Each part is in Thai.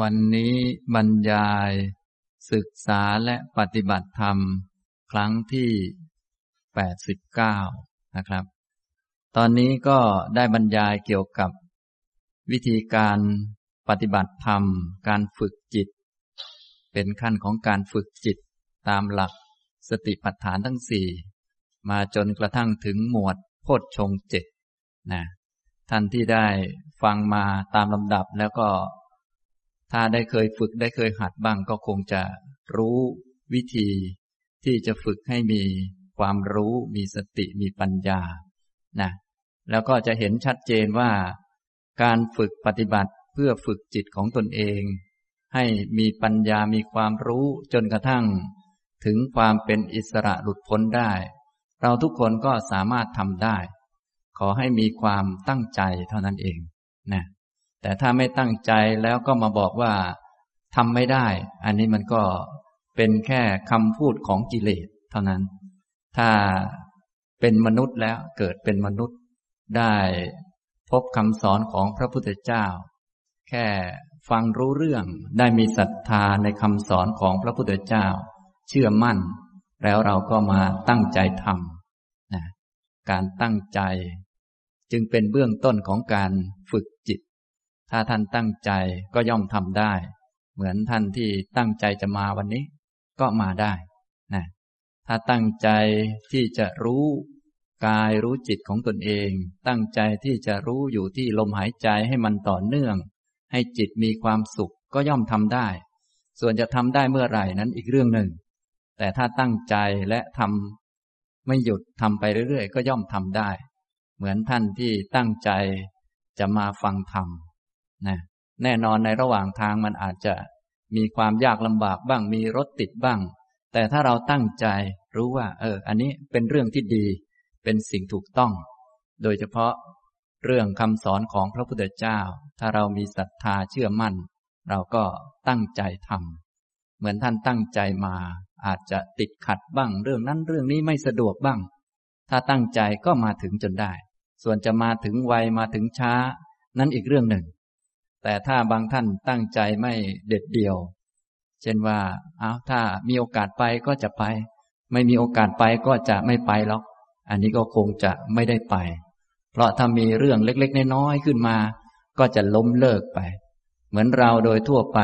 วันนี้บรรยาย ศึกษาและปฏิบัติธรรม ครั้งที่ 89 นะครับ ตอนนี้ก็ได้บรรยายเกี่ยวกับ วิธีการปฏิบัติธรรม การฝึกจิต เป็นขั้นของการฝึกจิตตามหลักสติปัฏฐานทั้งสี่มาจนกระทั่งถึงหมวดโพชฌงเจ็ดนะท่านที่ได้ฟังมาตามลำดับแล้วก็ ถ้าได้เคยฝึกได้เคยหัดบ้างก็คงจะรู้วิธี ที่จะฝึกให้มีความรู้มีสติมีปัญญานะแล้วก็จะเห็นชัดเจนว่า การฝึกปฏิบัติเพื่อฝึกจิตของตนเอง ให้มีปัญญามีความรู้จนกระทั่ง ถึงความเป็นอิสระหลุดพ้นได้ เราทุกคนก็สามารถทำได้ ขอให้มีความตั้งใจเท่านั้นเองนะ แต่ถ้าไม่ตั้งใจแล้วก็มาบอกว่าทำไม่ได้ อันนี้มันก็เป็นแค่คำพูดของกิเลสเท่านั้น ถ้าเป็นมนุษย์แล้วเกิดเป็นมนุษย์ได้พบคำสอนของพระพุทธเจ้า แค่ฟังรู้เรื่องได้มีศรัทธาในคำสอนของพระพุทธเจ้า เชื่อมั่น แล้วเราก็มาตั้งใจทำนะการตั้งใจ จึงเป็นเบื้องต้นของการฝึกจิต ถ้าท่านตั้งใจก็ย่อมทำได้ เหมือนท่านที่ตั้งใจจะมาวันนี้ ก็มาได้นะถ้าตั้งใจที่จะรู้กายรู้จิตของตนเอง ตั้งใจที่จะรู้อยู่ที่ลมหายใจให้มันต่อเนื่อง ให้จิตมีความสุขก็ย่อมทำได้ ส่วนจะทำได้เมื่อไหร่นั้นอีกเรื่องหนึ่ง แต่ถ้าตั้งใจและทำไม่หยุดทำไปเรื่อยๆ ก็ย่อมทำได้ เหมือนท่านที่ตั้งใจจะมาฟังธรรม นะแน่นอนในระหว่างทางมันอาจจะมีความยากลำบากบ้าง มีรถติดบ้าง แต่ถ้าเราตั้งใจรู้ว่า เออ อันนี้เป็นเรื่องที่ดี เป็นสิ่งถูกต้อง โดยเฉพาะเรื่องคำสอนของพระพุทธเจ้า ถ้าเรามีศรัทธาเชื่อมั่น เราก็ตั้งใจทำเหมือนท่านตั้งใจมา อาจจะติดขัดบ้าง เรื่องนั้นเรื่องนี้ไม่สะดวกบ้าง ถ้าตั้งใจก็มาถึงจนได้ ส่วนจะมาถึงไวมาถึงช้า นั้นอีกเรื่องหนึ่ง แต่ถ้าบางท่านตั้งใจไม่เด็ดเดี่ยว เช่นว่าเอาถ้ามีโอกาสไปก็จะไป ไม่มีโอกาสไปก็จะไม่ไปหรอก อันนี้ก็คงจะไม่ได้ไป เพราะถ้ามีเรื่องเล็กๆน้อยๆขึ้นมา ก็จะล้มเลิกไป เหมือนเราโดยทั่วไป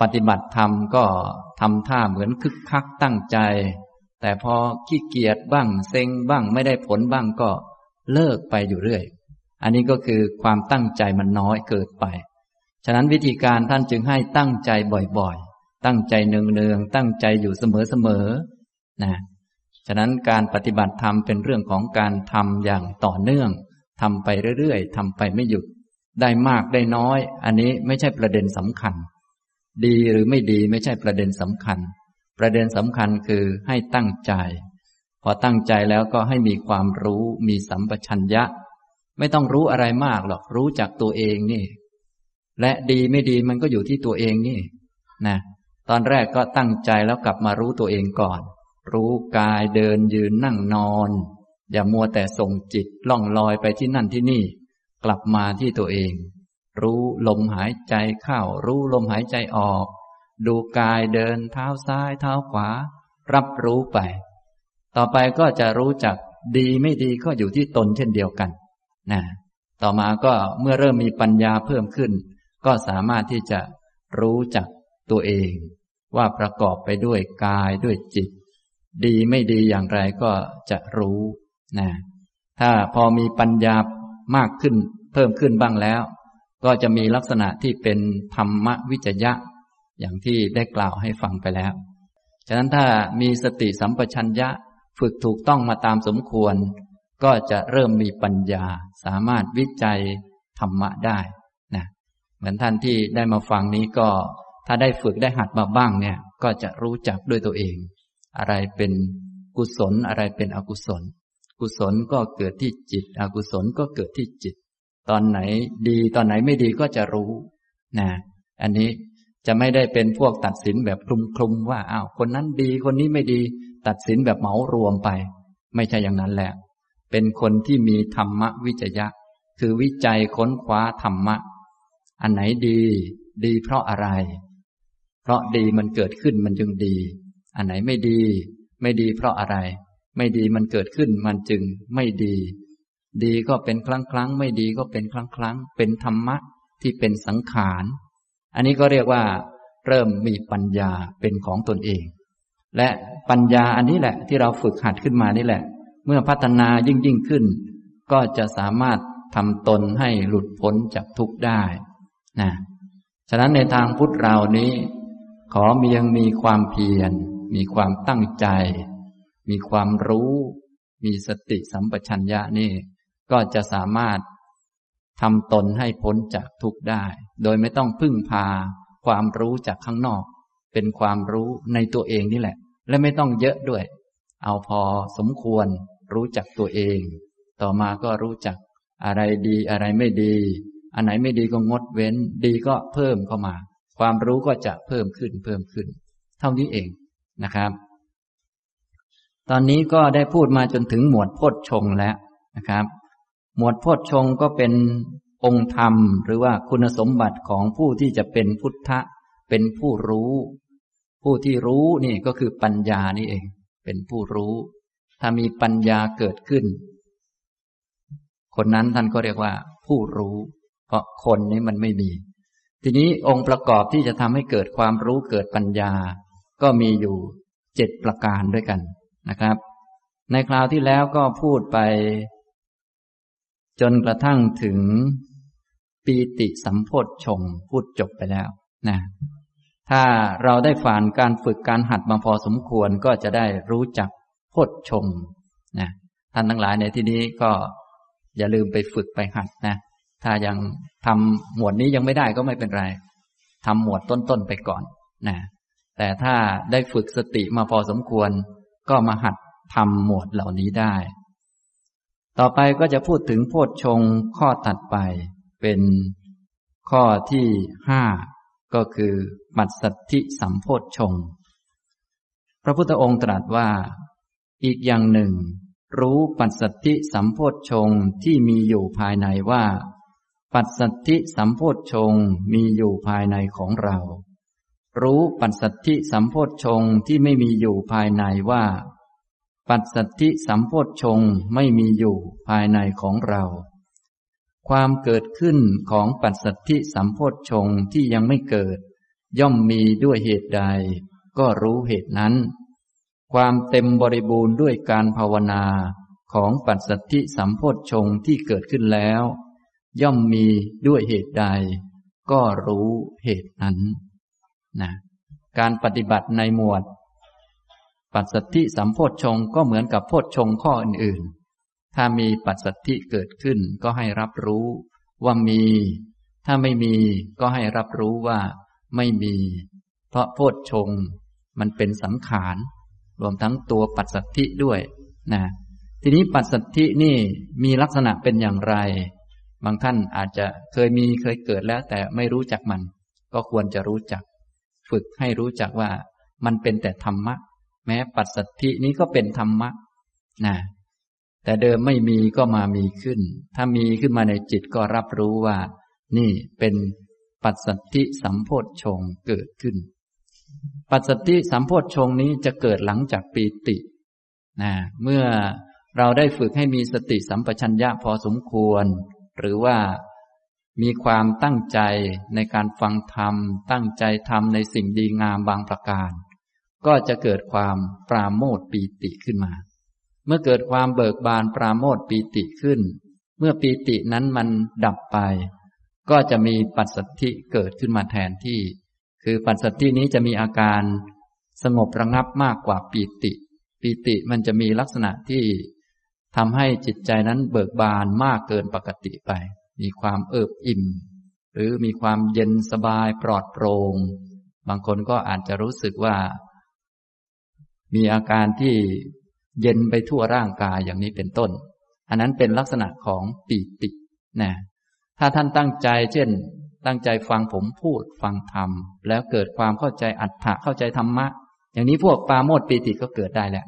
ปฏิบัติธรรมก็ทำท่าเหมือนคึกคักตั้งใจ แต่พอขี้เกียจบ้างเซ็งบ้างไม่ได้ผลบ้างก็เลิกไปอยู่เรื่อย อันนี้ก็คือความตั้งใจมันน้อยเกิดไป ฉะนั้นวิธีการท่านจึงให้ตั้งใจบ่อยๆ ตั้งใจเนืองๆ ตั้งใจอยู่เสมอๆ นะ ฉะนั้นการปฏิบัติธรรมเป็นเรื่องของการทำอย่างต่อเนื่องทำไปเรื่อยๆทำไปไม่หยุด ได้มากได้น้อย อันนี้ไม่ใช่ประเด็นสำคัญ ดีหรือไม่ดีไม่ใช่ประเด็นสำคัญ ประเด็นสำคัญคือให้ตั้งใจ พอตั้งใจแล้วก็ให้มีความรู้ มีสัมปชัญญะ ไม่ต้องรู้อะไรมากหรอก รู้จักตัวเองนี่ และดีไม่ดีมันก็อยู่ที่ตัวเองนี่ นะ ตอนแรกก็ตั้งใจแล้วกลับมารู้ตัวเองก่อน รู้กายเดินยืนนั่งนอน อย่ามัวแต่ส่งจิตล่องลอยไปที่นั่นที่นี่ กลับมาที่ตัวเอง รู้ลมหายใจเข้า รู้ลมหายใจออก ดูกายเดินเท้าซ้ายเท้าขวา รับรู้ไป ต่อไปก็จะรู้จักดีไม่ดีก็อยู่ที่ตนเช่นเดียวกัน นะต่อมาก็เมื่อเริ่มมีปัญญาเพิ่มขึ้น ก็สามารถที่จะรู้จักตัวเอง ว่าประกอบไปด้วยกายด้วยจิต ดีไม่ดีอย่างไรก็จะรู้นะถ้าพอมีปัญญามากขึ้น เพิ่มขึ้นบ้างแล้ว ก็จะมีลักษณะที่เป็นธรรมวิจยะ อย่างที่ได้กล่าวให้ฟังไปแล้ว ฉะนั้นถ้ามีสติสัมปชัญญะฝึกถูกต้องมาตามสมควร ก็จะเริ่มมีปัญญา สามารถวิจัยธรรมะได้นะเหมือนท่านที่ได้มาฟังนี้ก็ ถ้าได้ฝึกได้หัดมาบ้างเนี่ย ก็จะรู้จักด้วยตัวเอง อะไรเป็นกุศลอะไรเป็นอกุศล กุศลก็เกิดที่จิต อกุศลก็เกิดที่จิต ตอนไหนดีตอนไหนไม่ดีก็จะรู้นะอันนี้จะไม่ได้เป็นพวกตัดสินแบบคลุมๆว่าอ้าวคนนั้นดีคนนี้ไม่ดี ตัดสินแบบเหมารวมไป ไม่ใช่อย่างนั้นแหละ เป็นคนที่มีธรรมวิจยะ คือวิจัยค้นคว้าธรรมะ อันไหนดี ดีเพราะอะไร เพราะดีมันเกิดขึ้นมันจึงดี อันไหนไม่ดี ไม่ดีเพราะอะไร ไม่ดีมันเกิดขึ้นมันจึงไม่ดี ดีก็เป็นครั้งครั้งไม่ดีก็เป็นครั้งครั้งเป็นธรรมะที่เป็นสังขาร อันนี้ก็เรียกว่า เริ่มมีปัญญาเป็นของตนเอง และปัญญาอันนี้แหละที่เราฝึกหัดขึ้นมานี่แหละ เมื่อพัฒนายิ่งยิ่งขึ้น ก็จะสามารถทำตนให้หลุดพ้นจากทุกข์ได้นะฉะนั้นในทางพุทธเรานี้ ขอมียังมีความเพียร มีความตั้งใจ มีความรู้ มีสติสัมปชัญญะนี่ ก็จะสามารถทำตนให้พ้นจากทุกข์ได้ โดยไม่ต้องพึ่งพาความรู้จากข้างนอก เป็นความรู้ในตัวเองนี่แหละ และไม่ต้องเยอะด้วย เอาพอสมควร รู้จักตัวเอง ต่อมาก็รู้จักอะไรดีอะไรไม่ดี อันไหนไม่ดีก็งดเว้น ดีก็เพิ่มเข้ามา ความรู้ก็จะเพิ่มขึ้นเพิ่มขึ้น เท่านี้เองนะครับ ตอนนี้ก็ได้พูดมาจนถึงหมวดโพชฌงแล้วนะครับ หมวดโพชฌงก็เป็นองค์ธรรม หรือว่าคุณสมบัติของผู้ที่จะเป็นพุทธะ เป็นผู้รู้ ผู้ที่รู้นี่ก็คือปัญญานี่เอง เป็นผู้รู้ ถ้ามีปัญญาเกิดขึ้น คนนั้นท่านก็เรียกว่า ผู้รู้ เพราะคนนี้มันไม่มี ทีนี้องค์ประกอบที่จะทำให้เกิดความรู้เกิดปัญญา ก็มีอยู่เจ็ดประการด้วยกันนะครับ ในคราวที่แล้วก็พูดไป จนกระทั่งถึงปีติสัมโพธชงพูดจบไปแล้วนะถ้าเราได้ผ่านการฝึกการหัดมาพอสมควรก็จะได้รู้จัก โพธชงนะท่านทั้งหลายในที่นี้ก็อย่าลืมไปฝึกไปหัดนะ ถ้ายังทำหมวดนี้ยังไม่ได้ก็ไม่เป็นไรทำหมวดต้นๆไปก่อนนะแต่ถ้าได้ฝึกสติมาพอสมควร ก็มาหัดทำหมวดเหล่านี้ได้ ต่อไปก็จะพูดถึงโพชฌงข้อตัดไป เป็นข้อที่ห้าก็คือ มัตสัทธิสัมโพชฌงพระพุทธองค์ตรัสว่า อีกอย่างหนึ่ง รู้ปัจสัตติสัมโพธชงที่มีอยู่ภายในว่า ปัจสัตติสัมโพธชงมีอยู่ภายในของเรา รู้ปัจสัตติสัมโพธชงที่ไม่มีอยู่ภายในว่า ปัจสัตติสัมโพธชงไม่มีอยู่ภายในของเรา ความเกิดขึ้นของปัจสัตติสัมโพธชงที่ยังไม่เกิด ย่อมมีด้วยเหตุใด ก็รู้เหตุนั้น ความเต็มบริบูรณ์ด้วยการภาวนาของปัจสัทธิสัมโพธชงที่เกิดขึ้นแล้ว ย่อมมีด้วยเหตุใด ก็รู้เหตุนั้นนะการปฏิบัติในหมวด ปัจสัทธิสัมโพธชงก็เหมือนกับโพธชงข้ออื่นๆ ถ้ามีปัจสัทธิเกิดขึ้นก็ให้รับรู้ว่ามี ถ้าไม่มีก็ให้รับรู้ว่าไม่มี เพราะโพธชงมันเป็นสังขาร รวมทั้งตัวปัจสัทธิด้วยนะทีนี้ปัจสัทธินี่มีลักษณะเป็นอย่างไร บางท่านอาจจะเคยมีเคยเกิดแล้ว แต่ไม่รู้จักมัน ก็ควรจะรู้จัก ฝึกให้รู้จักว่ามันเป็นแต่ธรรมะ แม้ปัจสัทธินี้ก็เป็นธรรมะนะแต่เดิมไม่มีก็มามีขึ้น ถ้ามีขึ้นมาในจิตก็รับรู้ว่า นี่เป็นปัจสัทธิสัมโพธชงเกิดขึ้น ปัจสติสัมโพธชงนี้จะเกิดหลังจากปีตินะเมื่อเราได้ฝึกให้มีสติสัมปชัญญะพอสมควร หรือว่ามีความตั้งใจในการฟังธรรม ตั้งใจทำในสิ่งดีงามบางประการ ก็จะเกิดความปราโมทปีติขึ้นมา เมื่อเกิดความเบิกบานปราโมทปีติขึ้น เมื่อปีตินั้นมันดับไป ก็จะมีปัจสัทธิเกิดขึ้นมาแทนที่ คือปัจสัตที่นี้จะมีอาการสงบระงับมากกว่าปีติ ปีติมันจะมีลักษณะที่ทำให้จิตใจนั้นเบิกบานมากเกินปกติไป มีความเอิบอิ่ม หรือมีความเย็นสบายปลอดโปรง่ง บางคนก็อาจจะรู้สึกว่า มีอาการที่เย็นไปทั่วร่างกายอย่างนี้เป็นต้น อันนั้นเป็นลักษณะของปีตินะถ้าท่านตั้งใจ เช่น ตั้งใจฟังผมพูดฟังธรรม แล้วเกิดความเข้าใจอัตถะเข้าใจธรรมะ อย่างนี้พวกปาโมดปีติก็เกิดได้แหละ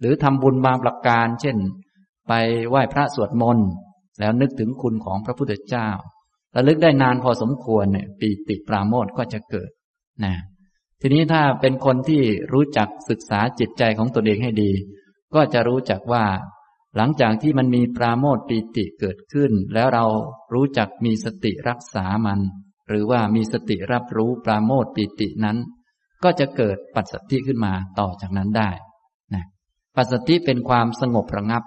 หรือทำบุญบางประการ เช่น ไปไหว้พระสวดมนต์แล้วนึกถึงคุณของพระพุทธเจ้าระลึกได้นานพอสมควรเนี่ยปีติปราโมทก็จะเกิดนะทีนี้ถ้าเป็นคนที่รู้จักศึกษาจิตใจของตัวเองให้ดี ก็จะรู้จักว่า หลังจากที่มันมีปราโมทปีติเกิดขึ้น แล้วเรารู้จักมีสติรักษามัน หรือว่ามีสติรับรู้ปราโมทปีตินั้น ก็จะเกิดปัสสติขึ้นมาต่อจากนั้นได้นะปัสสติเป็นความสงบระงับ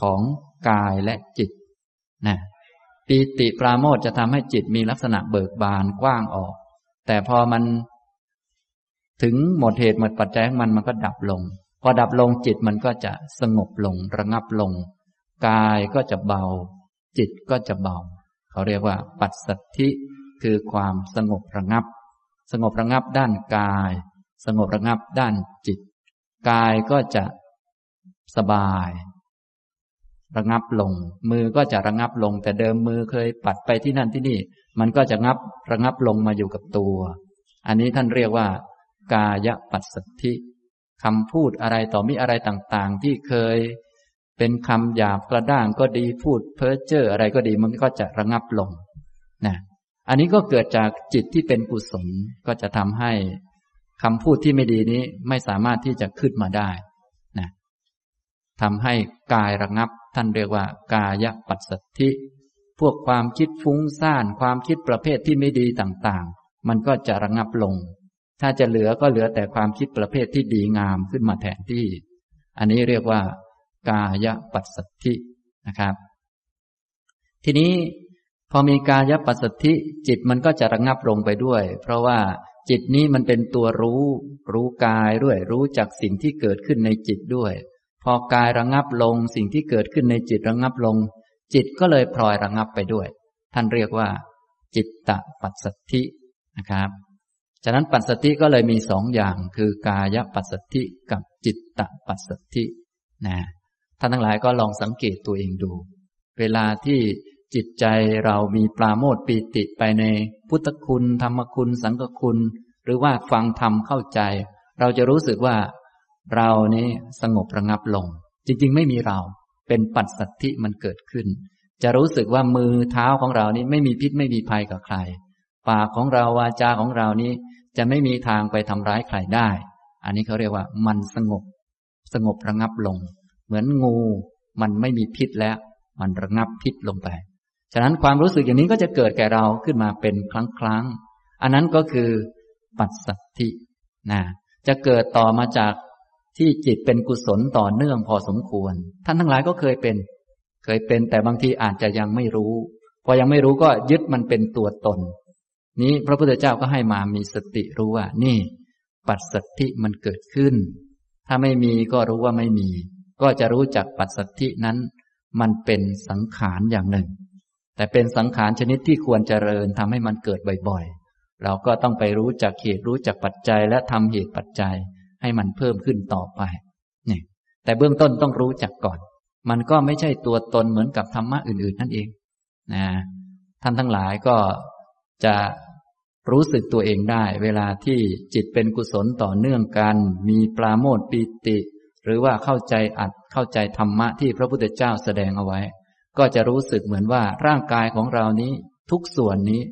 ของกายและจิตนะปีติปราโมทจะทำให้จิตมีลักษณะเบิกบานกว้างออก แต่พอมัน ถึงหมดเหตุหมดปัจจัยของมันมันก็ดับลง พอดับลงจิตมันก็จะสงบลงระงับลง กายก็จะเบา จิตก็จะเบา เขาเรียกว่า ปัสสัทธิคือความสงบระงับ สงบระงับด้านกาย สงบระงับด้านจิต กายก็จะสบาย ระงับลง มือก็จะระงับลง แต่เดิมมือเคยปัดไปที่นั่นที่นี่ มันก็จะงับระงับลงมาอยู่กับตัว อันนี้ท่านเรียกว่า กายปัสสัทธิ คำพูดอะไรต่อมิอะไรต่างๆ ที่เคย เป็นคำหยาบกระด้างก็ดีพูดเพ้อเจ้ออะไรก็ดีมันก็จะระงับลงนะอันนี้ก็เกิดจากจิตที่เป็นกุศลก็จะทำให้คำพูดที่ไม่ดีนี้ไม่สามารถที่จะขึ้นมาได้นะทำให้กายระงับท่านเรียกว่า กายปัสสัทธิ พวกความคิดฟุ้งซ่าน ความคิดประเภทที่ไม่ดีต่างๆ มันก็จะระงับลง ถ้าจะเหลือก็เหลือแต่ความคิดประเภทที่ดีงามขึ้นมาแทนที่ อันนี้เรียกว่ากายปัสสัทธินะครับ ทีนี้พอมีกายปัสสัทธิจิตมันก็จะระงับลงไปด้วย เพราะว่าจิตนี้มันเป็นตัวรู้ รู้กายด้วย รู้จักสิ่งที่เกิดขึ้นในจิตด้วย พอกายระงับลงสิ่งที่เกิดขึ้นในจิตระงับลง จิตก็เลยพลอยระงับไปด้วย ท่านเรียกว่า จิตตปัสสัทธินะครับ ฉะนั้นปัสสติก็เลยมีสองอย่างคือกายปัสสติกับจิตตปัสสตินะท่านทั้งหลายก็ลองสังเกตตัวเองดู เวลาที่จิตใจเรามีปราโมทปีติไปในพุทธคุณ ธรรมคุณ สังฆคุณ หรือว่าฟังธรรมเข้าใจ เราจะรู้สึกว่า เรานี้สงบระงับลง จริง ๆ ไม่มีเรา เป็นปัสสัทธิมันเกิดขึ้น จะรู้สึกว่ามือเท้าของเรานี้ไม่มีพิษไม่มีภัยกับใคร ปากของเราวาจาของเรานี้ จะไม่มีทางไปทำร้ายใครได้ อันนี้เขาเรียกว่ามันสงบ สงบระงับลง เหมือนงู มันไม่มีพิษแล้ว มันระงับพิษลงไป ฉะนั้นความรู้สึกอย่างนี้ก็จะเกิดแก่เราขึ้นมาเป็นครั้งครั้งอันนั้นก็คือปัสสัทธินะจะเกิดต่อมาจากที่จิตเป็นกุศลต่อเนื่องพอสมควร ท่านทั้งหลายก็เคยเป็น เคยเป็นแต่บางทีอาจจะยังไม่รู้ พอยังไม่รู้ก็ยึดมันเป็นตัวตน นี้พระพุทธเจ้าก็ให้มามีสติรู้ว่า นี่ ปัจสัทธิมันเกิดขึ้น ถ้าไม่มีก็รู้ว่าไม่มี ก็จะรู้จักปัจสัทธินั้น มันเป็นสังขารอย่างหนึ่ง แต่เป็นสังขารชนิดที่ควรเจริญทำให้มันเกิดบ่อยๆ เราก็ต้องไปรู้จักเหตุรู้จักปัจจัย และทำเหตุปัจจัยให้มันเพิ่มขึ้นต่อไปนี่แต่เบื้องต้นต้องรู้จักก่อน มันก็ไม่ใช่ตัวตนเหมือนกับธรรมะอื่น ๆ นั่นเองนะท่านทั้งหลายก็ จะรู้สึกตัวเองได้ เวลาที่จิตเป็นกุศลต่อเนื่องกัน มีปราโมทปีติ หรือว่าเข้าใจอัดเข้าใจธรรมะที่พระพุทธเจ้าแสดงเอาไว้ ก็จะรู้สึกเหมือนว่าร่างกายของเรานี้ ทุกส่วนนี้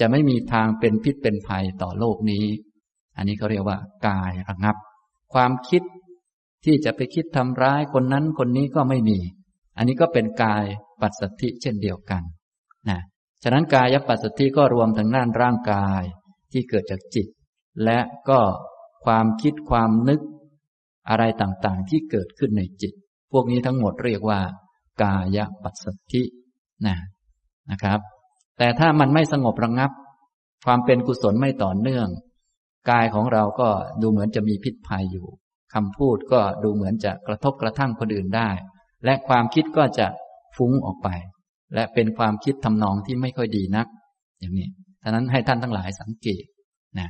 จะไม่มีทางเป็นพิษเป็นภัยต่อโลกนี้ อันนี้เขาเรียกว่ากายระงับ ความคิดที่จะไปคิดทำร้ายคนนั้นคนนี้ก็ไม่มี อันนี้ก็เป็นกายปัสสติเช่นเดียวกัน ฉะนั้นกายปัสสติก็รวมทั้งด้านร่างกายที่เกิดจากจิต และก็ความคิดความนึกอะไรต่างๆ ที่เกิดขึ้นในจิต พวกนี้ทั้งหมดเรียกว่า กายปัสสตินะนะครับ แต่ถ้ามันไม่สงบระงับ ความเป็นกุศลไม่ต่อเนื่อง กายของเราก็ดูเหมือนจะมีพิษภัยอยู่คำพูดก็ดูเหมือนจะกระทบกระทั่งคนอื่นได้ และความคิดก็จะฟุ้งออกไป และเป็นความคิดทำนองที่ไม่ค่อยดีนัก อย่างนี้ฉะนั้นให้ท่านทั้งหลายสังเกตนะ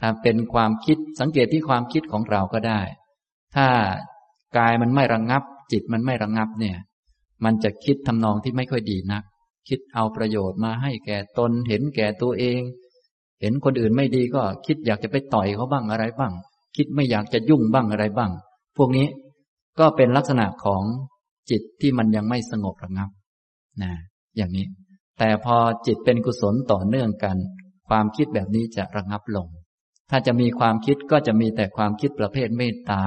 ถ้าเป็นความคิดสังเกตที่ความคิดของเราก็ได้ ถ้ากายมันไม่ระงงับ จิตมันไม่ระงงับเนี่ย มันจะคิดทำนองที่ไม่ค่อยดีนัก คิดเอาประโยชน์มาให้แก่ตนเห็นแก่ตัวเอง เห็นคนอื่นไม่ดีก็คิดอยากจะไปต่อยเขาบ้างอะไรบ้าง คิดไม่อยากจะยุ่งบ้างอะไรบ้าง พวกนี้ก็เป็นลักษณะของจิตที่มันยังไม่สงบระงับ นะอย่างนี้ แต่พอจิตเป็นกุศลต่อเนื่องกัน ความคิดแบบนี้จะระงับลง ถ้าจะมีความคิดก็จะมีแต่ความคิดประเภทเมตตา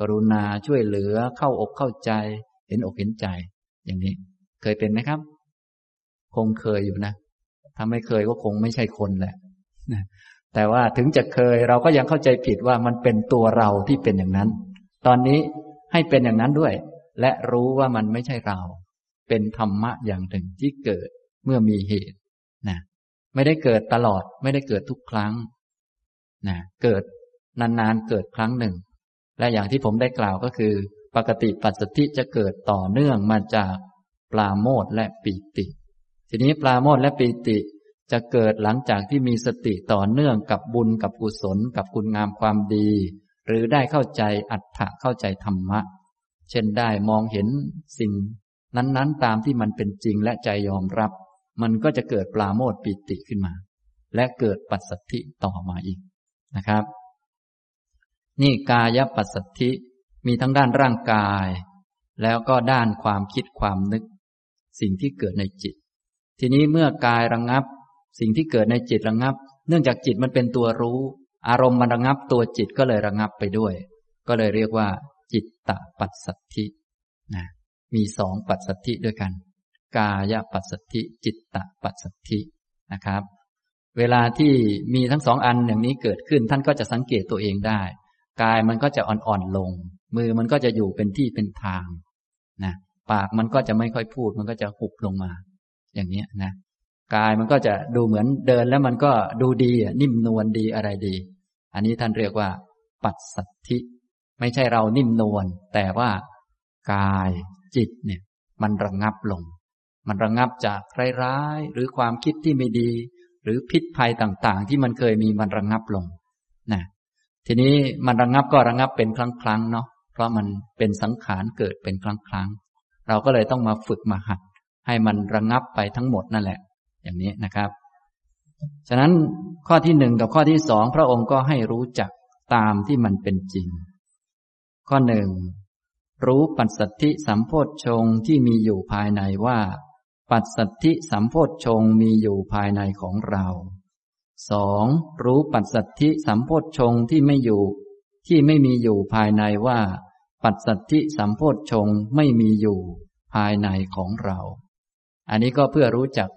กรุณาช่วยเหลือเข้าอกเข้าใจ เห็นอกเห็นใจ อย่างนี้ เคยเป็นไหมครับ คงเคยอยู่นะถ้าไม่เคยก็คงไม่ใช่คนแหละแต่ว่าถึงจะเคยเราก็ยังเข้าใจผิดว่ามันเป็นตัวเราที่เป็นอย่างนั้น ตอนนี้ให้เป็นอย่างนั้นด้วย และรู้ว่ามันไม่ใช่เรา เป็นธรรมะอย่างหนึ่งที่เกิดเมื่อมีเหตุนะไม่ได้เกิดตลอดไม่ได้เกิดทุกครั้งนะเกิดนานๆเกิดครั้งหนึ่ง และอย่างที่ผมได้กล่าวก็คือ ปกติปัสสติจะเกิดต่อเนื่องมาจากปลาโมดและปีติ ทีนี้ปลาโมดและปีติจะเกิดหลังจากที่มีสติต่อเนื่องกับบุญกับกุศล กับคุณงามความดี หรือได้เข้าใจอัตถะเข้าใจธรรมะ เช่นได้มองเห็นสิ่ง นั้นๆ ตามที่มันเป็นจริงและใจยอมรับ มันก็จะเกิดปลาโมดปิติขึ้นมา และเกิดปัสสัทธิต่อมาอีกนะครับ นี่กายปัสสัทธิมีทั้งด้านร่างกาย แล้วก็ด้านความคิดความนึก สิ่งที่เกิดในจิต ทีนี้เมื่อกายระงงับ สิ่งที่เกิดในจิตระงับ เนื่องจากจิตมันเป็นตัวรู้ อารมณ์มันระงับตัวจิตก็เลยระงับไปด้วย ก็เลยเรียกว่า จิตตปัสสัทธิ มีสองปัสสัทธิด้วยกัน กายปัสสัทธิจิตตปัสสัทธินะครับ เวลาที่มีทั้งสองอันอย่างนี้เกิดขึ้นท่านก็จะสังเกตตัวเองได้ กายมันก็จะอ่อนๆลง มือมันก็จะอยู่เป็นที่เป็นทางนะปากมันก็จะไม่ค่อยพูด มันก็จะหุบลงมา อย่างนี้นะกายมันก็จะดูเหมือนเดินแล้วมันก็ดูดีนิ่มนวลดีอะไรดี อันนี้ท่านเรียกว่า ปัสสัทธิ ไม่ใช่เรานิ่มนวลแต่ว่ากาย จิตเนี่ย มันระงงับลง มันระงงับจากร้ายๆหรือความคิดที่ไม่ดี หรือพิษภัยต่างๆ ที่มันเคยมีมันระงงับลงนะทีนี้มันระงงับก็ระงงับเป็นครั้งๆเนาะเพราะมันเป็นสังขารเกิดเป็นครั้งๆเราก็เลยต้องมาฝึกมาหัด ให้มันระงงับไปทั้งหมดนั่นแหละ อย่างนี้นะครับ ฉะนั้นข้อที่หนึ่งกับข้อที่สองพระองค์ก็ให้รู้จักตามที่มันเป็นจริง ข้อหนึ่ง รู้ปัจสัทธิสัมโพธชงที่มีอยู่ภายในว่า ปัจสัทธิสัมโพธชงมีอยู่ภายในของเราสองรู้ปัจสัทธิสัมโพธชงที่ไม่อยู่ ที่ไม่มีอยู่ภายในว่า ปัจสัทธิสัมโพธชงไม่มีอยู่ภายในของเรา อันนี้ก็เพื่อรู้จัก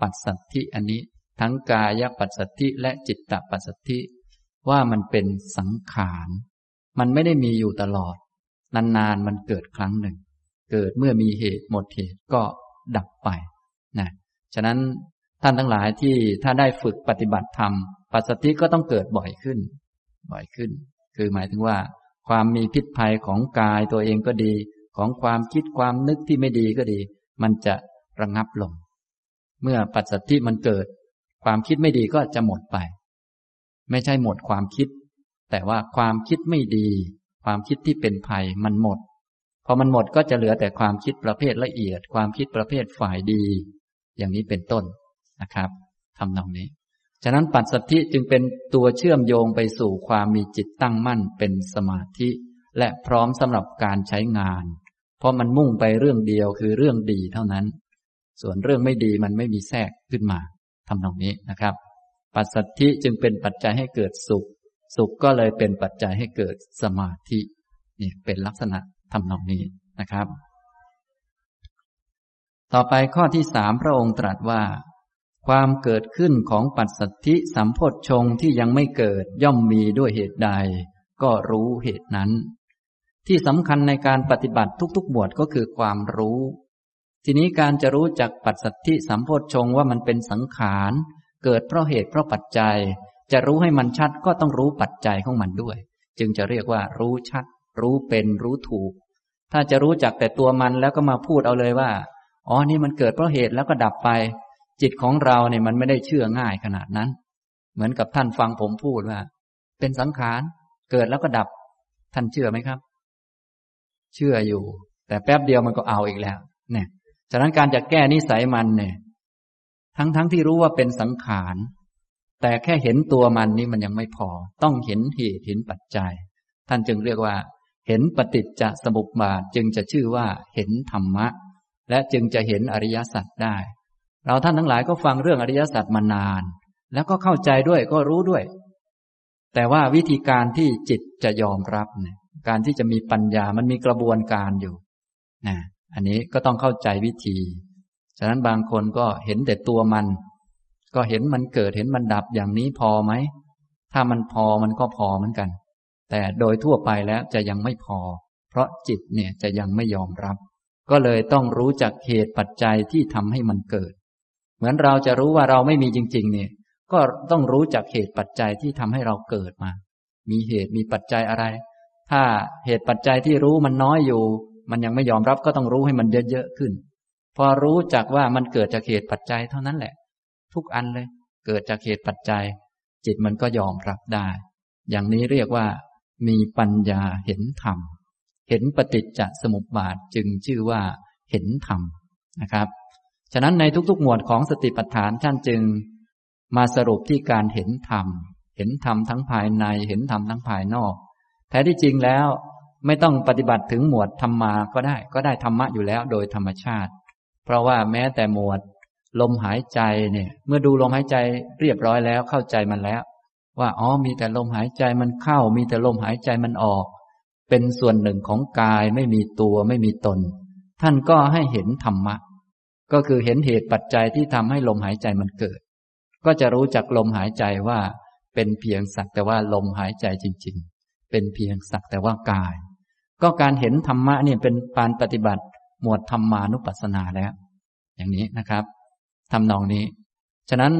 ปัสสัทธิอันนี้ทั้งกายปัสสัทธิและจิตตปัสสัทธิว่ามันเป็นสังขาร มันไม่ได้มีอยู่ตลอด นานๆมันเกิดครั้งหนึ่ง เกิดเมื่อมีเหตุหมดเหตุก็ดับไปนะฉะนั้นท่านทั้งหลายที่ถ้าได้ฝึกปฏิบัติธรรมปัสสัทธิก็ต้องเกิดบ่อยขึ้น บ่อยขึ้น คือหมายถึงว่า ความมีพิษภัยของกายตัวเองก็ดี ของความคิดความนึกที่ไม่ดีก็ดี มันจะระงงับลง เมื่อปัจสัทธิมันเกิด ความคิดไม่ดีก็จะหมดไป ไม่ใช่หมดความคิด แต่ว่าความคิดไม่ดี ความคิดที่เป็นภัยมันหมด พอมันหมดก็จะเหลือแต่ความคิดประเภทละเอียด ความคิดประเภทฝ่ายดี อย่างนี้เป็นต้นนะครับทำนองนี้ ฉะนั้นปัจสัทธิจึงเป็นตัวเชื่อมโยงไปสู่ความมีจิตตั้งมั่นเป็นสมาธิ และพร้อมสำหรับการใช้งาน เพราะมันมุ่งไปเรื่องเดียวคือเรื่องดีเท่านั้น ส่วนเรื่องไม่ดีมันไม่มีแทรกขึ้นมาทำตรงนี้นะครับ ปัสสัทธิจึงเป็นปัจจัยให้เกิดสุข สุขก็เลยเป็นปัจจัยให้เกิดสมาธินี่เป็นลักษณะทำนองนี้นะครับ ต่อไปข้อที่สามพระองค์ตรัสว่า ความเกิดขึ้นของปัสสัทธิสัมโพชงที่ยังไม่เกิดย่อมมีด้วยเหตุใด ก็รู้เหตุนั้น ที่สำคัญในการปฏิบัติทุกๆบวชก็คือความรู้ ทีนี้การจะรู้จักปัจสัทธิสัมโพชฌงว่ามันเป็นสังขารเกิดเพราะเหตุเพราะปัจจัย จะรู้ให้มันชัดก็ต้องรู้ปัจจัยของมันด้วย จึงจะเรียกว่า รู้ชัด รู้เป็นรู้ถูก ถ้าจะรู้จักแต่ตัวมันแล้วก็มาพูดเอาเลยว่าอ๋อนี่มันเกิดเพราะเหตุแล้วก็ดับไป จิตของเราเนี่ยมันไม่ได้เชื่อง่ายขนาดนั้น เหมือนกับท่านฟังผมพูดว่า เป็นสังขารเกิดแล้วก็ดับ ท่านเชื่อไหมครับ เชื่ออยู่ แต่แป๊บเดียวมันก็เอาอีกแล้ว เนี่ย ฉะนั้นการจะแก้นิสัยมันเนี่ย ทั้งๆทที่รู้ว่าเป็นสังขาร แต่แค่เห็นตัวมันนี่มันยังไม่พอ ต้องเห็นเหตุเห็นปัจจัย ท่านจึงเรียกว่า เห็นปฏิจจสมุปบาทจึงจะชื่อว่าเห็นธรรมะ และจึงจะเห็นอริยสัจได้ เราท่านทั้งหลายก็ฟังเรื่องอริยสัจมานาน แล้วก็เข้าใจด้วยก็รู้ด้วย แต่ว่าวิธีการที่จิตจะยอมรับเนี่ยการที่จะมีปัญญามันมีกระบวนการอยู่นะอันนี้ก็ต้องเข้าใจวิธี ฉะนั้นบางคนก็เห็นแต่ตัวมัน ก็เห็นมันเกิดเห็นมันดับอย่างนี้พอไหม ถ้ามันพอมันก็พอเหมือนกัน แต่โดยทั่วไปแล้วจะยังไม่พอ เพราะจิตเนี่ยจะยังไม่ยอมรับ ก็เลยต้องรู้จักเหตุปัจจัยที่ทำให้มันเกิด เหมือนเราจะรู้ว่าเราไม่มีจริง ๆ เนี่ย ก็ต้องรู้จักเหตุปัจจัยที่ทำให้เราเกิดมา มีเหตุมีปัจจัยอะไร ถ้าเหตุปัจจัยที่รู้มันน้อยอยู่ มันยังไม่ยอมรับก็ต้องรู้ให้มันเยอะๆขึ้น พอรู้จักว่ามันเกิดจากเหตุปัจจัยเท่านั้นแหละ ทุกอันเลย เกิดจากเหตุปัจจัย จิตมันก็ยอมรับได้ อย่างนี้เรียกว่า มีปัญญาเห็นธรรม เห็นปฏิจจสมุปบาทจึงชื่อว่า เห็นธรรมนะครับ ฉะนั้นในทุกๆ หมวดของสติปัฏฐานท่านจึง มาสรุปที่การเห็นธรรม เห็นธรรมทั้งภายใน เห็นธรรมทั้งภายนอก แท้ที่จริงแล้วไม่ต้องปฏิบัติถึงหมวดธรรมาก็ได้ ก็ได้ธรรมะอยู่แล้วโดยธรรมชาติ เพราะว่าแม้แต่หมวด ลมหายใจเนี่ย เมื่อดูลมหายใจเรียบร้อยแล้วเข้าใจมันแล้ว ว่าอ๋อมีแต่ลมหายใจมันเข้า มีแต่ลมหายใจมันออก เป็นส่วนหนึ่งของกายไม่มีตัวไม่มีตน ท่านก็ให้เห็นธรรมะ ก็คือเห็นเหตุปัจจัยที่ทำให้ลมหายใจมันเกิด ก็จะรู้จักลมหายใจว่าเป็นเพียงสักแต่ว่าลมหายใจจริง ๆ เป็นเพียงสักแต่ว่ากาย ก็การเห็นธรรมะเนี่ยเป็นการปฏิบัติหมวดธรรมานุปัสสนาแล้ว อย่างนี้นะครับ ทำนองนี้ ฉะนั้น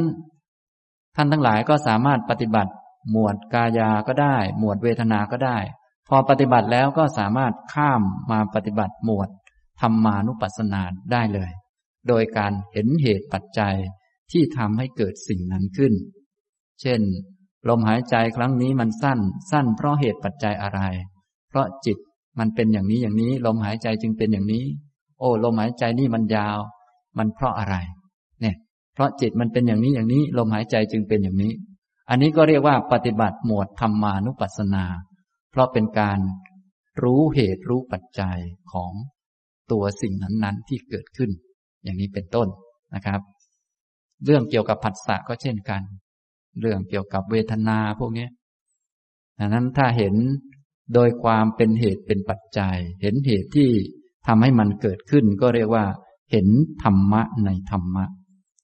ท่านทั้งหลายก็สามารถปฏิบัติ หมวดกายาก็ได้ หมวดเวทนาก็ได้ พอปฏิบัติแล้วก็สามารถข้ามมาปฏิบัติหมวดธรรมานุปัสสนาได้เลย โดยการเห็นเหตุปัจจัยที่ทำให้เกิดสิ่งนั้นขึ้น เช่น ลมหายใจครั้งนี้มันสั้น สั้นเพราะเหตุปัจจัยอะไร เพราะจิตมันเป็นอย่างนี้อย่างนี้ ลมหายใจจึงเป็นอย่างนี้ โอ้ ลมหายใจนี่มันยาว มันเพราะอะไร เพราะจิตมันเป็นอย่างนี้อย่างนี้ลมหายใจจึงเป็นอย่างนี้ อันนี้ก็เรียกว่าปฏิบัติหมวดธรรมานุปัสสนา เพราะเป็นการรู้เหตุรู้ปัจจัยของตัวสิ่งนั้นๆ ที่เกิดขึ้น อย่างนี้เป็นต้นนะครับ เรื่องเกี่ยวกับผัสสะก็เช่นกัน เรื่องเกี่ยวกับเวทนาพวกนี้ดังนั้นถ้าเห็นโดยความเป็นเหตุเป็นปัจจัย เห็นเหตุที่ทำให้มันเกิดขึ้น ก็เรียกว่า เห็นธรรมะในธรรมะ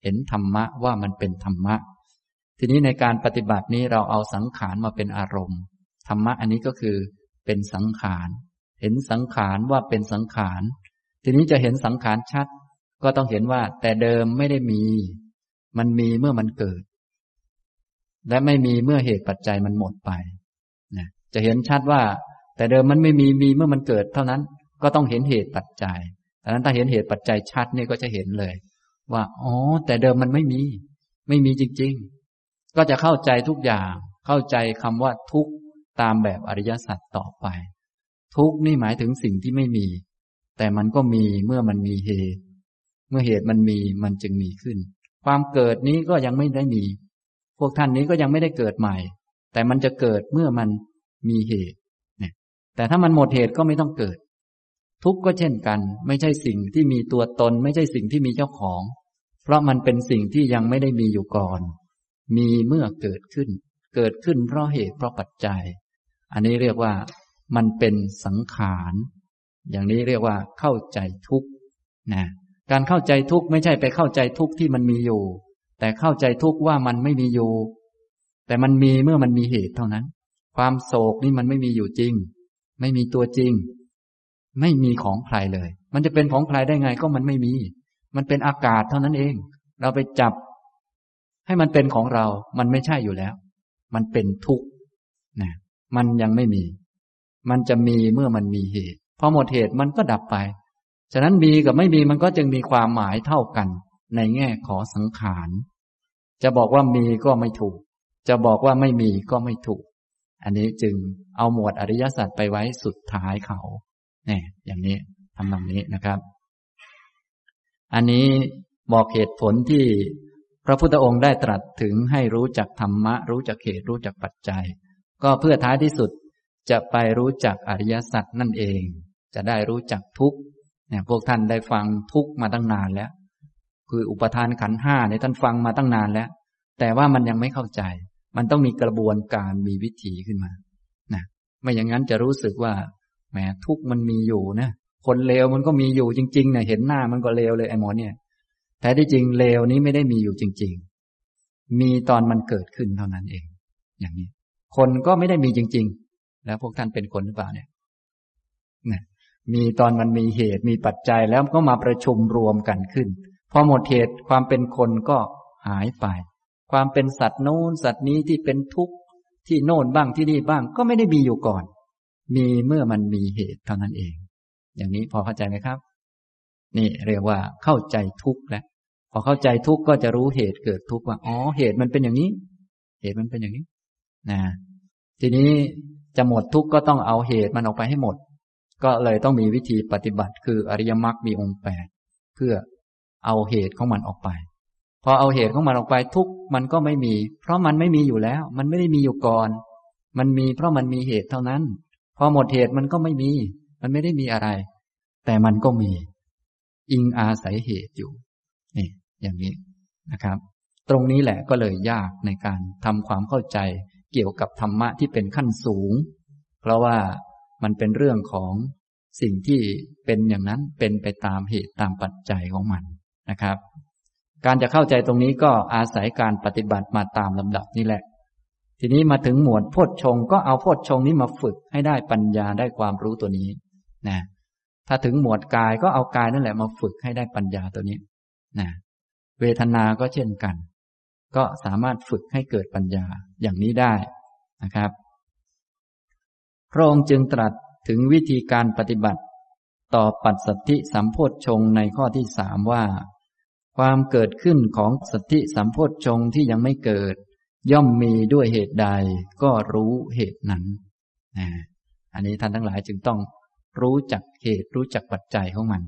เห็นธรรมะว่ามันเป็นธรรมะ ทีนี้ในการปฏิบัตินี้เราเอาสังขารมาเป็นอารมณ์ ธรรมะอันนี้ก็คือเป็นสังขาร เห็นสังขารว่าเป็นสังขาร ทีนี้จะเห็นสังขารชัด ก็ต้องเห็นว่า แต่เดิมไม่ได้มี มันมีเมื่อมันเกิด และไม่มีเมื่อเหตุปัจจัยมันหมดไปนะจะเห็นชัดว่า แต่เดิมมันไม่มีมีเมื่อมันเกิด เท่านั้นก็ต้องเห็นเหตุปัจจัยดังนั้นถ้าเห็นเหตุปัจจัยชัดนี่ก็จะเห็นเลย ว่าอ๋อแต่เดิมมันไม่มี ไม่มีจริง ๆ ก็จะเข้าใจทุกอย่าง เข้าใจคำว่าทุกตามแบบอริยสัจต่อไป ทุกนี่หมายถึงสิ่งที่ไม่มี แต่มันก็มีเมื่อมันมีเหตุ เมื่อเหตุมันมีมันจึงมีขึ้น ความเกิดนี้ก็ยังไม่ได้มี พวกท่านนี้ก็ยังไม่ได้เกิดใหม่ แต่มันจะเกิดเมื่อมันมีเหตุเนี่ยแต่ถ้ามันหมดเหตุก็ไม่ต้องเกิด ทุกข์ก็เช่นกัน ไม่ใช่สิ่งที่มีตัวตน ไม่ใช่สิ่งที่มีเจ้าของ เพราะมันเป็นสิ่งที่ยังไม่ได้มีอยู่ก่อน มีเมื่อเกิดขึ้น เกิดขึ้นเพราะเหตุเพราะปัจจัย อันนี้เรียกว่ามันเป็นสังขาร อย่างนี้เรียกว่าเข้าใจทุกข์นะการเข้าใจทุกข์ไม่ใช่ไปเข้าใจทุกข์ที่มันมีอยู่ แต่เข้าใจทุกข์ว่ามันไม่มีอยู่ แต่มันมีเมื่อมันมีเหตุเท่านั้น ความโศกนี่มันไม่มีอยู่จริง ไม่มีตัวจริง ไม่มีของใครเลย มันจะเป็นของใครได้ไงก็มันไม่มี มันเป็นอากาศเท่านั้นเอง เราไปจับ ให้มันเป็นของเรา มันไม่ใช่อยู่แล้ว มันเป็นทุกข์นะมันยังไม่มี มันจะมีเมื่อมันมีเหตุพอหมดเหตุมันก็ดับไป ฉะนั้นมีกับไม่มีมันก็จึงมีความหมายเท่ากัน ในแง่ขอสังขาร จะบอกว่ามีก็ไม่ถูก จะบอกว่าไม่มีก็ไม่ถูก อันนี้จึงเอาหมวดอริยสัจไปไว้สุดท้ายเขา เนี่ยอย่างนี้ทำนองนี้นะครับ อันนี้บอกเหตุผลที่พระพุทธองค์ได้ตรัสถึงให้รู้จักธรรมะ รู้จักเหตุรู้จักปัจจัย ก็เพื่อท้ายที่สุดจะไปรู้จักอริยสัจนั่นเอง จะได้รู้จักทุกเนี่ยพวกท่านได้ฟังทุกมาตั้งนานแล้ว คืออุปทานขันห้าในท่านฟังมาตั้งนานแล้ว แต่ว่ามันยังไม่เข้าใจ มันต้องมีกระบวนการมีวิธีขึ้นมานะไม่อย่างนั้นจะรู้สึกว่า แหมทุกมันมีอยู่นะคนเลวมันก็มีอยู่จริงๆนะเห็นหน้ามันก็เลวเลยไอ้หมอเนี่ย แต่ที่จริงเลวนี้ไม่ได้มีอยู่จริง ๆ มีตอนมันเกิดขึ้นเท่านั้นเอง อย่างนี้ คนก็ไม่ได้มีจริง ๆ แล้วพวกท่านเป็นคนหรือเปล่าเนี่ยนะมีตอนมันมีเหตุมีปัจจัยแล้วก็มาประชุมรวมกันขึ้นพอหมดเหตุความเป็นคนก็หายไป ความเป็นสัตว์โน้นสัตว์นี้ที่เป็นทุกข์ที่โน่นบ้างที่นี่บ้างก็ไม่ได้มีอยู่ก่อน มีเมื่อมันมีเหตุเท่านั้นเอง อย่างนี้พอเข้าใจไหมครับ นี่เรียกว่าเข้าใจทุกข์แล้วพอเข้าใจทุกข์ก็จะรู้เหตุเกิดทุกข์ว่าอ๋อเหตุมันเป็นอย่างนี้ เหตุมันเป็นอย่างนี้นะทีนี้จะหมดทุกข์ก็ต้องเอาเหตุมันออกไปให้หมด ก็เลยต้องมีวิธีปฏิบัติ คืออริยมรรคมีองค์แปดเพื่อเอาเหตุของมันออกไป พอเอาเหตุของมันออกไปทุกมันก็ไม่มี เพราะมันไม่มีอยู่แล้ว มันไม่ได้มีอยู่ก่อน มันมีเพราะมันมีเหตุเท่านั้น พอหมดเหตุมันก็ไม่มี มันไม่ได้มีอะไร แต่มันก็มี อิงอาศัยเหตุอยู่นี่อย่างนี้นะครับ ตรงนี้แหละก็เลยยากในการทำความเข้าใจเกี่ยวกับธรรมะที่เป็นขั้นสูง เพราะว่ามันเป็นเรื่องของสิ่งที่เป็นอย่างนั้นเป็นไปตามเหตุตามปัจจัยของมันนะครับ การจะเข้าใจตรงนี้ก็อาศัยการปฏิบัติมาตามลำดับนี่แหละ ทีนี้มาถึงหมวดโพชฌงก็เอาโพชฌงนี้มาฝึกให้ได้ปัญญาได้ความรู้ตัวนี้นะถ้าถึงหมวดกายก็เอากายนั่นแหละมาฝึกให้ได้ปัญญาตัวนี้นะเวทนาก็เช่นกัน ก็สามารถฝึกให้เกิดปัญญาอย่างนี้ได้นะครับพระองค์จึงตรัสถึงวิธีการปฏิบัติ ต่อปัจสัทธิสัมโพธชงในข้อที่สามว่า ความเกิดขึ้นของสัทธิสัมโพธชงที่ยังไม่เกิด ย่อมมีด้วยเหตุใดก็รู้เหตุนั้นอันนี้ท่านทั้งหลายจึงต้องรู้จักเหตุรู้จักปัจจัยของมัน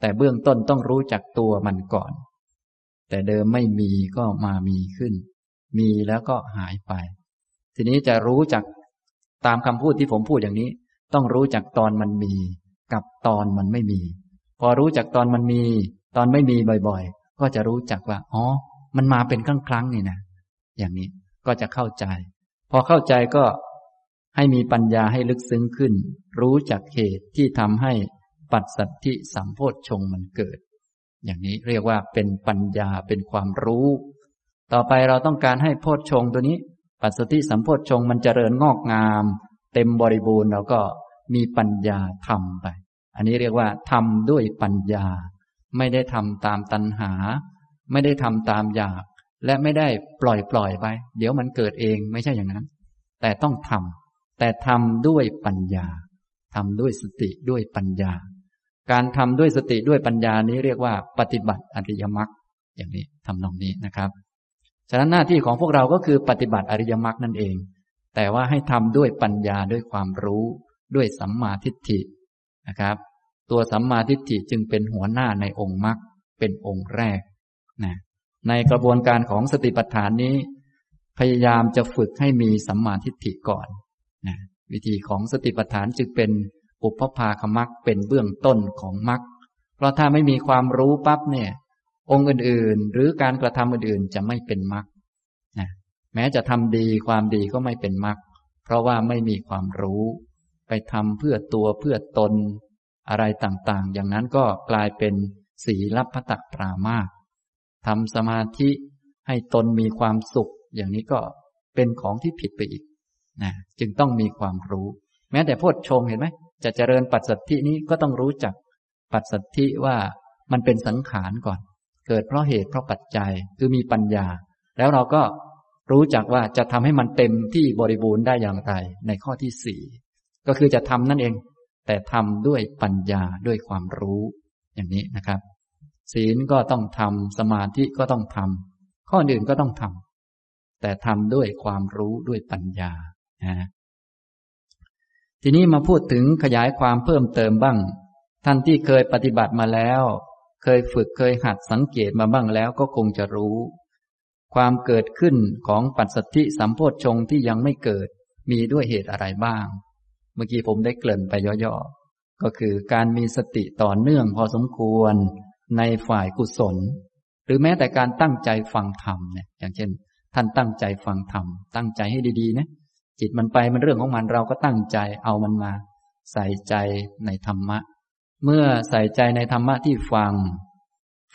แต่เบื้องต้นต้องรู้จักตัวมันก่อน แต่เดิมไม่มีก็มามีขึ้น มีแล้วก็หายไป ทีนี้จะรู้จักตามคำพูดที่ผมพูดอย่างนี้ ต้องรู้จักตอนมันมี กับตอนมันไม่มี พอรู้จักตอนมันมี ตอนไม่มีบ่อยๆ ก็จะรู้จักว่าอ๋อ มันมาเป็นครั้งครั้งนี่นะ อย่างนี้ก็จะเข้าใจ พอเข้าใจก็ให้มีปัญญาให้ลึกซึ้งขึ้น รู้จักเหตุที่ทำให้ปัจสัตทิสัมโพชงมันเกิด อย่างนี้เรียกว่าเป็นปัญญาเป็นความรู้ ต่อไปเราต้องการให้โพธชงตัวนี้ ปัจสัตทิสัมโพธชงมันเจริญงอกงาม เต็มบริบูรณ์เราก็มีปัญญาทำไป อันนี้เรียกว่าทำด้วยปัญญา ไม่ได้ทำตามตัณหา ไม่ได้ทำตามอยาก และไม่ได้ปล่อยปล่อยไป เดี๋ยวมันเกิดเองไม่ใช่อย่างนั้น แต่ต้องทำแต่ทำด้วยปัญญาทำด้วยสติด้วยปัญญา การทำด้วยสติด้วยปัญญานี้เรียกว่าปฏิบัติอริยมรรคอย่างนี้ทำนองนี้นะครับ ฉะนั้นหน้าที่ของพวกเราก็คือปฏิบัติอริยมรรคนั่นเอง แต่ว่าให้ทำด้วยปัญญาด้วยความรู้ด้วยสัมมาทิฏฐินะครับ ตัวสัมมาทิฏฐิจึงเป็นหัวหน้าในองค์มรรคเป็นองค์แรกนะ ในกระบวนการของสติปัฏฐานนี้ พยายามจะฝึกให้มีสัมมาทิฏฐิก่อนนะวิธีของสติปัฏฐานจึงเป็นอุปภาคมรรคเป็นเบื้องต้นของมรรคเพราะถ้าไม่มีความรู้ปั๊บเนี่ย องค์อื่นๆ หรือการกระทำอื่นๆ จะไม่เป็นมรรคนะแม้จะทำดีความดีก็ไม่เป็นมรรคเพราะว่าไม่มีความรู้ ไปทำเพื่อตัวเพื่อตน อะไรต่างๆ อย่างนั้นก็กลายเป็นสีลับพตะปรามา ทำสมาธิให้ตนมีความสุข อย่างนี้ก็เป็นของที่ผิดไปอีกนะจึงต้องมีความรู้ แม้แต่พจชงเห็นไหมจะเจริญปัจสัทธินี้ก็ต้องรู้จักปัจสัทธิว่ามันเป็นสังขารก่อน เกิดเพราะเหตุเพราะปัจจัยคือมีปัญญา แล้วเราก็รู้จักว่าจะทำให้มันเต็มที่บริบูรณ์ได้อย่างไร ในข้อที่สี่ก็คือจะทำนั่นเอง แต่ทำด้วยปัญญาด้วยความรู้อย่างนี้นะครับ ศีลก็ต้องทำสมาธิก็ต้องทำข้ออื่นก็ต้องทำแต่ทำด้วยความรู้ด้วยปัญญานะทีนี้มาพูดถึงขยายความเพิ่มเติมบ้าง ท่านที่เคยปฏิบัติมาแล้ว เคยฝึกเคยหัดสังเกตมาบ้างแล้วก็คงจะรู้ ความเกิดขึ้นของปัจสัทธิสัมโพชฌงที่ยังไม่เกิด มีด้วยเหตุอะไรบ้าง เมื่อกี้ผมได้เกริ่นไปย่อๆก็คือการมีสติต่อเนื่องพอสมควร ในฝ่ายกุศล หรือแม้แต่การตั้งใจฟังธรรมเนี่ยอย่างเช่น ท่านตั้งใจฟังธรรมตั้งใจให้ดีๆนะจิตมันไปมันเรื่องของมันเราก็ตั้งใจเอามันมา ใส่ใจในธรรมะ เมื่อใส่ใจในธรรมะที่ฟัง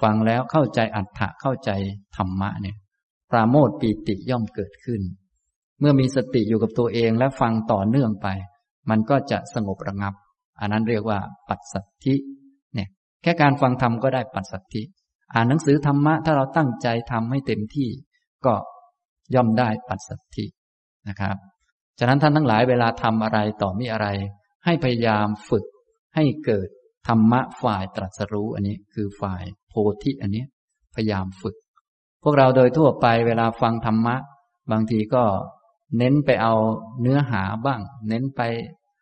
ฟังแล้วเข้าใจอัตถะเข้าใจธรรมะเนี่ยปราโมทปีติย่อมเกิดขึ้น เมื่อมีสติอยู่กับตัวเองและฟังต่อเนื่องไป มันก็จะสงบระงับ อันนั้นเรียกว่า ปัจสัทธิ แค่การฟังธรรมก็ได้ปัจสัทธิ อ่านหนังสือธรรมะถ้าเราตั้งใจทำให้เต็มที่ก็ย่อมได้ปัจสัทธินะครับ ฉะนั้นท่านทั้งหลายเวลาทำอะไรต่อมีอะไร ให้พยายามฝึกให้เกิดธรรมะฝ่ายตรัสรู้อันนี้คือฝ่ายโพธิอันนี้พยายามฝึก พวกเราโดยทั่วไปเวลาฟังธรรมะ บางทีก็เน้นไปเอาเนื้อหาบ้าง เน้นไป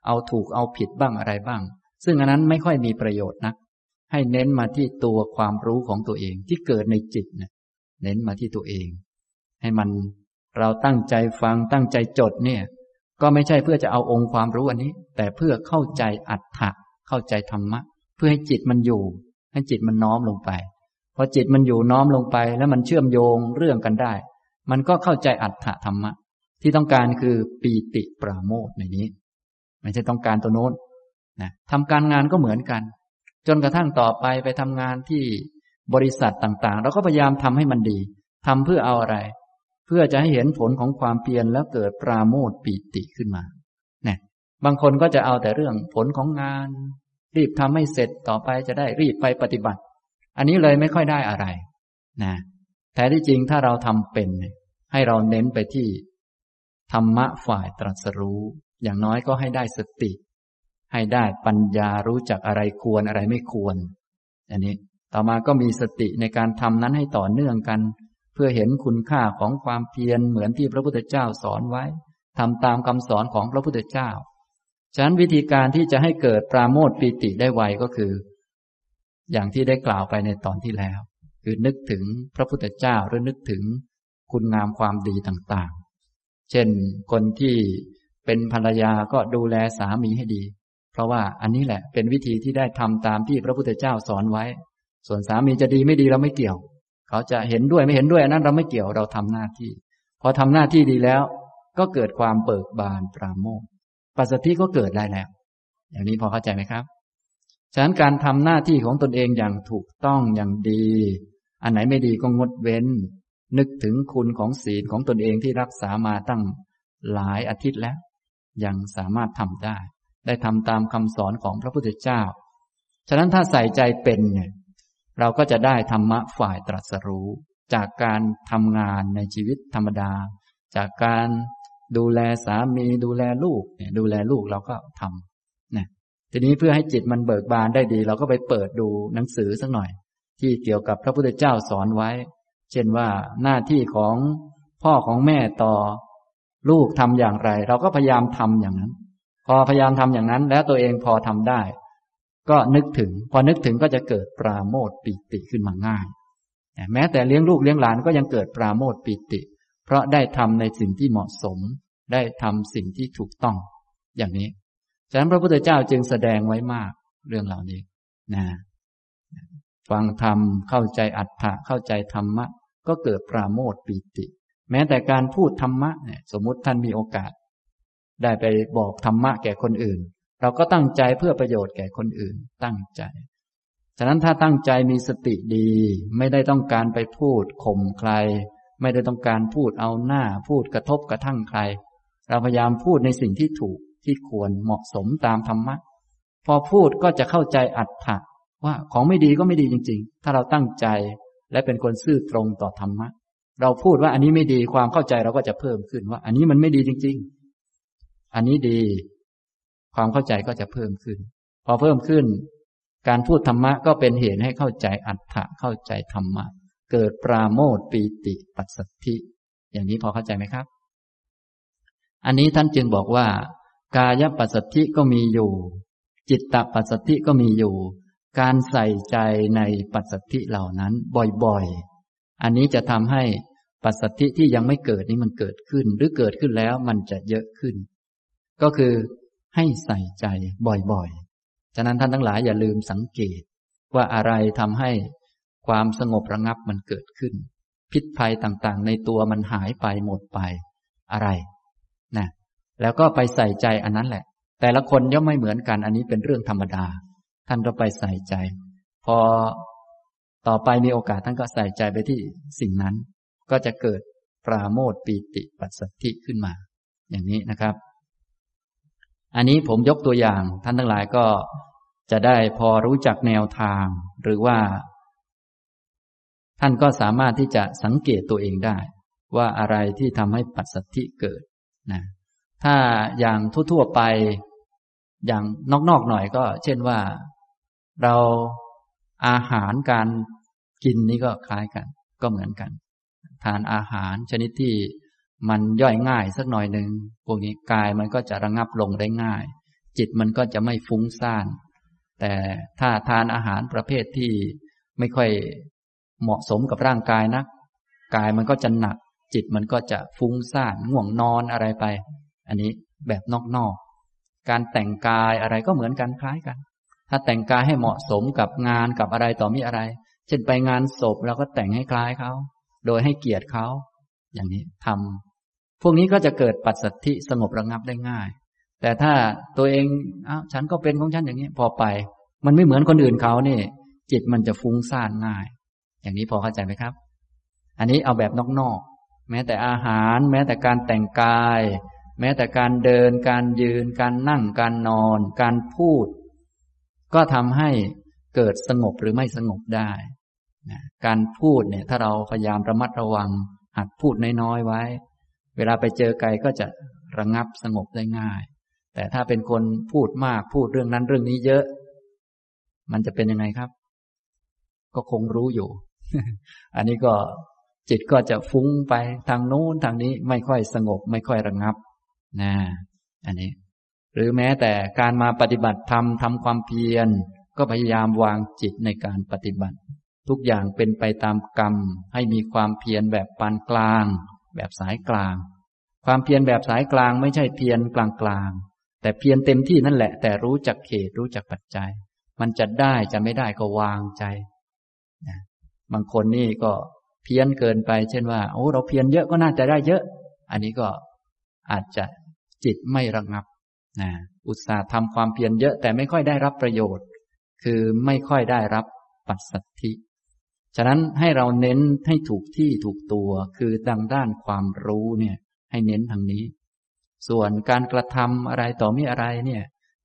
เอาถูกเอาผิดบ้างอะไรบ้าง ซึ่งอันนั้นไม่ค่อยมีประโยชน์นัก ให้เน้นมาที่ตัวความรู้ของตัวเองที่เกิดในจิตเนี่ยเน้นมาที่ตัวเอง ให้มันเราตั้งใจฟังตั้งใจจดเนี่ย ก็ไม่ใช่เพื่อจะเอาองค์ความรู้อันนี้ แต่เพื่อเข้าใจอัตถะเข้าใจธรรมะ เพื่อให้จิตมันอยู่ ให้จิตมันน้อมลงไปพอจิตมันอยู่น้อมลงไป แล้วมันเชื่อมโยงเรื่องกันได้ มันก็เข้าใจอัตถะธรรมะ ที่ต้องการคือปีติปราโมทในนี้ ไม่ใช่ต้องการตัวโน้นนะทำการงานก็เหมือนกัน จนกระทั่งต่อไปไปทำงานที่บริษัทต่างๆ เราก็พยายามทำให้มันดีทำเพื่อเอาอะไร เพื่อจะให้เห็นผลของความเพียรแล้วเกิดปราโมทปีติขึ้นมาเนี่ยบางคนก็จะเอาแต่เรื่องผลของงาน รีบทำให้เสร็จต่อไปจะได้รีบไปปฏิบัติ อันนี้เลยไม่ค่อยได้อะไรนะแต่ที่จริงถ้าเราทำเป็น ให้เราเน้นไปที่ธรรมะฝ่ายตรัสรู้ อย่างน้อยก็ให้ได้สติ ให้ได้ปัญญารู้จักอะไรควรอะไรไม่ควร อันนี้ต่อมาก็มีสติในการทำนั้นให้ต่อเนื่องกัน เพื่อเห็นคุณค่าของความเพียรเหมือนที่พระพุทธเจ้าสอนไว้ทำตามคำสอนของพระพุทธเจ้า ฉะนั้นวิธีการที่จะให้เกิดปราโมทปีติได้ไวก็คือ อย่างที่ได้กล่าวไปในตอนที่แล้ว คือนึกถึงพระพุทธเจ้าหรือนึกถึงคุณงามความดีต่างๆ เช่นคนที่เป็นภรรยาก็ดูแลสามีให้ดี เพราะว่าอันนี้แหละเป็นวิธีที่ได้ทำตามที่พระพุทธเจ้าสอนไว้ ส่วนสามีจะดีไม่ดีเราไม่เกี่ยว เขาจะเห็นด้วยไม่เห็นด้วยอันนั้นเราไม่เกี่ยวเราทำหน้าที่ พอทำหน้าที่ดีแล้ว ก็เกิดความเบิกบานปราโมทปัสสติก็เกิดได้แล้ว อย่างนี้พอเข้าใจไหมครับ ฉะนั้นการทำหน้าที่ของตนเองอย่างถูกต้องอย่างดี อันไหนไม่ดีก็งดเว้น นึกถึงคุณของศีลของตนเองที่รักษามาตั้งหลายอาทิตย์แล้ว ยังสามารถทำได้ ได้ทำตามคำสอนของพระพุทธเจ้า ฉะนั้นถ้าใส่ใจเป็นเนี่ยเราก็จะได้ธรรมะฝ่ายตรัสรู้ จากการทำงานในชีวิตธรรมดา จากการดูแลสามีดูแลลูกเนี่ยดูแลลูกเราก็ทำนะทีนี้เพื่อให้จิตมันเบิกบานได้ดี เราก็ไปเปิดดูหนังสือสักหน่อย ที่เกี่ยวกับพระพุทธเจ้าสอนไว้ เช่นว่าหน้าที่ของพ่อของแม่ต่อ ลูกทำอย่างไร เราก็พยายามทำอย่างนั้น พอพยายามทำอย่างนั้น แล้วตัวเองพอทำได้ ก็นึกถึง พอนึกถึงก็จะเกิดปราโมทปิติขึ้นมาง่าย แม้แต่เลี้ยงลูกเลี้ยงหลานก็ยังเกิดปราโมทปิติ เพราะได้ทำในสิ่งที่เหมาะสม ได้ทำสิ่งที่ถูกต้อง อย่างนี้ฉะนั้นพระพุทธเจ้าจึงแสดงไว้มากเรื่องเหล่านี้นะฟังธรรมเข้าใจอัตถะเข้าใจธรรมะ ก็เกิดปราโมทปีติ แม้แต่การพูดธรรมะเนี่ยสมมติท่านมีโอกาส ได้ไปบอกธรรมะแก่คนอื่น เราก็ตั้งใจเพื่อประโยชน์แก่คนอื่น ตั้งใจ ฉะนั้นถ้าตั้งใจมีสติดี ไม่ได้ต้องการไปพูดข่มใคร ไม่ได้ต้องการพูดเอาหน้าพูดกระทบกระทั่งใคร เราพยายามพูดในสิ่งที่ถูกที่ควรเหมาะสมตามธรรมะ พอพูดก็จะเข้าใจอัตถะว่าของไม่ดีก็ไม่ดีจริง ๆ ถ้าเราตั้งใจและเป็นคนซื่อตรงต่อธรรมะ เราพูดว่าอันนี้ไม่ดีความเข้าใจเราก็จะเพิ่มขึ้นว่า อันนี้มันไม่ดีจริง ๆ อันนี้ดี ความเข้าใจก็จะเพิ่มขึ้น พอเพิ่มขึ้น การพูดธรรมะก็เป็นเหตุให้เข้าใจอัตถะเข้าใจธรรมะ เกิดปราโมทปีติปัสสัทธิ อย่างนี้พอเข้าใจไหมครับ อันนี้ท่านจึงบอกว่า กายปัสสัทธิก็มีอยู่ จิตตปัสสัทธิก็มีอยู่ การใส่ใจในปัสสัทธิเหล่านั้นบ่อยๆ อันนี้จะทำให้ปัสสัทธิที่ยังไม่เกิดนี้มันเกิดขึ้น หรือเกิดขึ้นแล้วมันจะเยอะขึ้น ก็คือให้ใส่ใจบ่อยๆ ฉะนั้นท่านทั้งหลายอย่าลืมสังเกต ว่าอะไรทำให้ความสงบระงับมันเกิดขึ้น พิษภัยต่างๆ ในตัวมันหายไปหมดไปอะไรนะแล้วก็ไปใส่ใจอันนั้นแหละ แต่ละคนย่อมไม่เหมือนกันอันนี้เป็นเรื่องธรรมดา ท่านก็ไปใส่ใจ พอต่อไปมีโอกาสท่านก็ใส่ใจไปที่สิ่งนั้น ก็จะเกิดปราโมทปีติปัสสติขึ้นมา อย่างนี้นะครับ อันนี้ผมยกตัวอย่างท่านทั้งหลายก็จะได้พอรู้จักแนวทาง หรือว่า ท่านก็สามารถที่จะสังเกตตัวเองได้ ว่าอะไรที่ทำให้ปัสสติเกิดนะถ้าอย่างทั่วๆไป อย่างนอกๆหน่อยก็ เช่นว่าเราอาหารการกินนี่ก็คล้ายกัน ก็เหมือนกัน ทานอาหารชนิดที่ มันย่อยง่ายสักหน่อยหนึ่งพวกนี้กายมันก็จะระงับลงได้ง่าย จิตมันก็จะไม่ฟุ้งซ่าน แต่ถ้าทานอาหารประเภทที่ไม่ค่อยเหมาะสมกับร่างกายนัก กายมันก็จะหนัก จิตมันก็จะฟุ้งซ่านง่วงนอนอะไรไป อันนี้แบบนอกๆการแต่งกายอะไรก็เหมือนกันคล้ายกัน ถ้าแต่งกายให้เหมาะสมกับงานกับอะไรต่อมีอะไร เช่นไปงานศพเราก็แต่งให้คล้ายเขา โดยให้เกียรติเขา อย่างนี้ทำพ วกนี้ก็จะเกิดปัสสัทธิสงบระงับได้ง่าย แต่ถ้าตัวเองอ้าวฉันก็เป็นของฉันอย่างนี้พอไป มันไม่เหมือนคนอื่นเขานี่ จิตมันจะฟุ้งซ่านง่าย อย่างนี้พอเข้าใจไหมครับ อันนี้เอาแบบนอกๆแม้แต่อาหาร แม้แต่การแต่งกาย แม้แต่การเดิน การยืน การนั่ง การนอน การพูด ก็ทำให้เกิดสงบหรือไม่สงบได้นะการพูดเนี่ย ถ้าเราพยายามระมัดระวัง หัดพูดน้อยๆไว้ เวลาไปเจอไกลก็จะระงับสงบได้ง่าย แต่ถ้าเป็นคนพูดมากพูดเรื่องนั้นเรื่องนี้เยอะ มันจะเป็นยังไงครับ ก็คงรู้อยู่ อันนี้ก็จิตก็จะฟุ้งไปทางโน้นทางนี้ไม่ค่อยสงบ ไม่ค่อยระงับนะอันนี้ หรือแม้แต่การมาปฏิบัติธรรมทำความเพียร ก็พยายามวางจิตในการปฏิบัติ ทุกอย่างเป็นไปตามกรรม ให้มีความเพียรแบบปานกลาง แบบสายกลาง ความเพียรแบบสายกลางไม่ใช่เพียรกลางกลางแต่เพียรเต็มที่นั่นแหละ แต่รู้จักเขตรู้จักปัจจัย มันจะได้จะไม่ได้ก็วางใจนะบางคนนี่ก็เพี้ยนเกินไป เช่นว่าโอ้เราเพียรเยอะก็น่าจะได้เยอะ อันนี้ก็อาจจะจิตไม่ระงับนะอุตส่าห์ทำความเพียรเยอะแต่ไม่ค่อยได้รับประโยชน์ คือไม่ค่อยได้รับปัสสัทธิ ฉะนั้นให้เราเน้นให้ถูกที่ถูกตัวคือดังด้านความรู้เนี่ยให้เน้นทางนี้ ส่วนการกระทำอะไรต่อมีอะไรเนี่ย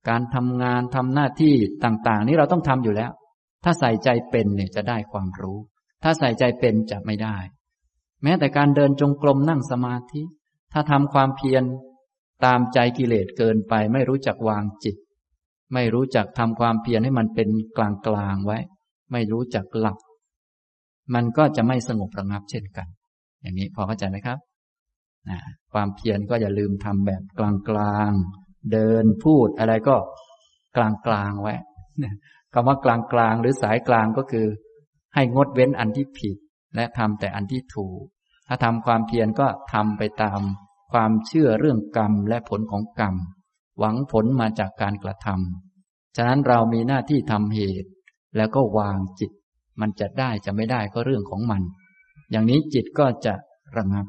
การทำงานทำหน้าที่ต่างๆ นี้เราต้องทำอยู่แล้ว ถ้าใส่ใจเป็นเนี่ยจะได้ความรู้ ถ้าใส่ใจเป็นจะไม่ได้ แม้แต่การเดินจงกรมนั่งสมาธิ ถ้าทำความเพียรตามใจกิเลสเกินไป ไม่รู้จักวางจิต ไม่รู้จักทำความเพียรให้มันเป็นกลางกลางไว้ ไม่รู้จักหลับ มันก็จะไม่สงบระงับเช่นกัน อย่างนี้พอเข้าใจไหมครับความเพียรก็อย่าลืมทำแบบกลางกลางเดินพูดอะไรก็กลางกลางไว้คำว่ากลางกลางหรือสายกลางก็คือ ให้งดเว้นอันที่ผิด และทำแต่อันที่ถูก ถ้าทำความเพียรก็ทำไปตามความเชื่อเรื่องกรรมและผลของกรรม หวังผลมาจากการกระทำฉะนั้นเรามีหน้าที่ทำเหตุ แล้วก็วางจิต มันจะได้จะไม่ได้ก็เรื่องของมัน อย่างนี้จิตก็จะระงับ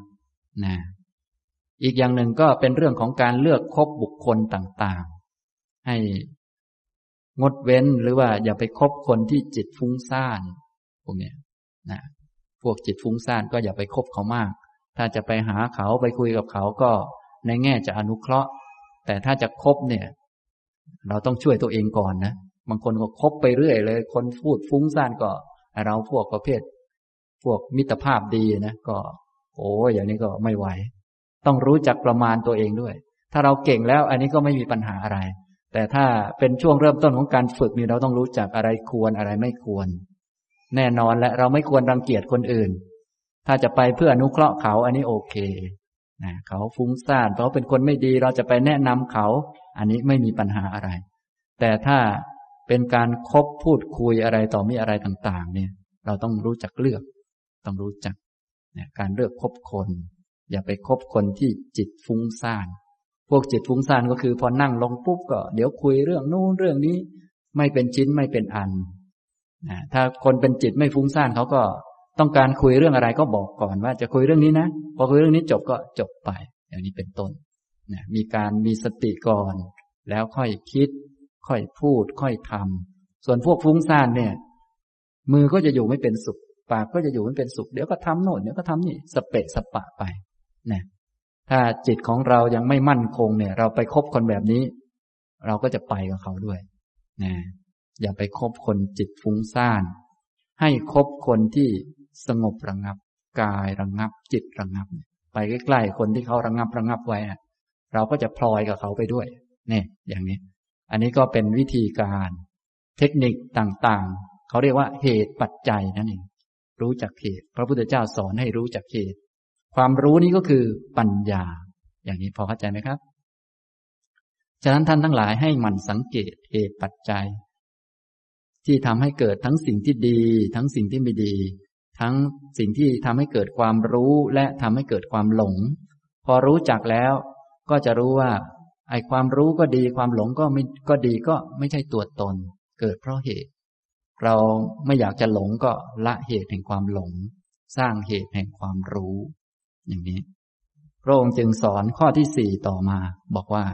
นะอีกอย่างหนึ่งก็เป็นเรื่องของการเลือกคบบุคคลต่างๆ ให้งดเว้นหรือว่าอย่าไปคบคนที่จิตฟุ้งซ่านพวกนี้นะพวกจิตฟุ้งซ่านก็อย่าไปคบเขามาก ถ้าจะไปหาเขาไปคุยกับเขาก็ในแง่จะอนุเคราะห์ แต่ถ้าจะคบเนี่ย เราต้องช่วยตัวเองก่อนนะบางคนก็คบไปเรื่อยเลย คนพูดฟุ้งซ่านก็ เราพวกประเภท พวกมิตรภาพดีนะก็ โอ้อย่างนี้ก็ไม่ไหว ต้องรู้จักประมาณตัวเองด้วย ถ้าเราเก่งแล้วอันนี้ก็ไม่มีปัญหาอะไร แต่ถ้าเป็นช่วงเริ่มต้นของการฝึกนี่เราต้องรู้จักอะไรควรอะไรไม่ควร แน่นอนและเราไม่ควรรังเกียจคนอื่น ถ้าจะไปเพื่ออนุเคราะห์เขาอันนี้โอเคนะเขาฟุ้งซ่านเขาเป็นคนไม่ดีเราจะไปแนะนำเขา อันนี้ไม่มีปัญหาอะไร แต่ถ้า เป็นการครบพูดคุยอะไรต่อมีอะไรต่างๆ เนี่ย เราต้องรู้จักเลือก ต้องรู้จักเนี่ยการเลือกคบคน อย่าไปคบคนที่จิตฟุ้งซ่าน พวกจิตฟุ้งซ่านก็คือพอนั่งลงปุ๊บก็ เดี๋ยวคุยเรื่องนู้นเรื่องนี้ ไม่เป็นชิ้นไม่เป็นอันนะถ้าคนเป็นจิตไม่ฟุ้งซ่านเขาก็ต้องการคุยเรื่องอะไรก็บอกก่อนว่า จะคุยเรื่องนี้นะพอคุยเรื่องนี้จบก็จบไป อย่างนี้เป็นต้นนะมีการมีสติก่อน แล้วค่อยคิด ค่อยพูด ค่อยทำส่วนพวกฟุ้งซ่านเนี่ย มือก็จะอยู่ไม่เป็นสุข ปากก็จะอยู่ไม่เป็นสุข เดี๋ยวก็ทำโน่นเดี๋ยวก็ทำนี่สเปะสปะไปนะถ้าจิตของเรายังไม่มั่นคงเนี่ย เราไปคบคนแบบนี้ เราก็จะไปกับเขาด้วยนะอย่าไปคบคนจิตฟุ้งซ่าน ให้คบคนที่สงบระงับ กายระงับ จิตระงับ ไปใกล้ๆคนที่เขาระงับระงับไว้เราก็จะพลอยกับเขาไปด้วยเนี่ยอย่างนี้ อันนี้ก็เป็นวิธีการ เทคนิคต่างๆ เขาเรียกว่าเหตุปัจจัยนั่นเอง รู้จักเหตุ พระพุทธเจ้าสอนให้รู้จักเหตุ ความรู้นี้ก็คือปัญญา อย่างนี้พอเข้าใจไหมครับ ฉะนั้นท่านทั้งหลายให้มันสังเกตเหตุปัจจัย ที่ทำให้เกิดทั้งสิ่งที่ดี ทั้งสิ่งที่ไม่ดี ทั้งสิ่งที่ทำให้เกิดความรู้และทำให้เกิดความหลง พอรู้จักแล้วก็จะรู้ว่า ไอ้ความรู้ก็ดีความหลงก็ไม่ก็ดีก็ไม่ใช่ตัวตน เกิดเพราะเหตุ เราไม่อยากจะหลงก็ละเหตุแห่งความหลง สร้างเหตุแห่งความรู้ อย่างนี้พระองค์จึงสอนข้อที่สี่ต่อมา บอกว่า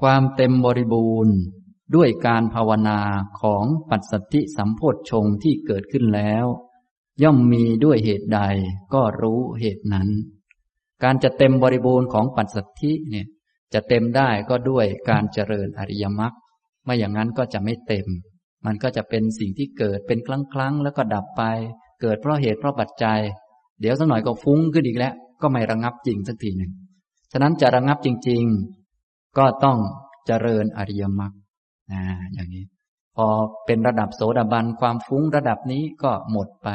ความเต็มบริบูรณ์ด้วยการภาวนาของปัจสัตติสัมโพธชงที่เกิดขึ้นแล้ว ย่อมมีด้วยเหตุใดก็รู้เหตุนั้น การจะเต็มบริบูรณ์ของปัจสัทธิเนี่ยจะเต็มได้ก็ด้วยการเจริญอริยมรรคไม่อย่างนั้นก็จะไม่เต็ม มันก็จะเป็นสิ่งที่เกิดเป็นครั้งครั้งแล้วก็ดับไป เกิดเพราะเหตุเพราะปัจจัย เดี๋ยวสักหน่อยก็ฟุ้งขึ้นอีกแล้ว ก็ไม่ระงับจริงสักทีหนึ่งฉะนั้นจะระงับจริง ๆ ก็ต้องเจริญอริยมรรคนะอย่างนี้ พอเป็นระดับโสดาบันความฟุ้งระดับนี้ก็หมดไป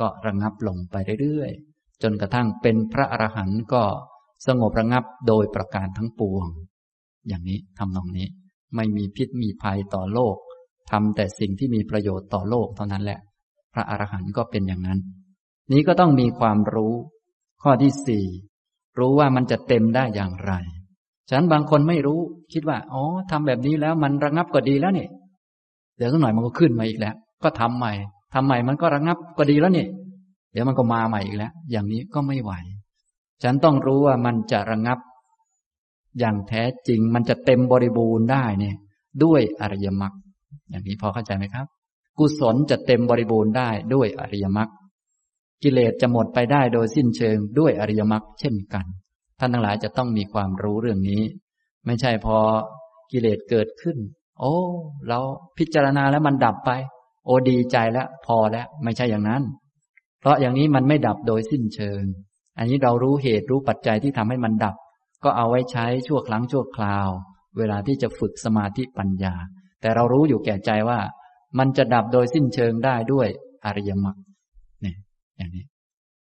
ก็ระงับลงไปเรื่อย จนกระทั่งเป็นพระอรหันต์ก็สงบระงับโดยประการทั้งปวง อย่างนี้ทำนองนี้ ไม่มีพิษมีภัยต่อโลกทำแต่สิ่งที่มีประโยชน์ต่อโลกเท่านั้นแหละ พระอรหันต์ก็เป็นอย่างนั้น นี้ก็ต้องมีความรู้ ข้อที่สี่รู้ว่ามันจะเต็มได้อย่างไรฉะนั้นบางคนไม่รู้ คิดว่า อ๋อทำแบบนี้แล้วมันระงับก็ดีแล้วนี่เดี๋ยวสักหน่อยมันก็ขึ้นมาอีกแล้ว ก็ทำใหม่ทำใหม่มันก็ระงับก็ดีแล้วนี่ ดี๋ยวมันก็มาใหม่อีกแล้ว อย่างนี้ก็ไม่ไหว ฉันต้องรู้ว่ามันจะระงับ อย่างแท้จริงมันจะเต็มบริบูรณ์ได้เนี่ย ด้วยอริยมรรคอย่างนี้พอเข้าใจไหมครับ กุศลจะเต็มบริบูรณ์ได้ด้วยอริยมรรคกิเลสจะหมดไปได้โดยสิ้นเชิงด้วยอริยมรรคเช่นกัน ท่านทั้งหลายจะต้องมีความรู้เรื่องนี้ ไม่ใช่พอกิเลสเกิดขึ้น โอ้เราพิจารณาแล้วมันดับไป โอ้ดีใจแล้วพอแล้วไม่ใช่อย่างนั้น ราะอย่างนี้มันไม่ดับโดยสิ้นเชิง อันนี้เรารู้เหตุรู้ปัจจัยที่ทำให้มันดับ ก็เอาไว้ใช้ชั่วครั้งชั่วคราว เวลาที่จะฝึกสมาธิปัญญา แต่เรารู้อยู่แก่ใจว่า มันจะดับโดยสิ้นเชิงได้ด้วยอริยมรรคเนี่ยอย่างนี้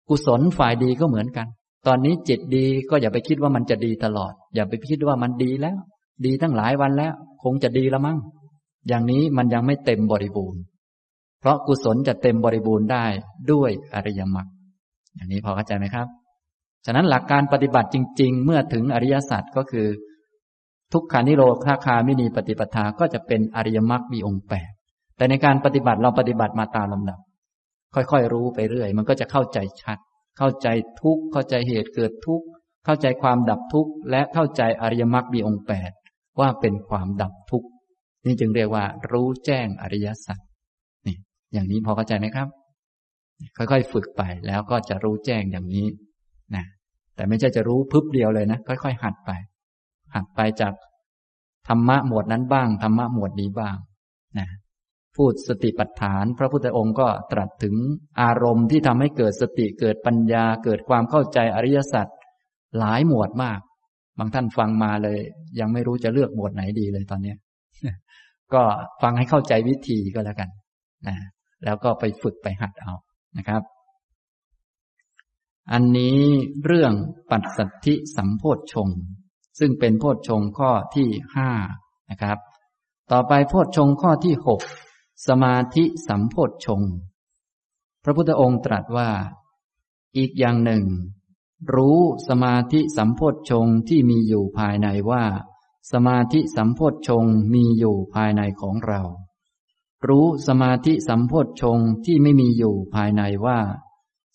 กุศลฝ่ายดีก็เหมือนกัน ตอนนี้จิตดีก็อย่าไปคิดว่ามันจะดีตลอด อย่าไปคิดว่ามันดีแล้ว ดีตั้งหลายวันแล้ว คงจะดีล้วมั้งอย่างนี้มันยังไม่เต็มบริบูรณ์ เพราะกุศลจะเต็มบริบูรณ์ได้ด้วยอริยมรรคอย่างนี้พอเข้าใจไหมครับ ฉะนั้นหลักการปฏิบัติจริง ๆ เมื่อถึงอริยสัจก็คือ ทุกขานิโรธาคามินีปฏิปทาก็จะเป็นอริยมรรคมีองค์แปดแต่ในการปฏิบัติเราปฏิบัติมาตามลำดับ ค่อยๆรู้ไปเรื่อย มันก็จะเข้าใจชัด เข้าใจทุกเข้าใจเหตุเกิดทุกเข้าใจความดับทุกและเข้าใจอริยมรรคมีองค์แปดว่าเป็นความดับทุกนี่จึงเรียกว่า รู้แจ้งอริยสัจ อย่างนี้พอเข้าใจไหมครับ ค่อยๆฝึกไปแล้วก็จะรู้แจ้งอย่างนี้นะแต่ไม่ใช่จะรู้พึบเดียวเลยนะ ค่อยๆหัดไป หัดไปจากธรรมะหมวดนั้นบ้างธรรมะหมวดนี้บ้างนะพูดสติปัฏฐาน พระพุทธองค์ก็ตรัสถึงอารมณ์ที่ทำให้เกิดสติเกิดปัญญา เกิดความเข้าใจอริยสัจหลายหมวดมาก บางท่านฟังมาเลย ยังไม่รู้จะเลือกหมวดไหนดีเลยตอนนี้ก็ฟังให้เข้าใจวิธีก็แล้วกันนะ แล้วก็ไปฝึกไปหัดเอานะครับ อันนี้เรื่องปัจสัทธิสัมโพธชงซึ่งเป็นโพธชงข้อที่ห้านะครับ ต่อไปโพธชงข้อที่หกสมาธิสัมโพธชงพระพุทธองค์ตรัสว่า อีกอย่างหนึ่ง รู้สมาธิสัมโพธชงที่มีอยู่ภายในว่า สมาธิสัมโพธชงมีอยู่ภายในของเรา รู้สมาธิสัมโพชฌงที่ไม่มีอยู่ภายในว่า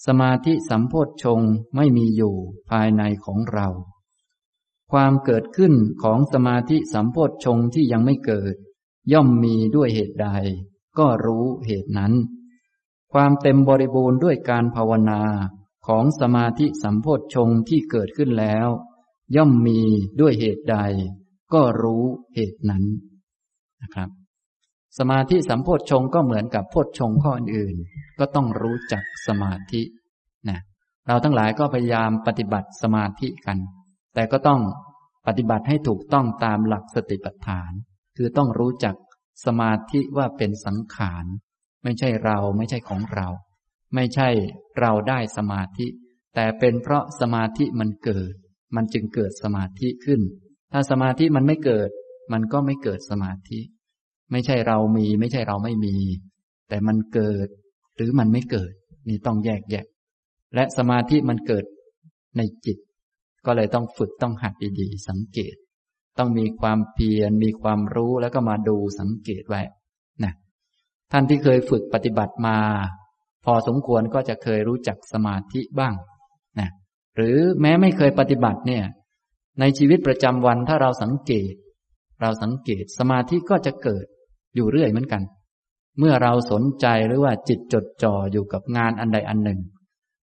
สมาธิสัมโพชฌงไม่มีอยู่ภายในของเรา ความเกิดขึ้นของสมาธิสัมโพชฌงที่ยังไม่เกิด ย่อมมีด้วยเหตุใด ก็รู้เหตุนั้น ความเต็มบริบูรณ์ด้วยการภาวนาของสมาธิสัมโพชฌงที่เกิดขึ้นแล้ว ย่อมมีด้วยเหตุใด ก็รู้เหตุนั้นนะครับ สมาธิสัมโพชฌงก็เหมือนกับโพชฌงข้ออื่นก็ต้องรู้จักสมาธินะเราทั้งหลายก็พยายามปฏิบัติสมาธิกัน แต่ก็ต้องปฏิบัติให้ถูกต้องตามหลักสติปัฏฐาน คือต้องรู้จักสมาธิว่าเป็นสังขาร ไม่ใช่เราไม่ใช่ของเรา ไม่ใช่เราได้สมาธิ แต่เป็นเพราะสมาธิมันเกิด มันจึงเกิดสมาธิขึ้น ถ้าสมาธิมันไม่เกิด มันก็ไม่เกิดสมาธิ ไม่ใช่เรามี ไม่ใช่เราไม่มี แต่มันเกิด หรือมันไม่เกิด นี่ต้องแยกแยะ และสมาธิมันเกิดในจิต ก็เลยต้องฝึกต้องหัดดีๆ สังเกต ต้องมีความเพียรมีความรู้แล้วก็มาดูสังเกตไว้นะท่านที่เคยฝึกปฏิบัติมา พอสมควรก็จะเคยรู้จักสมาธิบ้างนะหรือแม้ไม่เคยปฏิบัติเนี่ย ในชีวิตประจำวันถ้าเราสังเกต เราสังเกตสมาธิก็จะเกิด อยู่เรื่อยเหมือนกัน เมื่อเราสนใจหรือว่าจิตจดจ่ออยู่กับงานอันใดอันหนึ่ง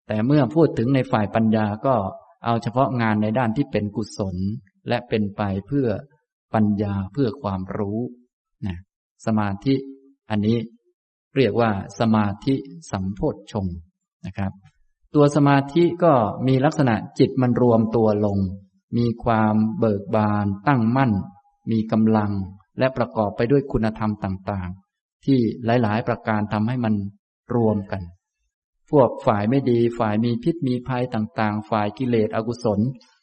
แต่เมื่อพูดถึงในฝ่ายปัญญาก็เอาเฉพาะงานในด้านที่เป็นกุศล และเป็นไปเพื่อปัญญาเพื่อความรู้นะสมาธิอันนี้เรียกว่าสมาธิสัมโพธชงนะครับ ตัวสมาธิก็มีลักษณะจิตมันรวมตัวลง มีความเบิกบานตั้งมั่น มีกำลัง และประกอบไปด้วยคุณธรรมต่างๆ ที่หลายๆ ประการทำให้มันรวมกัน พวกฝ่ายไม่ดีฝ่ายมีพิษมีภัยต่างๆ ฝ่ายกิเลสอกุศล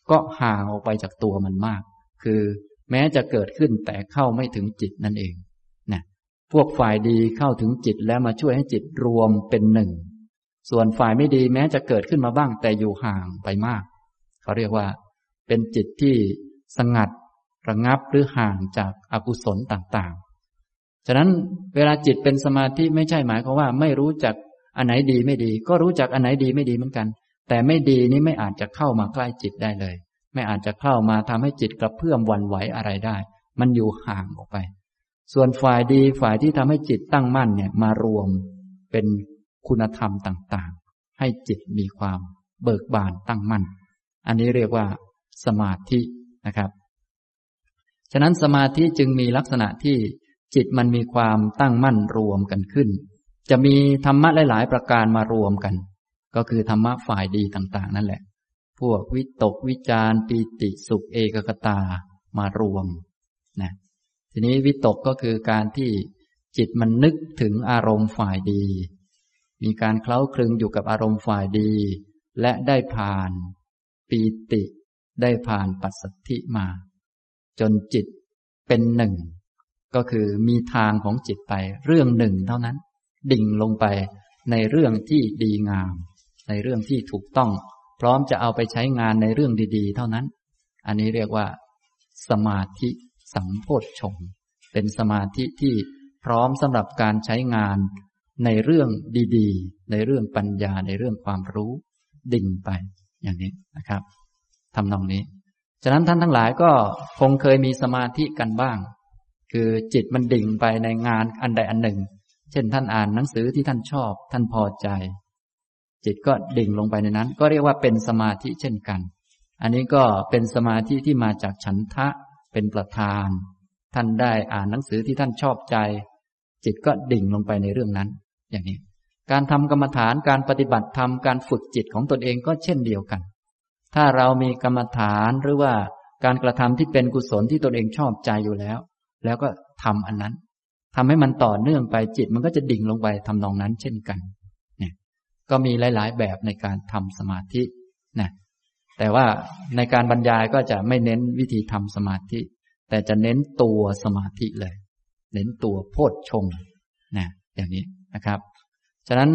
ก็ห่างออกไปจากตัวมันมาก คือแม้จะเกิดขึ้นแต่เข้าไม่ถึงจิตนั่นเองนะพวกฝ่ายดีเข้าถึงจิตแล้วมาช่วยให้จิตรวมเป็นหนึ่ง ส่วนฝ่ายไม่ดีแม้จะเกิดขึ้นมาบ้างแต่อยู่ห่างไปมาก เขาเรียกว่า เป็นจิตที่สงัด ระงับหรือห่างจากอากุศลต่างๆ ฉะนั้นเวลาจิตเป็นสมาธิไม่ใช่หมายความว่า ไม่รู้จักอันไหนดีไม่ดี ก็รู้จักอันไหนดีไม่ดีเหมือนกัน แต่ไม่ดีนี้ไม่อาจจะเข้ามาใกล้จิตได้เลย ไม่อาจจะเข้ามาทำให้จิตกระเพื่อมวันไหวอะไรได้ มันอยู่ห่างออกไป ส่วนฝ่ายดีฝ่ายที่ทำให้จิตตั้งมั่นเนี่ยมารวมเป็นคุณธรรมต่างๆ ให้จิตมีความเบิกบานตั้งมั่น อันนี้เรียกว่าสมาธินะครับ ฉะนั้นสมาธิจึงมีลักษณะที่จิตมันมีความตั้งมั่นรวมกันขึ้น จะมีธรรมะหลาย ๆ ประการมารวมกัน ก็คือธรรมะฝ่ายดีต่าง ๆ นั่นแหละ พวกวิตกวิจารปีติสุขเอกกตามารวมนะทีนี้วิตกก็คือการที่จิตมันนึกถึงอารมณ์ฝ่ายดี มีการเคล้าคลึงอยู่กับอารมณ์ฝ่ายดี และได้ผ่านปีติ ได้ผ่านปัสสัทธิมา จนจิตเป็นหนึ่ง ก็คือมีทางของจิตไปเรื่องหนึ่งเท่านั้น ดิ่งลงไปในเรื่องที่ดีงาม ในเรื่องที่ถูกต้อง พร้อมจะเอาไปใช้งานในเรื่องดีๆ เท่านั้น อันนี้เรียกว่า สมาธิสัมโพธชงเป็นสมาธิที่พร้อมสำหรับการใช้งานในเรื่องดีๆ ในเรื่องปัญญาในเรื่องความรู้ดิ่งไปอย่างนี้นะครับทำนองนี้ ฉะนั้นท่านทั้งหลายก็คงเคยมีสมาธิกันบ้าง คือจิตมันดิ่งไปในงานอันใดอันหนึ่ง เช่นท่านอ่านหนังสือที่ท่านชอบ ท่านพอใจ จิตก็ดิ่งลงไปในนั้น ก็เรียกว่าเป็นสมาธิเช่นกัน อันนี้ก็เป็นสมาธิที่มาจากฉันทะเป็นประธาน ท่านได้อ่านหนังสือที่ท่านชอบใจ จิตก็ดิ่งลงไปในเรื่องนั้น อย่างนี้ การทำกรรมฐานการปฏิบัติธรรมการฝึกจิตของตนเองก็เช่นเดียวกัน ถ้าเรามีกรรมฐานหรือว่าการกระทำที่เป็นกุศลที่ตนเองชอบใจอยู่แล้ว แล้วก็ทำอันนั้นทำให้มันต่อเนื่องไปจิตมันก็จะดิ่งลงไปทำนองนั้นเช่นกันเนี่ยก็มีหลาย ๆ แบบในการทำสมาธินะแต่ว่าในการบรรยายก็จะไม่เน้นวิธีทำสมาธิ แต่จะเน้นตัวสมาธิเลย เน้นตัวโพชฌงนะอย่างนี้นะครับ ฉะนั้น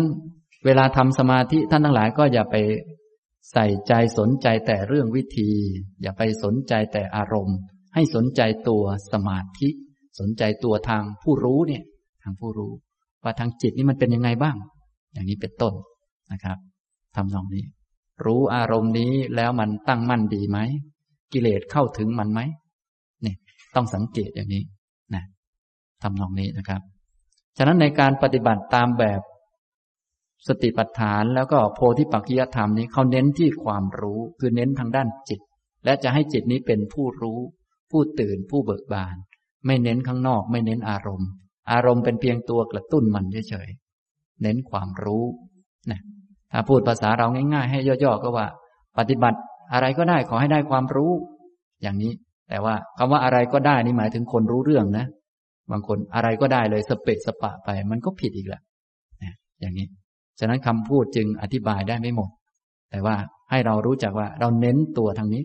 เวลาทำสมาธิท่านทั้งหลายก็อย่าไป ใส่ใจสนใจแต่เรื่องวิธี อย่าไปสนใจแต่อารมณ์ ให้สนใจตัวสมาธิ สนใจตัวทางผู้รู้เนี่ย ทางผู้รู้ ว่าทางจิตนี่มันเป็นยังไงบ้าง อย่างนี้เป็นต้นนะครับทำนองนี้ รู้อารมณ์นี้แล้วมันตั้งมั่นดีไหมกิเลสเข้าถึงมันไหมนี่ต้องสังเกตอย่างนี้นะทำนองนี้นะครับ ฉะนั้นในการปฏิบัติตามแบบ สติปัฏฐานแล้วก็โพธิปักกิยธรรมนี้เขาเน้นที่ความรู้ คือเน้นทางด้านจิต และจะให้จิตนี้เป็นผู้รู้ ผู้ตื่นผู้เบิกบาน ไม่เน้นข้างนอกไม่เน้นอารมณ์ อารมณ์เป็นเพียงตัวกระตุ้นมันเฉยๆเน้นความรู้นะถ้าพูดภาษาเราง่าย ๆ ให้ย่อๆก็ว่า ปฏิบัติอะไรก็ได้ขอให้ได้ความรู้ อย่างนี้ แต่ว่าคำว่าอะไรก็ได้นี่หมายถึงคนรู้เรื่องนะ บางคนอะไรก็ได้เลยสเปะสปะไป มันก็ผิดอีกแหละนะอย่างนี้ ฉะนั้นคำพูดจึงอธิบายได้ไม่หมด แต่ว่าให้เรารู้จักว่าเราเน้นตัวทางนี้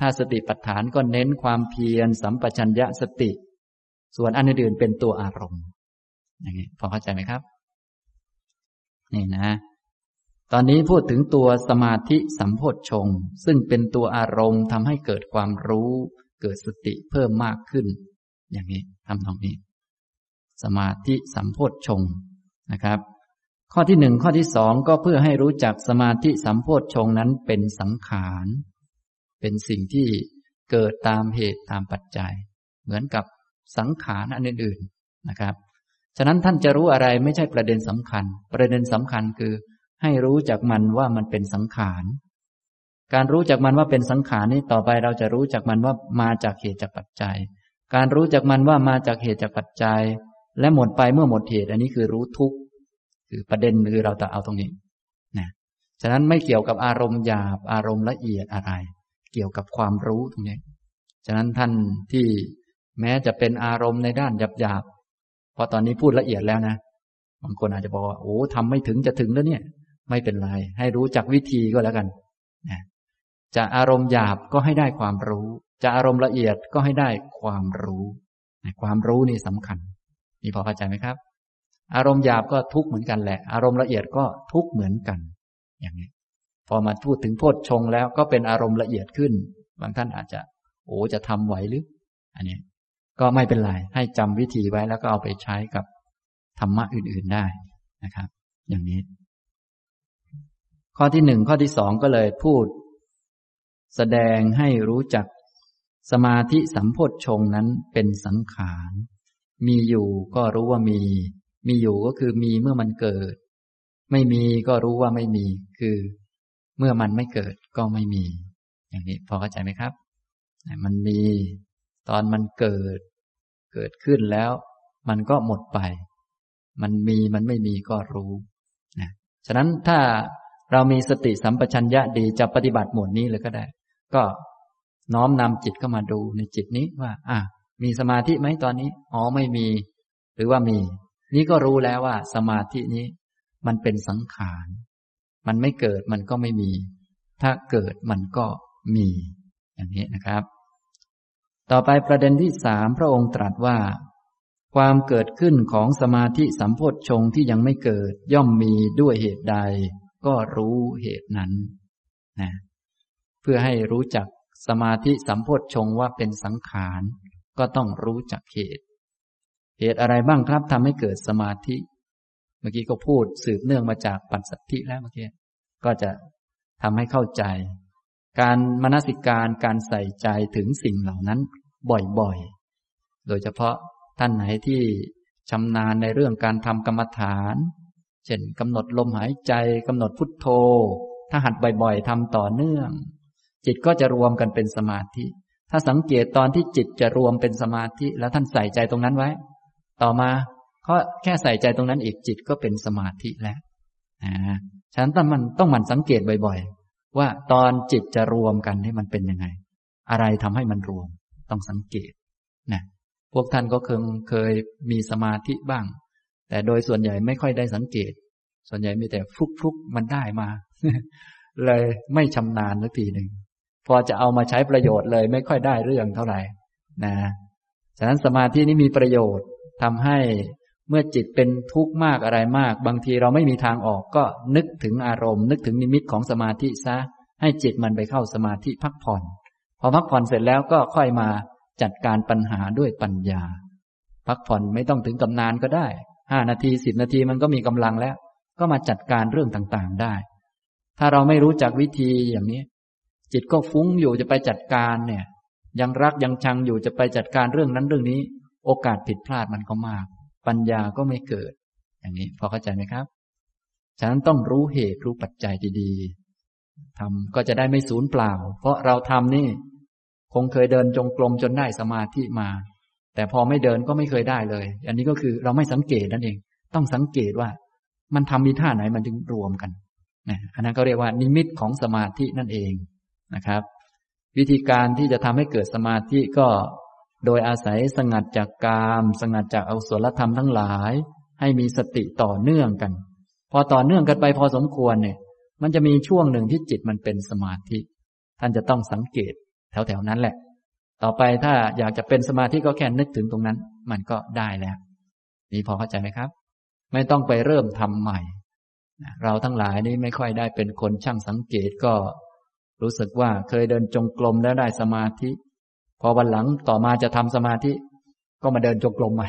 ถ้าสติปัฏฐานก็เน้นความเพียรสัมปชัญญะสติ ส่วนอันอื่นเป็นตัวอารมณ์อย่างนี้พอเข้าใจไหมครับ นี่นะ ตอนนี้พูดถึงตัวสมาธิสัมโพชฌงซึ่งเป็นตัวอารมณ์ทำให้เกิดความรู้ เกิดสติเพิ่มมากขึ้น อย่างนี้ทำตรงนี้ สมาธิสัมโพชฌงนะครับ ข้อที่หนึ่งข้อที่สองก็เพื่อให้รู้จักสมาธิสัมโพธชงนั้นเป็นสังขาร เป็นสิ่งที่เกิดตามเหตุตามปัจจัย เหมือนกับสังขารอันอื่นๆนะครับ ฉะนั้นท่านจะรู้อะไรไม่ใช่ประเด็นสำคัญ ประเด็นสำคัญคือ ให้รู้จักมันว่ามันเป็นสังขาร การรู้จักมันว่าเป็นสังขารนี้ต่อไปเราจะรู้จักมันว่ามาจากเหตุจากปัจจัย การรู้จักมันว่ามาจากเหตุจากปัจจัย และหมดไปเมื่อหมดเหตุ อันนี้คือรู้ทุกข์ คือประเด็นคือเราจะเอาตรงนี้นะฉะนั้นไม่เกี่ยวกับอารมณ์หยาบอารมณ์ละเอียดอะไร เกี่ยวกับความรู้ตรงนี้ ฉะนั้นท่านที่แม้จะเป็นอารมณ์ในด้านหยาบหยาบเพราะตอนนี้พูดละเอียดแล้วนะบางคนอาจจะบอกว่าโอ้ทำไม่ถึงจะถึงแล้วเนี่ย ไม่เป็นไร ให้รู้จักวิธีก็แล้วกันนะจะอารมณ์หยาบก็ให้ได้ความรู้ จะอารมณ์ละเอียดก็ให้ได้ความรู้ ความรู้นี่สำคัญนี่พอเข้าใจไหมครับ อารมณ์หยาบก็ทุกข์เหมือนกันแหละ อารมณ์ละเอียดก็ทุกข์เหมือนกัน อย่างนี้ พอมาพูดถึงโพชฌงแล้วก็เป็นอารมณ์ละเอียดขึ้น บางท่านอาจจะ โอ้จะทำไหวหรือ อันนี้ ก็ไม่เป็นไร ให้จำวิธีไว้แล้วก็เอาไปใช้กับธรรมะอื่นๆได้นะครับ อย่างนี้ ข้อที่หนึ่งข้อที่สองก็เลยพูด แสดงให้รู้จักสมาธิสัมโพชฌงนั้นเป็นสังขาร มีอยู่ก็รู้ว่ามี มีอยู่ก็คือมีเมื่อมันเกิด ไม่มีก็รู้ว่าไม่มี คือ เมื่อมันไม่เกิดก็ไม่มี อย่างนี้พอเข้าใจไหมครับ มันมีตอนมันเกิด เกิดขึ้นแล้ว มันก็หมดไป มันมีมันไม่มีก็รู้นะฉะนั้นถ้าเรามีสติสัมปชัญญะดีจะปฏิบัติหมวดนี้เลยก็ได้ ก็น้อมนำจิตเข้ามาดูในจิตนี้ว่า อะมีสมาธิไหมตอนนี้ อ๋อไม่มี หรือว่ามี นี้ก็รู้แล้วว่า สมาธินี้ มันเป็นสังขาร มันไม่เกิดมันก็ไม่มี ถ้าเกิดมันก็มี อย่างนี้นะครับ ต่อไปประเด็นที่สามพระองค์ตรัสว่า ความเกิดขึ้นของสมาธิสัมโพธชงที่ยังไม่เกิดย่อมมีด้วยเหตุใด ก็รู้เหตุนั้นนะเพื่อให้รู้จักสมาธิสัมโพธชงว่าเป็นสังขาร ก็ต้องรู้จักเหตุ เหตุอะไรบ้างครับทำให้เกิดสมาธิ เมื่อกี้ก็พูดสืบเนื่องมาจากปัจสัทธิแล้วเมื่อกี้ก็จะทำให้เข้าใจ การมนสิการการใส่ใจถึงสิ่งเหล่านั้นบ่อยๆ โดยเฉพาะท่านไหนที่ชำนาญในเรื่องการทำกรรมฐาน เช่นกำหนดลมหายใจกำหนดพุทโธ ถ้าหัดบ่อยๆทำต่อเนื่อง จิตก็จะรวมกันเป็นสมาธิ ถ้าสังเกตตอนที่จิตจะรวมเป็นสมาธิ แล้วท่านใส่ใจตรงนั้นไว้ ต่อมาก็แค่ใส่ใจตรงนั้นอีกจิตก็เป็นสมาธิแล้วอ่าฉะนั้นต้องมันต้องมันสังเกตบ่อยๆ ว่าตอนจิตจะรวมกันให้มันเป็นยังไง อะไรทำให้มันรวม ต้องสังเกตนะพวกท่านก็เคยเคยมีสมาธิบ้าง แต่โดยส่วนใหญ่ไม่ค่อยได้สังเกต ส่วนใหญ่มีแต่ฟุกฟุกมันได้มา เลยไม่ชำนาญสักทีหนึ่งพอจะเอามาใช้ประโยชน์เลยไม่ค่อยได้เรื่องเท่าไหร่นะฉะนั้นสมาธินี้มีประโยชน์ ทำให้เมื่อจิตเป็นทุกข์มากอะไรมาก บางทีเราไม่มีทางออกก็นึกถึงอารมณ์ นึกถึงนิมิตของสมาธิซะ ให้จิตมันไปเข้าสมาธิพักผ่อน พอพักผ่อนเสร็จแล้วก็ค่อยมาจัดการปัญหาด้วยปัญญา พักผ่อนไม่ต้องถึงกำนานก็ได้ห้านาทีสิบนาทีมันก็มีกำลังแล้ว ก็มาจัดการเรื่องต่างๆได้ ถ้าเราไม่รู้จักวิธีอย่างนี้ จิตก็ฟุ้งอยู่จะไปจัดการเนี่ย ยังรักยังชังอยู่จะไปจัดการเรื่องนั้นเรื่องนี้ โอกาสผิดพลาดมันก็มาก ปัญญาก็ไม่เกิด อย่างนี้พอเข้าใจไหมครับฉะนั้นต้องรู้เหตุรู้ปัจจัยดีๆทำก็จะได้ไม่สูญเปล่า เพราะเราทำนี่ คงเคยเดินจงกรมจนได้สมาธิมา แต่พอไม่เดินก็ไม่เคยได้เลย อันนี้ก็คือเราไม่สังเกตนั่นเอง ต้องสังเกตว่า มันทำมีท่าไหนมันถึงรวมกันนะอันนั้นก็เรียกว่านิมิตของสมาธินั่นเองนะครับ วิธีการที่จะทำให้เกิดสมาธิก็ โดยอาศัยสงัดจากกาม สงัดจากอาสุรธรรมทั้งหลาย ให้มีสติต่อเนื่องกัน พอต่อเนื่องกันไปพอสมควรเนี่ย มันจะมีช่วงหนึ่งที่จิตมันเป็นสมาธิ ท่านจะต้องสังเกตแถวๆนั้นแหละ ต่อไปถ้าอยากจะเป็นสมาธิก็แค่นึกถึงตรงนั้น มันก็ได้แล้ว นี่พอเข้าใจไหมครับ ไม่ต้องไปเริ่มทำใหม่ เราทั้งหลายนี่ไม่ค่อยได้เป็นคนช่างสังเกตก็ รู้สึกว่าเคยเดินจงกรมแล้วได้สมาธิ พอวันหลังต่อมาจะทำสมาธิ ก็มาเดินจงกรมใหม่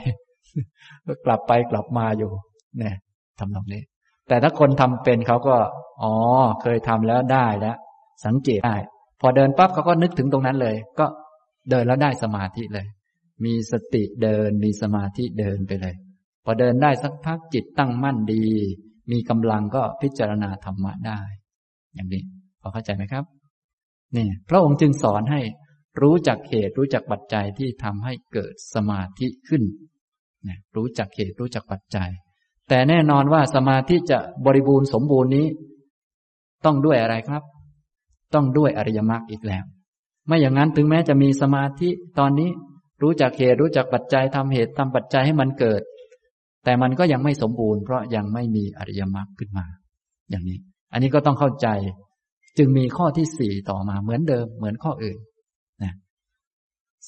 ก็กลับไปกลับมาอยู่ เนี่ยทำตรงนี้ แต่ถ้าคนทำเป็นเขาก็ อ๋อ เคยทำแล้วได้แล้วสังเกตได้ พอเดินปั๊บเขาก็นึกถึงตรงนั้นเลย ก็เดินแล้วได้สมาธิเลย มีสติเดินมีสมาธิเดินไปเลย พอเดินได้สักพักจิตตั้งมั่นดี มีกำลังก็พิจารณาธรรมะได้ อย่างนี้พอเข้าใจไหมครับนี่พระองค์จึงสอนให้ รู้จักเหตุรู้จักปัจจัยที่ทำให้เกิดสมาธิขึ้นนะรู้จักเหตุรู้จักปัจจัย แต่แน่นอนว่าสมาธิจะบริบูรณ์สมบูรณ์นี้ ต้องด้วยอะไรครับ ต้องด้วยอริยมรรคอีกแล้ว ไม่อย่างนั้นถึงแม้จะมีสมาธิตอนนี้รู้จักเหตุรู้จักปัจจัยทำเหตุทำปัจจัยให้มันเกิด แต่มันก็ยังไม่สมบูรณ์เพราะยังไม่มีอริยมรรคขึ้นมา อย่างนี้ อันนี้ก็ต้องเข้าใจ จึงมีข้อที่สี่ต่อมาเหมือนเดิม เหมือนข้ออื่น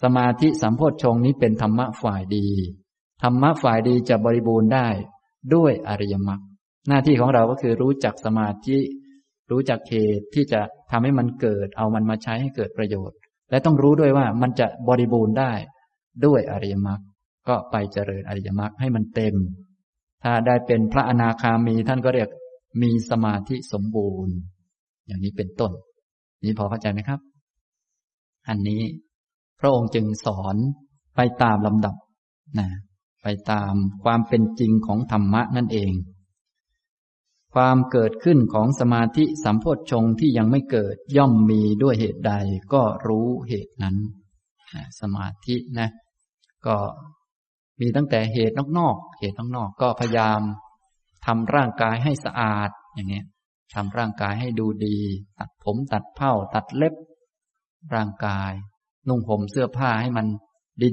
สมาธิสัมโพชฌงนี้เป็นธรรมะฝ่ายดี ธรรมะฝ่ายดีจะบริบูรณ์ได้ด้วยอริยมรรคหน้าที่ของเราก็คือรู้จักสมาธิ รู้จักเหตุที่จะทำให้มันเกิด เอามันมาใช้ให้เกิดประโยชน์ และต้องรู้ด้วยว่ามันจะบริบูรณ์ได้ด้วยอริยมรรคก็ไปเจริญอริยมรรคให้มันเต็ม ถ้าได้เป็นพระอนาคามีท่านก็เรียกมีสมาธิสมบูรณ์ อย่างนี้เป็นต้น นี้พอเข้าใจไหมครับ อันนี้ พระองค์จึงสอนไปตามลำดับนะไปตามความเป็นจริงของธรรมะนั่นเอง ความเกิดขึ้นของสมาธิสัมโพชฌงที่ยังไม่เกิดย่อมมีด้วยเหตุใดก็รู้เหตุนั้นสมาธินะ ก็มีตั้งแต่เหตุนอกๆเหตุนอกๆก็พยายามทำร่างกายให้สะอาดอย่างนี้ทำร่างกายให้ดูดี ตัดผมตัดเผ้าตัดเล็บ ร่างกาย นุ่งห่มเสื้อผ้าให้มัน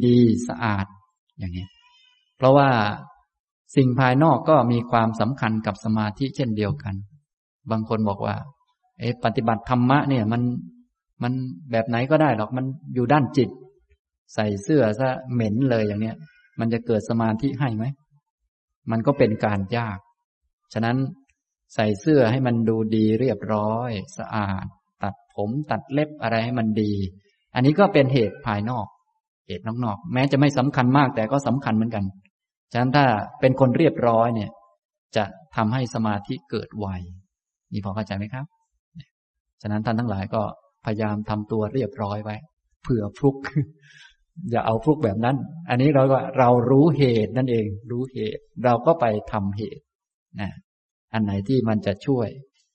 ดีๆ สะอาดอย่างนี้เพราะว่าสิ่งภายนอกก็มีความสำคัญกับสมาธิเช่นเดียวกัน บางคนบอกว่าเอปฏิบัติธรรมะเนี่ยมันมันแบบไหนก็ได้หรอกมันอยู่ด้านจิต ใส่เสื้อซะเหม็นเลยอย่างเนี้ย มันจะเกิดสมาธิให้ไหม มันก็เป็นการยาก ฉะนั้นใส่เสื้อให้มันดูดีเรียบร้อย สะอาด ตัดผมตัดเล็บอะไรให้มันดี อันนี้ก็เป็นเหตุภายนอก เหตุนอกๆแม้จะไม่สำคัญมากแต่ก็สำคัญเหมือนกัน ฉะนั้นถ้าเป็นคนเรียบร้อยเนี่ย จะทำให้สมาธิเกิดไวนี่พอเข้าใจไหมครับ ฉะนั้นท่านทั้งหลายก็พยายามทำตัวเรียบร้อยไว้ เผื่อฟลุก อย่าเอาฟลุกแบบนั้น อันนี้เราก็เรารู้เหตุนั่นเอง รู้เหตุ เราก็ไปทำเหตุนะอันไหนที่มันจะช่วย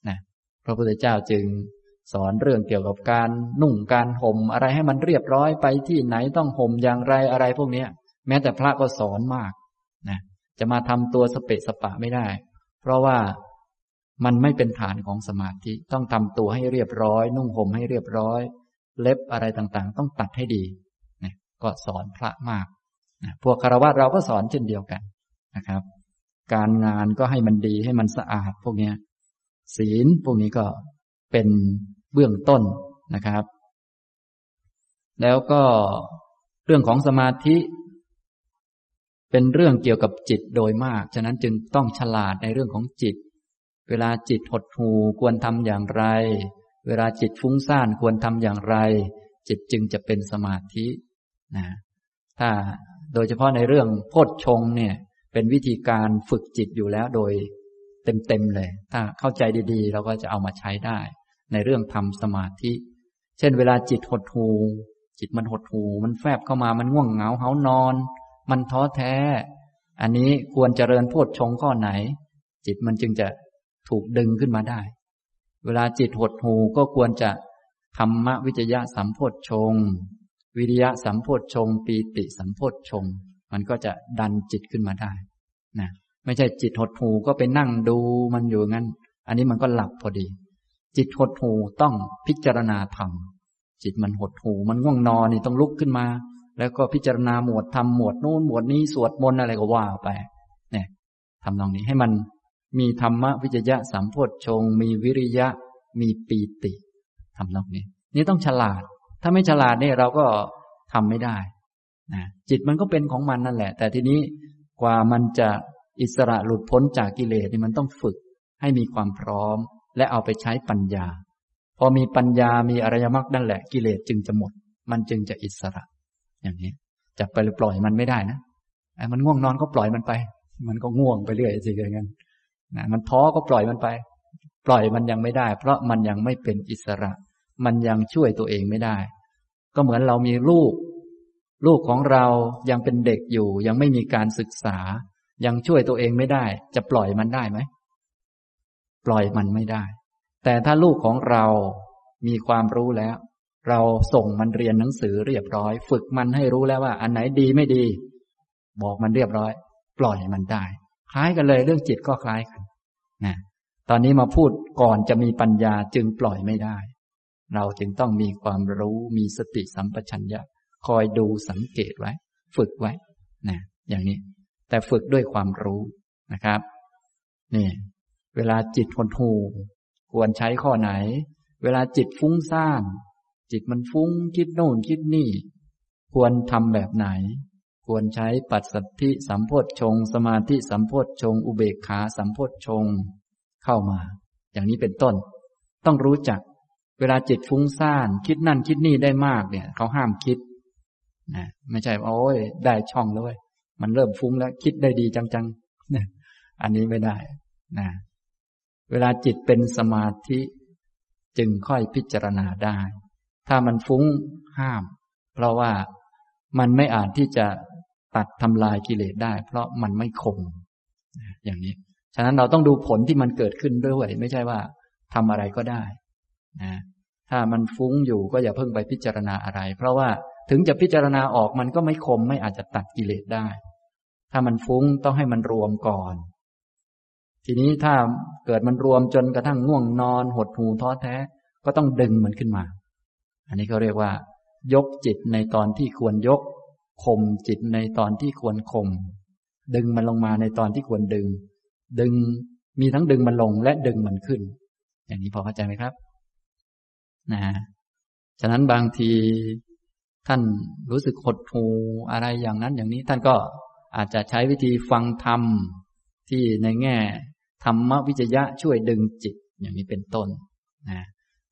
นะพระพุทธเจ้าจึง สอนเรื่องเกี่ยวกับการนุ่งการห่มอะไรให้มันเรียบร้อยไปที่ไหนต้องห่มอย่างไรอะไรพวกนี้แม้แต่พระก็สอนมากนะจะมาทำตัวสเปะสปะไม่ได้ เพราะว่ามันไม่เป็นฐานของสมาธิต้องทำตัวให้เรียบร้อย นุ่งห่มให้เรียบร้อย เล็บอะไรต่างๆ ต้องตัดให้ดีนะก็สอนพระมากนะพวกคารวะเราก็สอนเช่นเดียวกันนะครับ การงานก็ให้มันดีให้มันสะอาดพวกนี้ศีลพวกนี้ก็เป็น เบื้องต้นนะครับ แล้วก็เรื่องของสมาธิ เป็นเรื่องเกี่ยวกับจิตโดยมาก ฉะนั้นจึงต้องฉลาดในเรื่องของจิต เวลาจิตหดหูควรทำอย่างไร เวลาจิตฟุ้งซ่านควรทำอย่างไร จิตจึงจะเป็นสมาธินะถ้าโดยเฉพาะในเรื่องโพชฌงเนี่ย เป็นวิธีการฝึกจิตอยู่แล้วโดยเต็มๆเลย ถ้าเข้าใจดีๆ เราก็จะเอามาใช้ได้ ในเรื่องทำสมาธิ เช่น เวลาจิตหดหูจิตมันหดหูมันแฟบเข้ามามันง่วงเหงาเหานอน มันท้อแท้ อันนี้ควรเจริญโพชฌงข้อไหน จิตมันจึงจะถูกดึงขึ้นมาได้ เวลาจิตหดหูก็ควรจะธรรมวิจยะสัมโพชฌงวิริยะสัมโพชฌงปีติสัมโพชฌงมันก็จะดันจิตขึ้นมาได้นะไม่ใช่จิตหดหูก็ไปนั่งดูมันอยู่งั้น อันนี้มันก็หลับพอดี จิตหดหูต้องพิจารณาธรรม จิตมันหดหูมันง่วงนอนนี่ต้องลุกขึ้นมา แล้วก็พิจารณาหมวดทำหมวดนู้นหมวดนี้สวดมนต์อะไรก็ว่าไป เนี่ยทำตรงนี้ให้มันมีธรรมวิจยะสัมโพชฌงมีวิริยะ มีปีติทำตรงนี้ นี่ต้องฉลาด ถ้าไม่ฉลาดเนี่ยเราก็ทำไม่ได้นะจิตมันก็เป็นของมันนั่นแหละ แต่ทีนี้กว่ามันจะอิสระหลุดพ้นจากกิเลสนี่มันต้องฝึกให้มีความพร้อม และเอาไปใช้ปัญญา พอมีปัญญามีอริยมรรคนั่นแหละกิเลสจึงจะหมด มันจึงจะอิสระ อย่างนี้จะไปปล่อยมันไม่ได้นะไอ้มันง่วงนอนก็ปล่อยมันไป มันก็ง่วงไปเรื่อยสิอย่างนั้นนะมันท้อก็ปล่อยมันไป ปล่อยมันยังไม่ได้ เพราะมันยังไม่เป็นอิสระ มันยังช่วยตัวเองไม่ได้ ก็เหมือนเรามีลูก ลูกของเรายังเป็นเด็กอยู่ ยังไม่มีการศึกษา ยังช่วยตัวเองไม่ได้ จะปล่อยมันได้ไหม ปล่อยมันไม่ได้ แต่ถ้าลูกของเรามีความรู้แล้ว เราส่งมันเรียนหนังสือเรียบร้อย ฝึกมันให้รู้แล้วว่า อันไหนดีไม่ดี บอกมันเรียบร้อย ปล่อยมันได้ คล้ายกันเลยเรื่องจิตก็คล้ายกันนะตอนนี้มาพูดก่อนจะมีปัญญาจึงปล่อยไม่ได้ เราจึงต้องมีความรู้มีสติสัมปชัญญะคอยดูสังเกตไว้ ฝึกไว้นะอย่างนี้ แต่ฝึกด้วยความรู้นะครับ นี่ เวลาจิตหดหูควรใช้ข้อไหน เวลาจิตฟุ้งซ่าน จิตมันฟุ้งคิดโน่นคิดนี่ ควรทำแบบไหน ควรใช้ปัจสัทธิสัมโพธชง สมาธิสัมโพธชง อุเบกขาสัมโพธชง เข้ามา อย่างนี้เป็นต้น ต้องรู้จัก เวลาจิตฟุ้งซ่าน คิดนั่นคิดนี่ได้มากเนี่ย เขาห้ามคิดนะไม่ใช่โอ้ยได้ช่องแล้วเว้ยมันเริ่มฟุ้งแล้ว คิดได้ดีจังๆเนี่ยอันนี้ไม่ได้นะ เวลาจิตเป็นสมาธิ จึงค่อยพิจารณาได้ ถ้ามันฟุ้งห้าม เพราะว่ามันไม่อาจที่จะตัดทำลายกิเลสได้ เพราะมันไม่คง อย่างนี้ ฉะนั้นเราต้องดูผลที่มันเกิดขึ้นด้วย ไม่ใช่ว่าทำอะไรก็ได้นะถ้ามันฟุ้งอยู่ก็อย่าเพิ่งไปพิจารณาอะไร เพราะว่าถึงจะพิจารณาออกมันก็ไม่คม ไม่อาจจะตัดกิเลสได้ ถ้ามันฟุ้งต้องให้มันรวมก่อน ทีนี้ถ้าเกิดมันรวมจนกระทั่งง่วงนอนหดหูท้อแท้ ก็ต้องดึงมันขึ้นมา อันนี้เขาเรียกว่า ยกจิตในตอนที่ควรยกข่มจิตในตอนที่ควรข่มดึงมันลงมาในตอนที่ควรดึง ดึงมีทั้งดึงมันลงและดึงมันขึ้น อย่างนี้พอเข้าใจไหมครับ นะฉะนั้นบางทีท่านรู้สึกหดหูอะไรอย่างนั้นอย่างนี้ท่านก็อาจจะใช้วิธีฟังธรรมที่ในแง่ ธรรมวิจยะช่วยดึงจิตอย่างนี้เป็นต้นนะ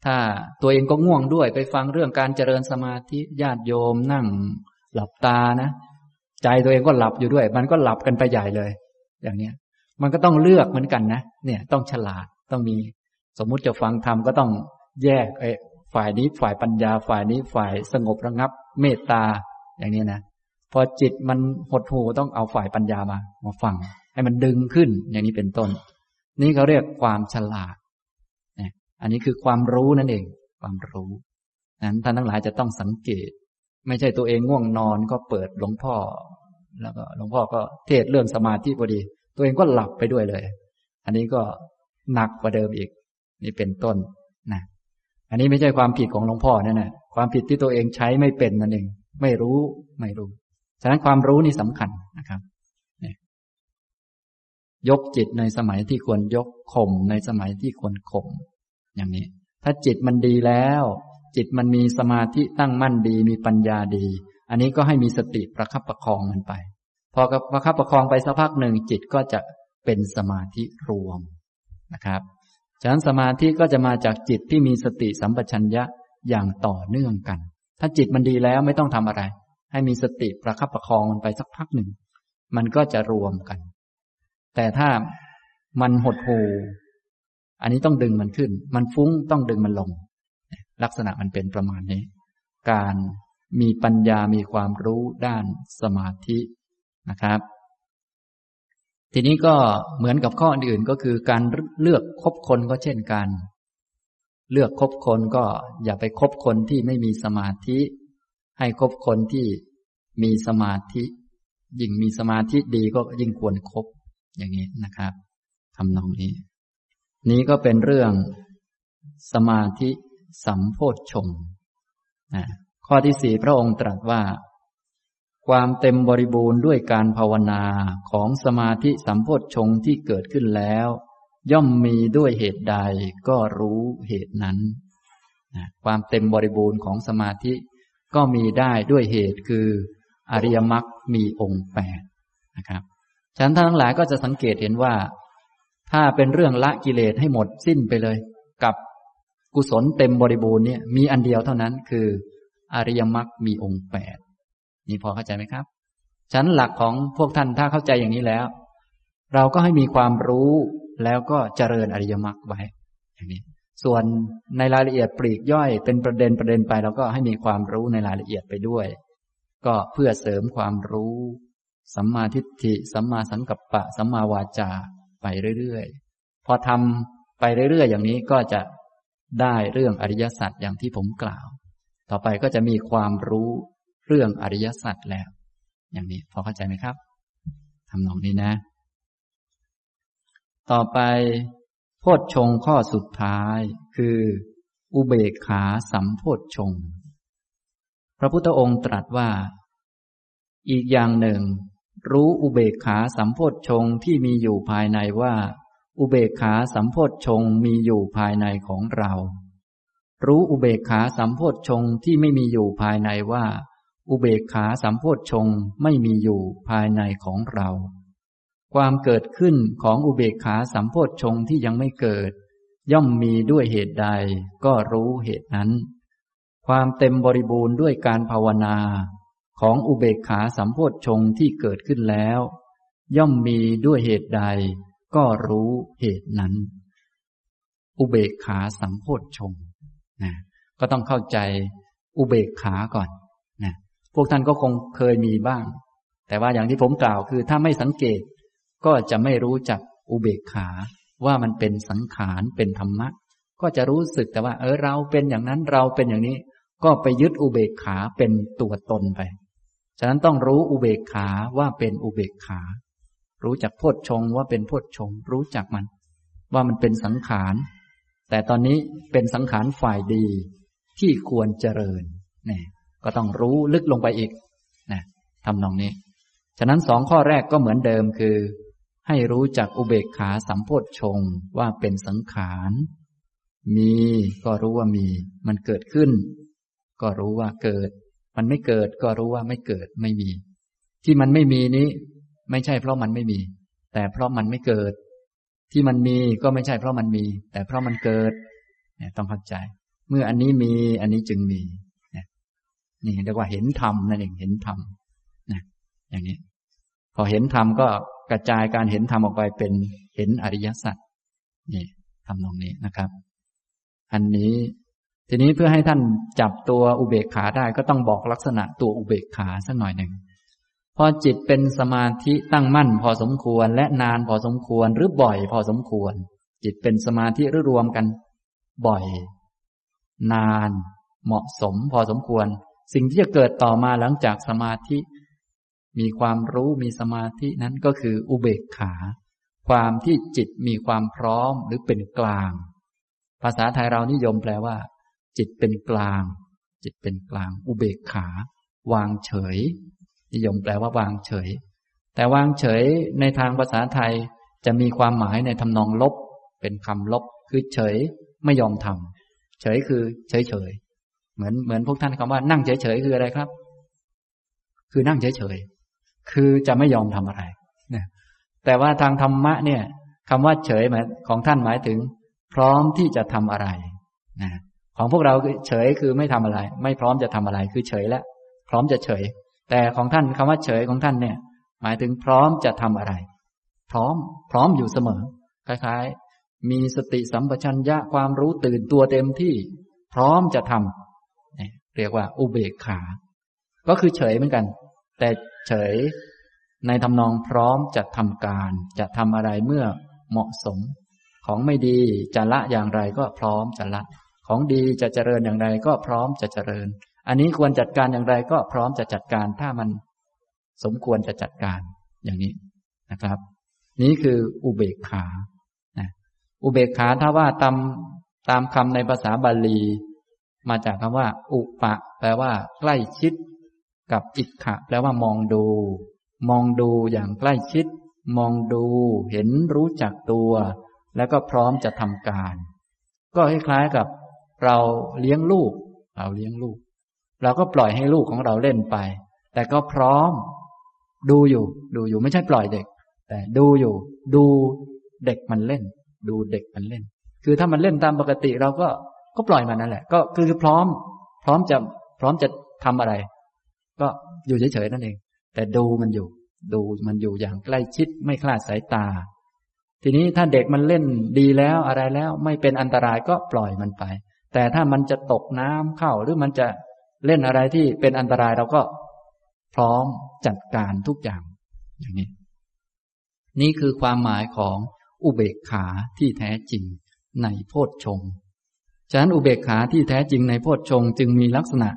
ถ้าตัวเองก็ง่วงด้วยไปฟังเรื่องการเจริญสมาธิญาติโยมนั่งหลับตานะใจตัวเองก็หลับอยู่ด้วย มันก็หลับกันไปใหญ่เลย อย่างเนี้ย มันก็ต้องเลือกเหมือนกันนะเนี่ยต้องฉลาดต้องมี สมมุติจะฟังธรรมก็ต้องแยกไอ้ฝ่ายนี้ฝ่ายปัญญาฝ่ายนี้ฝ่ายสงบระงับ เมตตาอย่างนี้นะพอจิตมันหดหูต้องเอาฝ่ายปัญญามามาฟัง ให้มันดึงขึ้นอย่างนี้เป็นต้น นี่เขาเรียกความฉลาดเนี่ยอันนี้คือความรู้นั่นเอง ความรู้นั้นท่านทั้งหลายจะต้องสังเกต ไม่ใช่ตัวเองง่วงนอนก็เปิดหลวงพ่อ แล้วก็หลวงพ่อก็เทศเรื่องสมาธิพอดี ตัวเองก็หลับไปด้วยเลย อันนี้ก็หนักกว่าเดิมอีก นี่เป็นต้นนะอันนี้ไม่ใช่ความผิดของหลวงพ่อนั่นแหละความผิดที่ตัวเองใช้ไม่เป็นนั่นเอง ไม่รู้ไม่รู้ ฉะนั้นความรู้นี่สำคัญนะครับ ยกจิตในสมัยที่ควรยกข่มในสมัยที่ควรข่มอย่างนี้ ถ้าจิตมันดีแล้ว จิตมันมีสมาธิตั้งมั่นดีมีปัญญาดี อันนี้ก็ให้มีสติประคับประคองมันไป พอประคับประคองไปสักพักหนึ่งจิตก็จะเป็นสมาธิรวมนะครับฉะนั้นสมาธิก็จะมาจากจิตที่มีสติสัมปชัญญะอย่างต่อเนื่องกัน ถ้าจิตมันดีแล้วไม่ต้องทำอะไร ให้มีสติประคับประคองมันไปสักพักหนึ่ง มันก็จะรวมกัน แต่ถ้ามันหดหูอันนี้ต้องดึงมันขึ้น มันฟุ้งต้องดึงมันลง ลักษณะมันเป็นประมาณนี้ การมีปัญญามีความรู้ด้านสมาธินะครับ ทีนี้ก็เหมือนกับข้ออื่นก็คือการเลือกคบคนก็เช่นกัน เลือกคบคนก็อย่าไปคบคนที่ไม่มีสมาธิ ให้คบคนที่มีสมาธิ ยิ่งมีสมาธิดีก็ยิ่งควรครบ อย่างนี้นะครับทำนองนี้ นี้ก็เป็นเรื่องสมาธิสัมโพธชงนะข้อที่สี่พระองค์ตรัสว่า ความเต็มบริบูรณ์ด้วยการภาวนาของสมาธิสัมโพธชงที่เกิดขึ้นแล้ว ย่อมมีด้วยเหตุใดก็รู้เหตุนั้นนะความเต็มบริบูรณ์ของสมาธิก็มีได้ด้วยเหตุคือ อริยมรรคมีองค์แปดนะครับ ฉันทั้งหลายก็จะสังเกตเห็นว่า ถ้าเป็นเรื่องละกิเลสให้หมดสิ้นไปเลย กับกุศลเต็มบริบูรณ์เนี่ยมีอันเดียวเท่านั้นคือ อริยมรรคมีองค์แปดนี่พอเข้าใจไหมครับชั้นหลักของพวกท่านถ้าเข้าใจอย่างนี้แล้ว เราก็ให้มีความรู้แล้วก็เจริญอริยมรรคไว้อย่างนี้ ส่วนในรายละเอียดปลีกย่อยเป็นประเด็นประเด็นไปเราก็ให้มีความรู้ในรายละเอียดไปด้วย ก็เพื่อเสริมความรู้ สัมมาทิฏฐิ สัมมาสังกัปปะ สัมมาวาจาไปเรื่อยๆ พอทำไปเรื่อยๆ อย่างนี้ก็จะได้เรื่องอริยสัจอย่างที่ผมกล่าว ต่อไปก็จะมีความรู้เรื่องอริยสัจแล้ว อย่างนี้พอเข้าใจไหมครับทำนองนี้นะ ต่อไปโพชฌงข้อสุดท้ายคือ อุเบกขาสัมโพชฌงพระพุทธองค์ตรัสว่า อีกอย่างหนึ่ง รู้อุเบกขาสัมโพชฌงที่มีอยู่ภายในว่า อุเบกขาสัมโพชฌงมีอยู่ภายในของเรา รู้อุเบกขาสัมโพธชงที่ไม่มีอยู่ภายในว่า อุเบกขาสัมโพธชงไม่มีอยู่ภายในของเรา ความเกิดขึ้นของอุเบกขาสัมโพธชงที่ยังไม่เกิด ย่อมมีด้วยเหตุใดก็รู้เหตุนั้น ความเต็มบริบูรณ์ด้วยการภาวนา ของอุเบกขาสัมโพธชงที่เกิดขึ้นแล้ว ย่อมมีด้วยเหตุใด ก็รู้เหตุนั้น อุเบกขาสัมโพธชงนะก็ต้องเข้าใจอุเบกขาก่อนนะพวกท่านก็คงเคยมีบ้าง แต่ว่าอย่างที่ผมกล่าวคือถ้าไม่สังเกต ก็จะไม่รู้จักอุเบกขาว่ามันเป็นสังขารเป็นธรรมะ ก็จะรู้สึกแต่ว่า เออเราเป็นอย่างนั้นเราเป็นอย่างนี้ ก็ไปยึดอุเบกขาเป็นตัวตนไป ฉะนั้นต้องรู้อุเบกขาว่าเป็นอุเบกขา รู้จักโพชฌงว่าเป็นโพชฌงรู้จักมัน ว่ามันเป็นสังขาร แต่ตอนนี้เป็นสังขารฝ่ายดีที่ควรเจริญนี่ก็ต้องรู้ลึกลงไปอีกนะทำนองนี้ ฉะนั้นสองข้อแรกก็เหมือนเดิมคือ ให้รู้จักอุเบกขาสัมโพธชงว่าเป็นสังขารมีก็รู้ว่ามี มันเกิดขึ้น ก็รู้ว่าเกิด มันไม่เกิดก็รู้ว่าไม่เกิดไม่มี ที่มันไม่มีนี้ ไม่ใช่เพราะมันไม่มี แต่เพราะมันไม่เกิด ที่มันมีก็ไม่ใช่เพราะมันมี แต่เพราะมันเกิดเนี่ยต้องเข้าใจ เมื่ออันนี้มีอันนี้จึงมีนี่เรียกว่าเห็นธรรมนั่นเองเห็นธรรมนะอย่างนี้ พอเห็นธรรมก็กระจายการเห็นธรรมออกไปเป็นเห็นอริยสัจนี่ทำตรงนี้นะครับ อันนี้ ทีนี้เพื่อให้ท่านจับตัวอุเบกขาได้ก็ต้องบอกลักษณะตัวอุเบกขาสักหน่อยหนึ่งพอจิตเป็นสมาธิตั้งมั่นพอสมควรและนานพอสมควรหรือบ่อยพอสมควร จิตเป็นสมาธิหรือรวมกัน บ่อย นานเหมาะสมพอสมควร สิ่งที่จะเกิดต่อมาหลังจากสมาธิ มีความรู้มีสมาธินั้นก็คืออุเบกขา ความที่จิตมีความพร้อมหรือเป็นกลาง ภาษาไทยเรานิยมแปลว่า จิตเป็นกลาง จิตเป็นกลาง อุเบกขา วางเฉย นิยมแปลว่าวางเฉย แต่วางเฉยในทางภาษาไทยจะมีความหมายในทำนองลบ เป็นคำลบ คือเฉยไม่ยอมทำเฉยคือเฉยเฉยเหมือนเหมือนพวกท่านคำว่านั่งเฉยเฉยคืออะไรครับ คือนั่งเฉยเฉยคือจะไม่ยอมทำอะไรนะแต่ว่าทางธรรมะเนี่ยคำว่าเฉยหมายของท่านหมายถึง พร้อมที่จะทำอะไรนะ ของพวกเราเฉยคือไม่ทำอะไร ไม่พร้อมจะทำอะไรคือเฉยแล้วพร้อมจะเฉย แต่ของท่านคำว่าเฉยของท่านเนี่ย หมายถึงพร้อมจะทำอะไร พร้อม พร้อมอยู่เสมอ คล้ายๆ มีสติสัมปชัญญะความรู้ตื่นตัวเต็มที่ พร้อมจะทำเรียกว่า อุเบกขา ก็คือเฉยเหมือนกัน แต่เฉยในทำนองพร้อมจะทำการ จะทำอะไรเมื่อเหมาะสม ของไม่ดีจะละอย่างไรก็พร้อมจะละ ของดีจะเจริญอย่างไรก็พร้อมจะเจริญ อันนี้ควรจัดการอย่างไรก็พร้อมจะจัดการถ้ามันสมควรจะจัดการอย่างนี้นะครับ นี้คืออุเบกขานะอุเบกขาถ้าว่าตามตามคำในภาษาบาลี มาจากคำว่า อุปะ แปลว่า ใกล้ชิด กับอิกขะ แปลว่ามองดู มองดูอย่างใกล้ชิด มองดู เห็นรู้จักตัว แล้วก็พร้อมจะทำการ ก็คล้ายๆกับ เราเลี้ยงลูก เราเลี้ยงลูก เราก็ปล่อยให้ลูกของเราเล่นไป แต่ก็พร้อม ดูอยู่ ดูอยู่ไม่ใช่ปล่อยเด็ก แต่ดูอยู่ ดูเด็กมันเล่น ดูเด็กมันเล่น คือถ้ามันเล่นตามปกติเราก็ก็ปล่อยมันนั่นแหละ ก็คือพร้อม พร้อมจะพร้อมจะทำอะไร ก็อยู่เฉยๆนั่นเอง แต่ดูมันอยู่ ดูมันอยู่อย่างใกล้ชิดไม่คลาดสายตา ทีนี้ถ้าเด็กมันเล่นดีแล้วอะไรแล้ว ไม่เป็นอันตรายก็ปล่อยมันไป แต่ถ้ามันจะตกน้ำเข้าหรือมันจะเล่นอะไรที่เป็นอันตรายเราก็พร้อมจัดการทุกอย่าง อย่างนี้ นี่คือความหมายของอุเบกขาที่แท้จริงในโพชฌงฉะนั้นอุเบกขาที่แท้จริงในโพชฌงจึงมีลักษณะ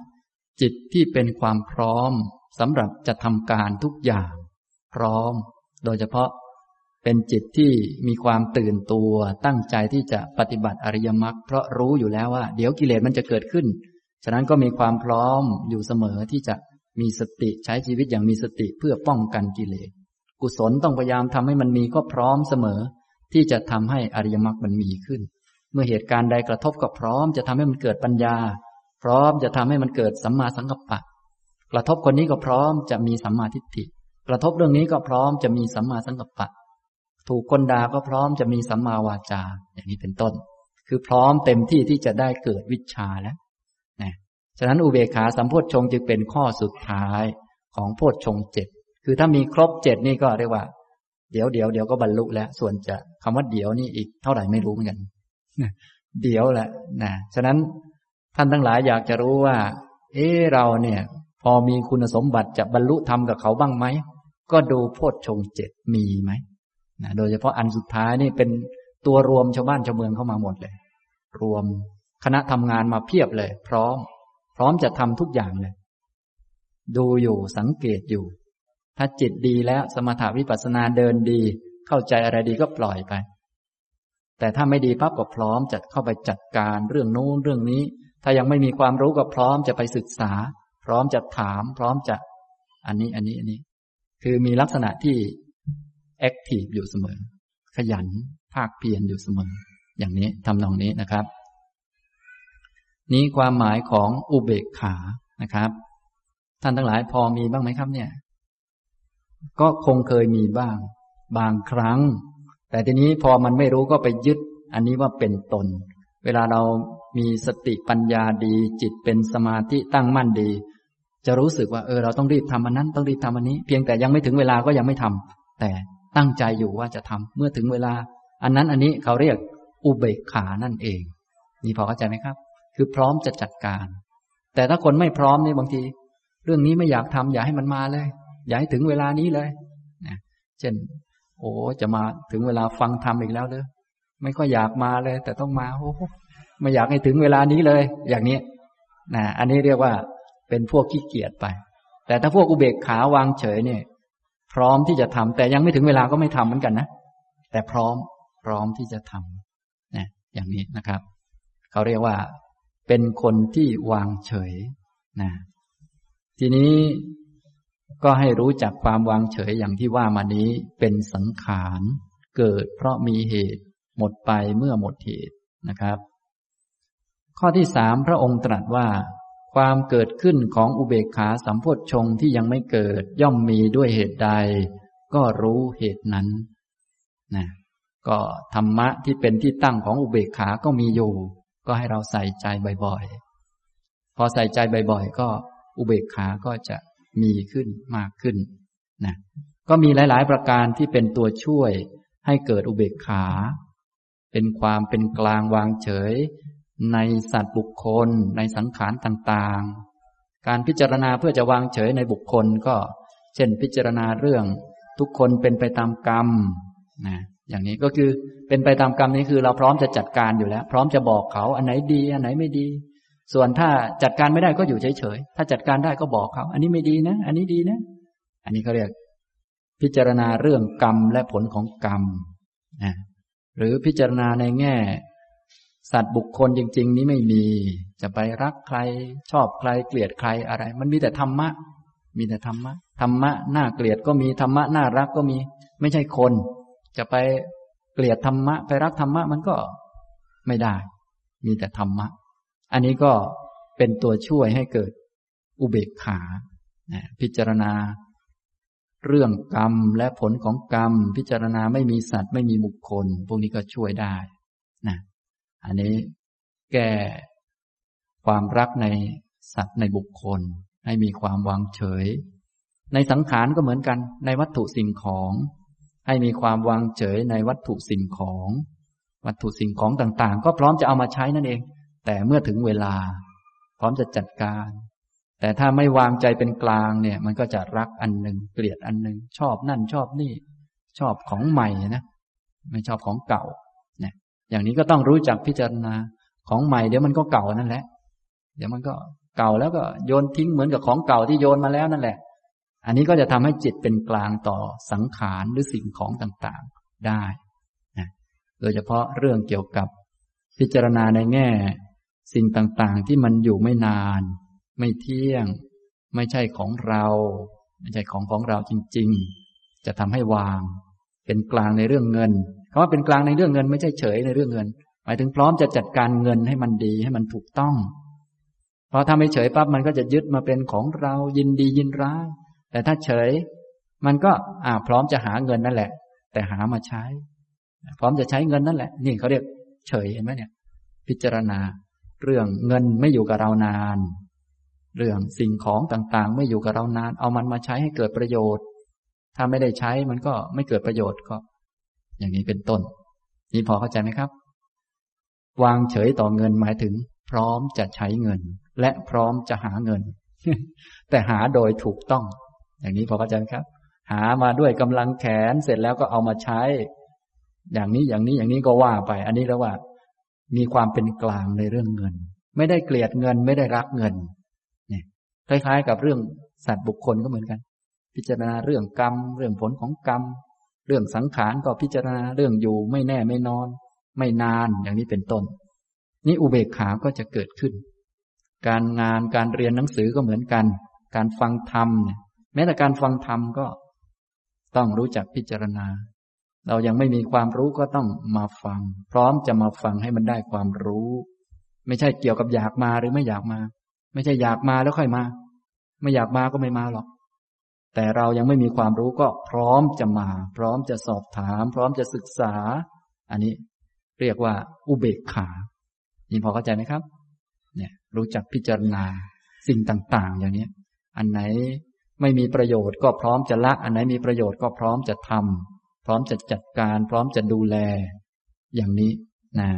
จิตที่เป็นความพร้อมสำหรับจะทำการทุกอย่าง พร้อม โดยเฉพาะ เป็นจิตที่มีความตื่นตัวตั้งใจที่จะปฏิบัติอริยมรรคเพราะรู้อยู่แล้วว่า เดี๋ยวกิเลสมันจะเกิดขึ้น ฉะนั้นก็มีความพร้อมอยู่เสมอที่จะมีสติใช้ชีวิตอย่างมีสติเพื่อป้องกันกิเลส กุศลต้องพยายามทำให้มันมีก็พร้อมเสมอ ที่จะทำให้อริยมรรคมันมีขึ้น เมื่อเหตุการณ์ใดกระทบก็พร้อมจะทำให้มันเกิดปัญญา พร้อมจะทำให้มันเกิดสัมมาสังกัปปะ กระทบคนนี้ก็พร้อมจะมีสัมมาทิฏฐิ กระทบเรื่องนี้ก็พร้อมจะมีสัมมาสังกัปปะ ถูกคนด่าก็พร้อมจะมีสัมมาวาจา อย่างนี้เป็นต้น คือพร้อมเต็มที่ที่จะได้เกิดวิชาแล้วนะฉะนั้นอุเบกขาสัมโพชฌงจึงเป็นข้อสุดท้ายของโพชฌงเจ็ดคือถ้ามีครบเจ็ดนี่ก็เรียกว่า เดี๋ยวเดี๋ยวเดี๋ยวก็บรรลุแล้ว ส่วนจะคำว่าเดี๋ยวนี่อีกเท่าไหร่ไม่รู้เหมือนกันเดี๋ยวแหละนะฉะนั้นท่านทั้งหลายอยากจะรู้ว่า เออเราเนี่ย พอมีคุณสมบัติจะบรรลุธรรมกับเขาบ้างไหม ก็ดูโพชฌงเจ็ดมีไหม นะโดยเฉพาะอันสุดท้ายนี่เป็นตัวรวมชาวบ้านชาวเมืองเข้ามาหมดเลย รวมคณะทำงานมาเพียบเลย พร้อม พร้อมจะทำทุกอย่างเลย ดูอยู่สังเกตอยู่ ถ้าจิตดีแล้วสมถวิปัสสนาเดินดี เข้าใจอะไรดีก็ปล่อยไป แต่ถ้าไม่ดีปั๊บก็พร้อมจะเข้าไปจัดการเรื่องนู้นเรื่องนี้ ถ้ายังไม่มีความรู้ก็พร้อมจะไปศึกษา พร้อมจะถาม พร้อมจะ อันนี้อันนี้อันนี้ คือมีลักษณะที่ active อยู่เสมอ ขยันพากเพียรอยู่เสมอ อย่างนี้ทำนองนี้นะครับ นี้ความหมายของอุเบกขานะครับ ท่านทั้งหลายพอมีบ้างไหมครับเนี่ย ก็คงเคยมีบ้าง บางครั้ง แต่ทีนี้พอมันไม่รู้ก็ไปยึด อันนี้ว่าเป็นตน เวลาเรามีสติปัญญาดี จิตเป็นสมาธิตั้งมั่นดี จะรู้สึกว่าเออเราต้องรีบทำอันนั้น ต้องรีบทำอันนี้ เพียงแต่ยังไม่ถึงเวลาก็ยังไม่ทำแต่ ตั้งใจอยู่ว่าจะทำเมื่อถึงเวลา อันนั้นอันนี้เขาเรียกอุเบกขานั่นเอง นี่พอเข้าใจไหมครับ คือพร้อมจะจัดการ แต่ถ้าคนไม่พร้อมนี่บางที เรื่องนี้ไม่อยากทำอย่าให้มันมาเลย อย่าให้ถึงเวลานี้เลยนะเช่น โอ้จะมาถึงเวลาฟังธรรมอีกแล้วเลยไม่ก็อยากมาเลย แต่ต้องมาโอ้ไม่อยากให้ถึงเวลานี้เลย อย่างนี้นะอันนี้เรียกว่าเป็นพวกขี้เกียจไป แต่ถ้าพวกอุเบกขาวางเฉยเนี่ย พร้อมที่จะทำแต่ยังไม่ถึงเวลาก็ไม่ทำเหมือนกันนะ แต่พร้อมพร้อมที่จะทำนะอย่างนี้นะครับ เขาเรียกว่า เป็นคนที่วางเฉยนะทีนี้ก็ให้รู้จักความวางเฉยอย่างที่ว่ามานี้เป็นสังขารเกิดเพราะมีเหตุ หมดไปเมื่อหมดเหตุนะครับ ข้อที่สามพระองค์ตรัสว่า ความเกิดขึ้นของอุเบกขาสัมโพชงที่ยังไม่เกิดย่อมมีด้วยเหตุใด ก็รู้เหตุนั้นนะก็ธรรมะที่เป็นที่ตั้งของอุเบกขาก็มีอยู่ ก็ให้เราใส่ใจบ่อยๆ พอใส่ใจบ่อยๆ ก็อุเบกขาก็จะมีขึ้นมากขึ้นนะก็มีหลายๆ ประการที่เป็นตัวช่วยให้เกิดอุเบกขา เป็นความเป็นกลางวางเฉย ในสัตว์บุคคล ในสังขารต่างๆ การพิจารณาเพื่อจะวางเฉยในบุคคลก็เช่นพิจารณาเรื่องทุกคนเป็นไปตามกรรมนะอย่างนี้ก็คือเป็นไปตามกรรมนี้คือเราพร้อมจะจัดการอยู่แล้ว พร้อมจะบอกเขาอันไหนดีอันไหนไม่ดี ส่วนถ้าจัดการไม่ได้ก็อยู่เฉยๆถ้าจัดการได้ก็บอกเขา อันนี้ไม่ดีนะ อันนี้ดีนะ อันนี้เขาเรียก พิจารณาเรื่องกรรมและผลของกรรมนะหรือพิจารณาในแง่ สัตว์บุคคลจริง ๆ นี้ไม่มี จะไปรักใคร ชอบใคร เกลียดใครอะไร มันมีแต่ธรรมะ มีแต่ธรรมะธรรมะน่าเกลียดก็มีธรรมะน่ารักก็มี ไม่ใช่คน จะไปเกลียดธรรมะ ไปรักธรรมะมันก็ไม่ได้ มีแต่ธรรมะ อันนี้ก็เป็นตัวช่วยให้เกิดอุเบกขาพิจารณา เรื่องกรรมและผลของกรรม พิจารณาไม่มีสัตว์ไม่มีบุคคล พวกนี้ก็ช่วยได้ อันนี้แก้ความรักในสัตว์ในบุคคล ให้มีความวางเฉย ในสังขารก็เหมือนกัน ในวัตถุสิ่งของ ให้มีความวางเฉยในวัตถุสิ่งของ วัตถุสิ่งของต่างๆ ก็พร้อมจะเอามาใช้นั่นเอง แต่เมื่อถึงเวลา พร้อมจะจัดการ แต่ถ้าไม่วางใจเป็นกลางเนี่ย มันก็จะรักอันหนึ่งเกลียดอันหนึ่งชอบนั่นชอบนี่ ชอบของใหม่นะไม่ชอบของเก่า อย่างนี้ก็ต้องรู้จักพิจารณาของใหม่เดี๋ยวมันก็เก่านั่นแหละ เดี๋ยวมันก็เก่าแล้วก็โยนทิ้งเหมือนกับของเก่าที่โยนมาแล้วนั่นแหละ อันนี้ก็จะทำให้จิตเป็นกลางต่อสังขารหรือสิ่งของต่างๆได้นะโดยเฉพาะเรื่องเกี่ยวกับพิจารณาในแง่ สิ่งต่างๆที่มันอยู่ไม่นาน ไม่เที่ยง ไม่ใช่ของเรา ไม่ใช่ของของเราจริง ๆ จะทำให้วาง เป็นกลางในเรื่องเงิน คำว่าเป็นกลางในเรื่องเงินไม่ใช่เฉยในเรื่องเงิน หมายถึงพร้อมจะจัดการเงินให้มันดีให้มันถูกต้องพอทำไม่เฉยปั๊บมันก็จะยึดมาเป็นของเรายินดียินร้ายแต่ถ้าเฉย มันก็อ่าพร้อมจะหาเงินนั่นแหละ แต่หามาใช้ พร้อมจะใช้เงินนั่นแหละ นี่เขาเรียกเฉยเห็นไหมเนี่ย พิจารณา เรื่องเงินไม่อยู่กับเรานาน เรื่องสิ่งของต่างๆ ไม่อยู่กับเรานาน เอามันมาใช้ให้เกิดประโยชน์ ถ้าไม่ได้ใช้มันก็ไม่เกิดประโยชน์ก็ อย่างนี้เป็นต้น นี่พอเข้าใจไหมครับ วางเฉยต่อเงินหมายถึง พร้อมจะใช้เงิน และพร้อมจะหาเงิน แต่หาโดยถูกต้อง อย่างนี้พอเข้าใจไหมครับ หามาด้วยกำลังแขนเสร็จแล้วก็เอามาใช้ อย่างนี้อย่างนี้อย่างนี้ก็ว่าไป อันนี้แล้วว่า มีความเป็นกลางในเรื่องเงิน ไม่ได้เกลียดเงินไม่ได้รักเงินเนี่ยคล้ายๆ กับเรื่องสัตว์บุคคลก็เหมือนกันพิจารณาเรื่องกรรม เรื่องผลของกรรม เรื่องสังขารก็พิจารณาเรื่องอยู่ไม่แน่ไม่นอน ไม่นานอย่างนี้เป็นต้น นี่อุเบกขาก็จะเกิดขึ้น การงานการเรียนหนังสือก็เหมือนกัน การฟังธรรมเนี่ยแม้แต่การฟังธรรมก็ ต้องรู้จักพิจารณา เรายังไม่มีความรู้ก็ต้องมาฟัง พร้อมจะมาฟังให้มันได้ความรู้ ไม่ใช่เกี่ยวกับอยากมาหรือไม่อยากมา ไม่ใช่อยากมาแล้วค่อยมา ไม่อยากมาก็ไม่มาหรอก แต่เรายังไม่มีความรู้ก็พร้อมจะมา พร้อมจะสอบถาม พร้อมจะศึกษา อันนี้เรียกว่า อุเบกขา นี่พอเข้าใจไหมครับ เนี่ยรู้จักพิจารณาสิ่งต่าง ๆ อย่างนี้อันไหนไม่มีประโยชน์ก็พร้อมจะละ อันไหนมีประโยชน์ก็พร้อมจะทำพร้อมจะจัดการ พร้อมจะดูแล อย่างนี้นะ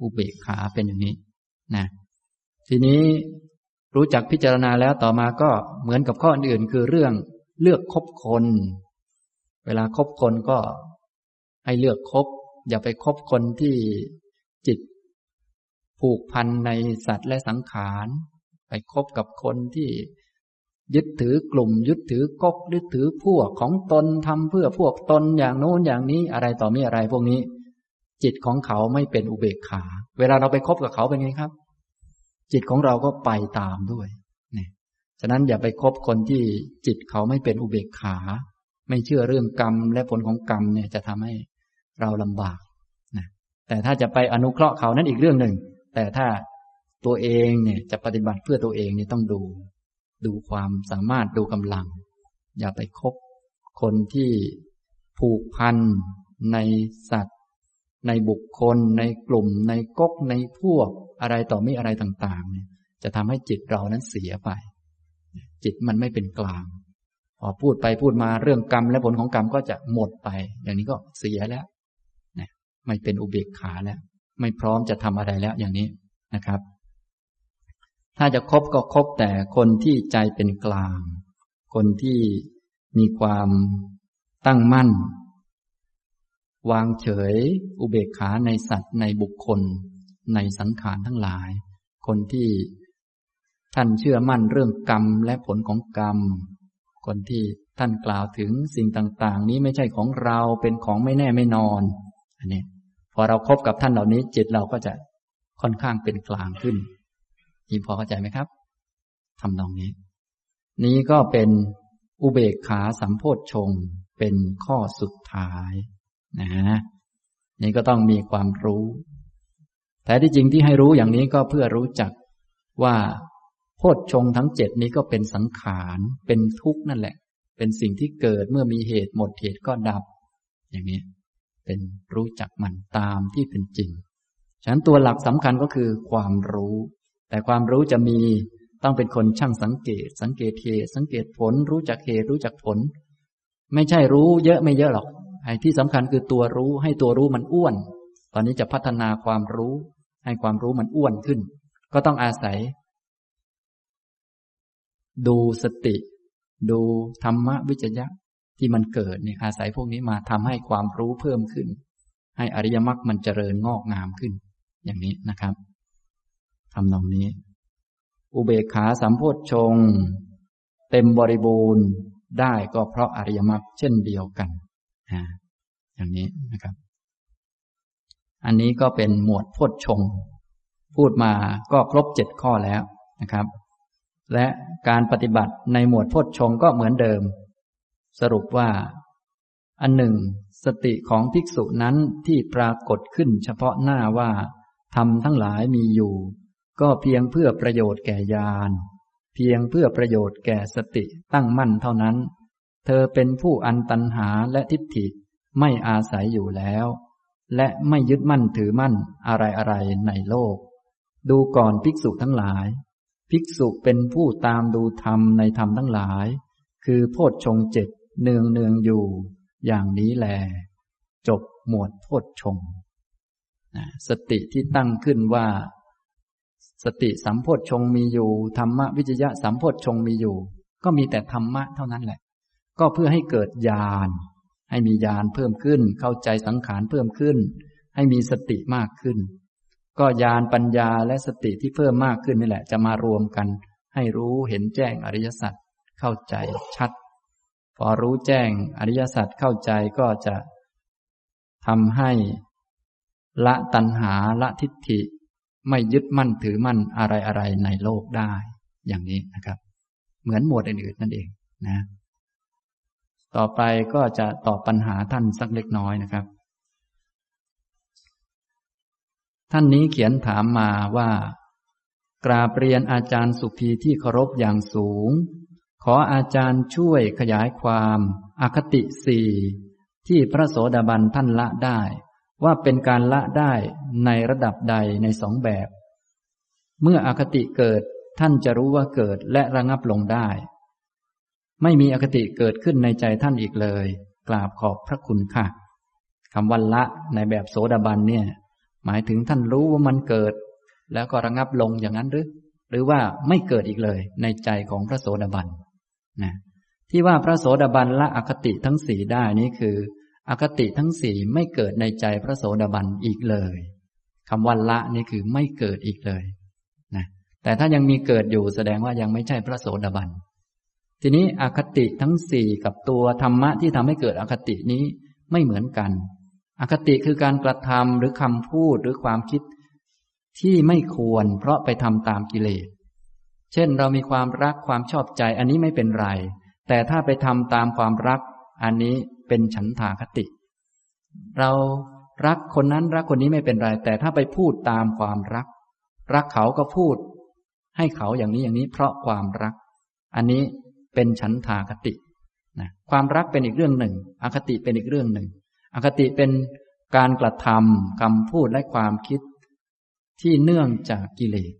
อุเบกขาเป็นอย่างนี้นะทีนี้ รู้จักพิจารณาแล้วต่อมาก็เหมือนกับข้ออื่นคือเรื่องเลือกคบคน เวลาคบคนก็ให้เลือกคบ อย่าไปคบคนที่จิตผูกพันในสัตว์และสังขาร ไปคบกับคนที่ ยึดถือกลุ่ม ยึดถือกกยึดถือพวกของตนทำเพื่อพวกตนอย่างโน้นอย่างนี้อะไรต่อมีอะไรพวกนี้ จิตของเขาไม่เป็นอุเบกขา เวลาเราไปคบกับเขาเป็นไงครับ จิตของเราก็ไปตามด้วยนี่ฉะนั้นอย่าไปคบคนที่จิตเขาไม่เป็นอุเบกขา ไม่เชื่อเรื่องกรรมและผลของกรรมเนี่ยจะทำให้เราลำบากนะแต่ถ้าจะไปอนุเคราะห์เขานั้นอีกเรื่องหนึ่ง แต่ถ้าตัวเองเนี่ยจะปฏิบัติเพื่อตัวเองนี่ต้องดู ดูความสามารถดูกำลัง อย่าไปคบคนที่ผูกพันในสัตว์ ในบุคคล ในกลุ่ม ในก๊กในพวก อะไรต่อมีอะไรต่างๆเนี่ยจะทำให้จิตเรานั้นเสียไป จิตมันไม่เป็นกลาง พอพูดไปพูดมาเรื่องกรรมและผลของกรรมก็จะหมดไป อย่างนี้ก็เสียแล้วนะไม่เป็นอุเบกขาแล้ว ไม่พร้อมจะทำอะไรแล้วอย่างนี้นะครับ ถ้าจะคบก็คบแต่คนที่ใจเป็นกลาง คนที่มีความตั้งมั่น วางเฉย อุเบกขาในสัตว์ในบุคคล ในสังขารทั้งหลาย คนที่ท่านเชื่อมั่นเรื่องกรรมและผลของกรรม คนที่ท่านกล่าวถึงสิ่งต่าง ๆ นี้ไม่ใช่ของเราเป็นของไม่แน่ไม่นอนอันนี้พอเราครบกับท่านเหล่านี้จิตเราก็จะค่อนข้างเป็นกลางขึ้นนี่พอเข้าใจไหมครับทำนองนี้ นี้ก็เป็นอุเบกขาสัมโพธชงเป็นข้อสุดท้ายนะนี่ก็ต้องมีความรู้ แต่ที่จริงที่ให้รู้อย่างนี้ก็เพื่อรู้จักว่าโพชฌงทั้งเจ็ดนี้ก็เป็นสังขารเป็นทุกข์นั่นแหละ เป็นสิ่งที่เกิดเมื่อมีเหตุหมดเหตุก็ดับ อย่างนี้เป็นรู้จักมันตามที่เป็นจริง ฉะนั้นตัวหลักสำคัญก็คือความรู้ แต่ความรู้จะมีต้องเป็นคนช่างสังเกต สังเกตเหตุ สังเกตผล รู้จักเหตุรู้จักผล ไม่ใช่รู้เยอะไม่เยอะหรอกไอ้ที่สำคัญคือตัวรู้ให้ตัวรู้มันอ้วน ตอนนี้จะพัฒนาความรู้ ให้ความรู้มันอ้วนขึ้น ก็ต้องอาศัย ดูสติ ดูธรรมะวิจยะที่มันเกิดเนี่ยอาศัยพวกนี้มาทำให้ความรู้เพิ่มขึ้น ให้อริยมรรคมันเจริญงอกงามขึ้น อย่างนี้นะครับทำนองนี้ อุเบกขาสัมโพธชงเต็มบริบูรณ์ได้ก็เพราะอริยมรรคเช่นเดียวกัน อย่างนี้นะครับ อันนี้ก็เป็นหมวดโพธชงพูดมาก็ครบเจ็ดข้อแล้วนะครับ และการปฏิบัติในหมวดพจชงก็เหมือนเดิม สรุปว่า อันหนึ่ง สติของภิกษุนั้นที่ปรากฏขึ้นเฉพาะหน้าว่าทำทั้งหลายมีอยู่ ก็เพียงเพื่อประโยชน์แก่ญาณเพียงเพื่อประโยชน์แก่สติตั้งมั่นเท่านั้น เธอเป็นผู้อันตันหาและทิฏฐิไม่อาศัยอยู่แล้ว และไม่ยึดมั่นถือมั่นอะไรอะไรในโลก ดูก่อนภิกษุทั้งหลาย ภิกษุเป็นผู้ตามดูธรรมในธรรมทั้งหลาย คือโพชฌงเจ็ดเนืองเนืองอยู่ อย่างนี้แล จบหมวดโพชฌงสติที่ตั้งขึ้นว่า สติสัมโพชฌงมีอยู่ธรรมวิจยะสัมโพชฌงมีอยู่ ก็มีแต่ธรรมะเท่านั้นแหละ ก็เพื่อให้เกิดญาณ ให้มีญาณเพิ่มขึ้น เข้าใจสังขารเพิ่มขึ้น ให้มีสติมากขึ้น ก็ญาณปัญญาและสติที่เพิ่มมากขึ้นนี่แหละ จะมารวมกัน ให้รู้เห็นแจ้งอริยสัจเข้าใจชัด พอรู้แจ้งอริยสัจเข้าใจก็จะทำให้ละตัณหาละทิฏฐิ ไม่ยึดมั่นถือมั่นอะไรอะไรในโลกได้ อย่างนี้นะครับ เหมือนหมวดอื่นๆนั่นเองนะ ต่อไปก็จะตอบปัญหาท่านสักเล็กน้อยนะครับ ท่านนี้เขียนถามมาว่า กราบเรียนอาจารย์สุภีที่เคารพอย่างสูง ขออาจารย์ช่วยขยายความอคติสี่ที่พระโสดาบันท่านละได้ ว่าเป็นการละได้ในระดับใดในสองแบบ เมื่ออคติเกิดท่านจะรู้ว่าเกิดและระงับลงได้ ไม่มีอคติเกิดขึ้นในใจท่านอีกเลย กราบขอบพระคุณค่ะคำวันละในแบบโสดาบันเนี่ย หมายถึงท่านรู้ว่ามันเกิด แล้วก็ระงับลงอย่างนั้นหรือ หรือว่าไม่เกิดอีกเลย ในใจของพระโสดาบันนะที่ว่าพระโสดาบันละอคติทั้งสี่ได้นี้คือ อคติทั้งสี่ไม่เกิดในใจพระโสดาบันอีกเลยคำว่าละนี่คือไม่เกิดอีกเลยนะแต่ถ้ายังมีเกิดอยู่แสดงว่ายังไม่ใช่พระโสดาบัน ทีนี้อคติทั้งสี่กับตัวธรรมะที่ทำให้เกิดอคตินี้ไม่เหมือนกัน อคติคือการกระทำหรือคำพูดหรือความคิดที่ไม่ควร เพราะไปทำตามกิเลส เช่นเรามีความรักความชอบใจอันนี้ไม่เป็นไร แต่ถ้าไปทำตามความรัก อันนี้เป็นฉันทาคติ เรารักคนนั้นรักคนนี้ไม่เป็นไร แต่ถ้าไปพูดตามความรัก รักเขาก็พูด ให้เขาอย่างนี้อย่างนี้เพราะความรัก อันนี้ เป็นฉันทาคตินะความรักเป็นอีกเรื่องหนึ่ง อคติเป็นอีกเรื่องหนึ่ง อคติเป็นการกระทำคำพูดและความคิดที่เนื่องจากกิเลส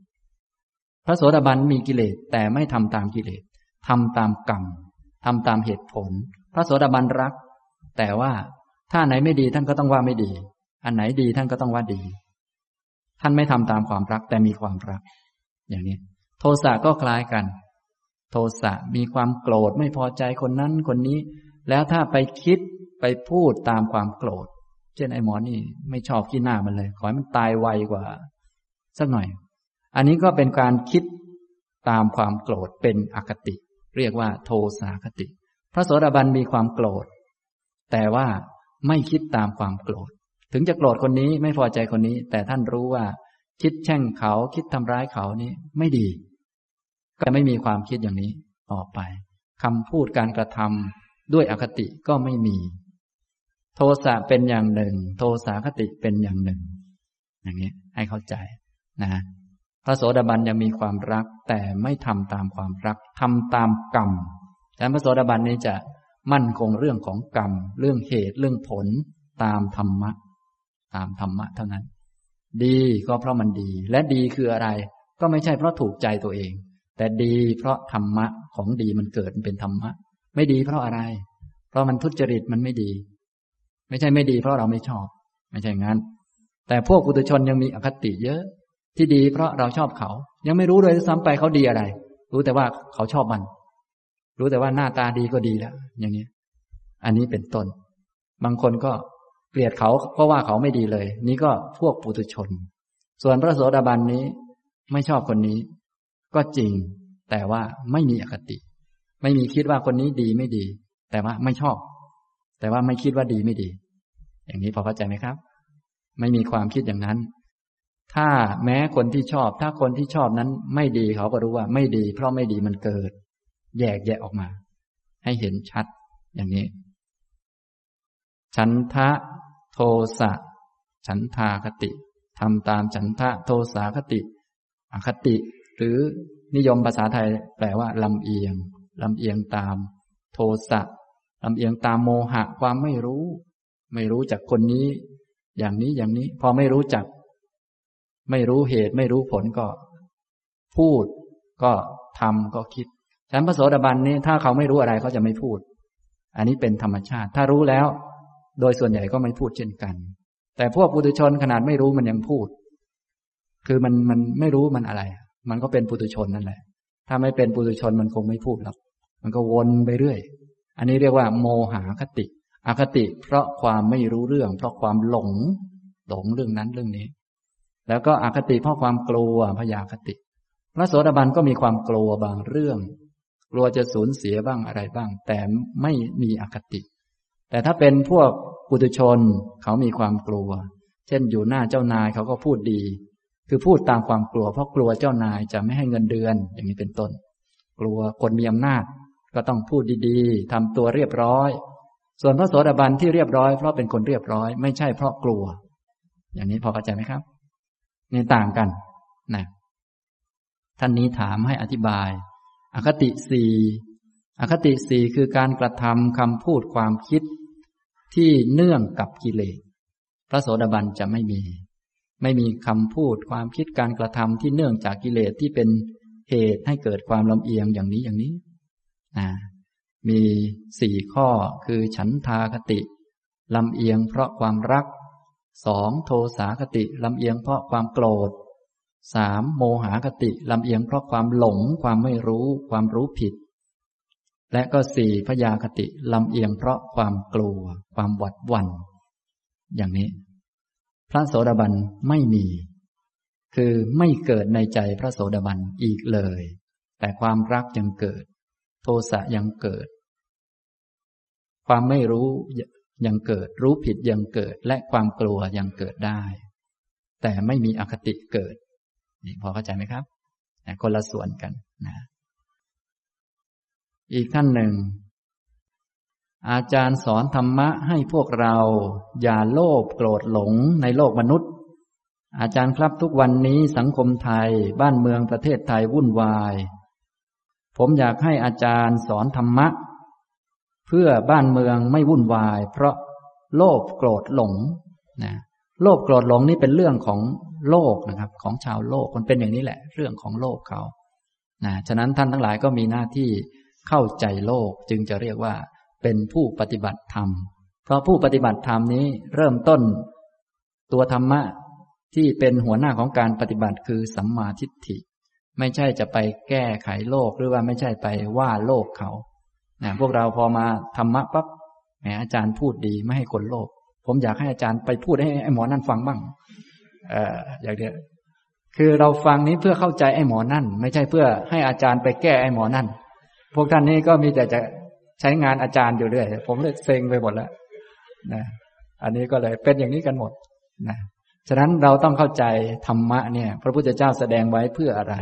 พระโสดาบันมีกิเลสแต่ไม่ทำตามกิเลสทำตามกรรมทำตามเหตุผล พระโสดาบันรัก แต่ว่าถ้าไหนไม่ดีท่านก็ต้องว่าไม่ดี อันไหนดีท่านก็ต้องว่าดี ท่านไม่ทำตามความรักแต่มีความรัก อย่างนี้ โทสะก็คล้ายกัน โทสะมีความโกรธไม่พอใจคนนั้นคนนี้ แล้วถ้าไปคิดไปพูดตามความโกรธ เช่นไอ้หมอนี่ไม่ชอบขี้หน้ามันเลย ขอให้มันตายไวกว่า สักหน่อย อันนี้ก็เป็นการคิดตามความโกรธเป็นอคติ เรียกว่า โทสาคติ พระโสดาบันมีความโกรธ แต่ว่าไม่คิดตามความโกรธ ถึงจะโกรธคนนี้ไม่พอใจคนนี้ แต่ท่านรู้ว่า คิดแช่งเขาคิดทำร้ายเขานี้ไม่ดี ก็ไม่มีความคิดอย่างนี้ต่อไปคำพูดการกระทำด้วยอคติก็ไม่มี โทสะเป็นอย่างหนึ่ง โทสาคติเป็นอย่างหนึ่ง อย่างนี้ให้เข้าใจนะพระโสดาบันยังมีความรักแต่ไม่ทำตามความรักทำตามกรรมแต่พระโสดาบันนี้จะมั่นคงเรื่องของกรรม เรื่องเหตุเรื่องผลตามธรรมะ ตามธรรมะเท่านั้น ดีก็เพราะมันดี และดีคืออะไร ก็ไม่ใช่เพราะถูกใจตัวเอง แต่ดีเพราะธรรมะของดีมันเกิดเป็นธรรมะ ไม่ดีเพราะอะไร เพราะมันทุจริตมันไม่ดี ไม่ใช่ไม่ดีเพราะเราไม่ชอบ ไม่ใช่งั้น แต่พวกปุถุชนยังมีอคติเยอะ ที่ดีเพราะเราชอบเขา ยังไม่รู้เลยซ้ำไปเขาดีอะไร รู้แต่ว่าเขาชอบมัน รู้แต่ว่าหน้าตาดีก็ดีแล้วอย่างนี้อันนี้เป็นต้น บางคนก็เกลียดเขาเพราะว่าเขาไม่ดีเลย นี่ก็พวกปุถุชน ส่วนพระโสดาบันนี้ไม่ชอบคนนี้ ก็จริง แต่ว่าไม่มีอคติ ไม่มีคิดว่าคนนี้ดีไม่ดี แต่ว่าไม่ชอบ แต่ว่าไม่คิดว่าดีไม่ดี อย่างนี้พอเข้าใจไหมครับ ไม่มีความคิดอย่างนั้น ถ้าแม้คนที่ชอบ ถ้าคนที่ชอบนั้น ไม่ดีเขาก็รู้ว่าไม่ดี เพราะไม่ดีมันเกิด แยกแยะออกมา ให้เห็นชัดอย่างนี้ ฉันทะโทสะฉันทาคติทำตามฉันทะโทสาคติ อคติ หรือนิยมภาษาไทยแปลว่าลำเอียงลำเอียงตาม โทสะลำเอียงตามโมหะความไม่รู้ ไม่รู้จักคนนี้ อย่างนี้อย่างนี้ พอไม่รู้จัก ไม่รู้เหตุไม่รู้ผลก็ พูดก็ทำก็คิดฉันพระโสดาบันนี้ถ้าเขาไม่รู้อะไรเขาจะไม่พูด อันนี้เป็นธรรมชาติ ถ้ารู้แล้ว โดยส่วนใหญ่ก็ไม่พูดเช่นกัน แต่พวกปุถุชนขนาดไม่รู้มันยังพูด คือมันมันไม่รู้มันอะไร มันก็เป็นปุถุชนนั่นแหละ ถ้าไม่เป็นปุถุชนมันคงไม่พูดหรอก มันก็วนไปเรื่อย อันนี้เรียกว่า โมหาคติ อคติเพราะความไม่รู้เรื่อง เพราะความหลง หลงเรื่องนั้นเรื่องนี้ แล้วก็อคติเพราะความกลัวพยาคติ พระโสดาบันก็มีความกลัวบางเรื่อง กลัวจะสูญเสียบ้างอะไรบ้าง แต่ไม่มีอคติ แต่ถ้าเป็นพวกปุถุชนเขามีความกลัว เช่นอยู่หน้าเจ้านายเขาก็พูดดี คือพูดตามความกลัว เพราะกลัวเจ้านายจะไม่ให้เงินเดือน อย่างนี้เป็นต้น กลัวคนมีอำนาจ ก็ต้องพูดดีๆทำตัวเรียบร้อย ส่วนพระโสดาบันที่เรียบร้อยเพราะเป็นคนเรียบร้อย ไม่ใช่เพราะกลัว อย่างนี้พอเข้าใจไหมครับนี่ต่างกันนะท่านนี้ถามให้อธิบาย อคติสี่อคติสี่คือการกระทำคำพูดความคิดที่เนื่องกับกิเลสพระโสดาบันจะไม่มี ไม่มีคำพูดความคิดการกระทำที่เนื่องจากกิเลสที่เป็นเหตุให้เกิดความลำเอียงอย่างนี้อย่างนี้นะมีสี่ข้อคือฉันทาคติลำเอียงเพราะความรักสองโทสาคติลำเอียงเพราะความโกรธสามโมหคติลำเอียงเพราะความหลงความไม่รู้ความรู้ผิด และก็สี่พยาคติลำเอียงเพราะความกลัว ความหวัดหวัน่นอย่างนี้ พระโสดาบันไม่มี คือไม่เกิดในใจพระโสดาบันอีกเลย แต่ความรักยังเกิด โทสะยังเกิด ความไม่รู้ยังเกิด รู้ผิดยังเกิด และความกลัวยังเกิดได้ แต่ไม่มีอคติเกิด นี่พอเข้าใจไหมครับคนละส่วนกันนะอีกท่านหนึ่ง อาจารย์สอนธรรมะให้พวกเรา อย่าโลภโกรธหลงในโลกมนุษย์ อาจารย์ครับทุกวันนี้สังคมไทยบ้านเมืองประเทศไทยวุ่นวาย ผมอยากให้อาจารย์สอนธรรมะ เพื่อบ้านเมืองไม่วุ่นวาย เพราะโลภโกรธหลงนะโลภโกรธหลงนี่เป็นเรื่องของโลกนะครับ ของชาวโลกมันเป็นอย่างนี้แหละ เรื่องของโลกเขานะฉะนั้นท่านทั้งหลายก็มีหน้าที่เข้าใจโลกจึงจะเรียกว่า เป็นผู้ปฏิบัติธรรม เพราะผู้ปฏิบัติธรรมนี้เริ่มต้น ตัวธรรมะที่เป็นหัวหน้าของการปฏิบัติคือสัมมาทิฏฐิ ไม่ใช่จะไปแก้ไขโลกหรือว่าไม่ใช่ไปว่าโลกเขานะพวกเราพอมาธรรมะปั๊บแหมอาจารย์พูดดีไม่ให้คนโลภผมอยากให้อาจารย์ไปพูดให้ไอ้หมอนั่นฟังบ้าง เอออย่างเดียวคือเราฟังนี้เพื่อเข้าใจไอ้หมอนั่น ไม่ใช่เพื่อให้อาจารย์ไปแก้ไอ้หมอนั่น พวกท่านนี้ก็มีแต่จะ ใช้งานอาจารย์อยู่เรื่อย ผมเลยเซ็งไปหมดแล้วนะอันนี้ก็เลยเป็นอย่างนี้กันหมดนะฉะนั้นเราต้องเข้าใจธรรมะเนี่ย พระพุทธเจ้าแสดงไว้เพื่ออะไร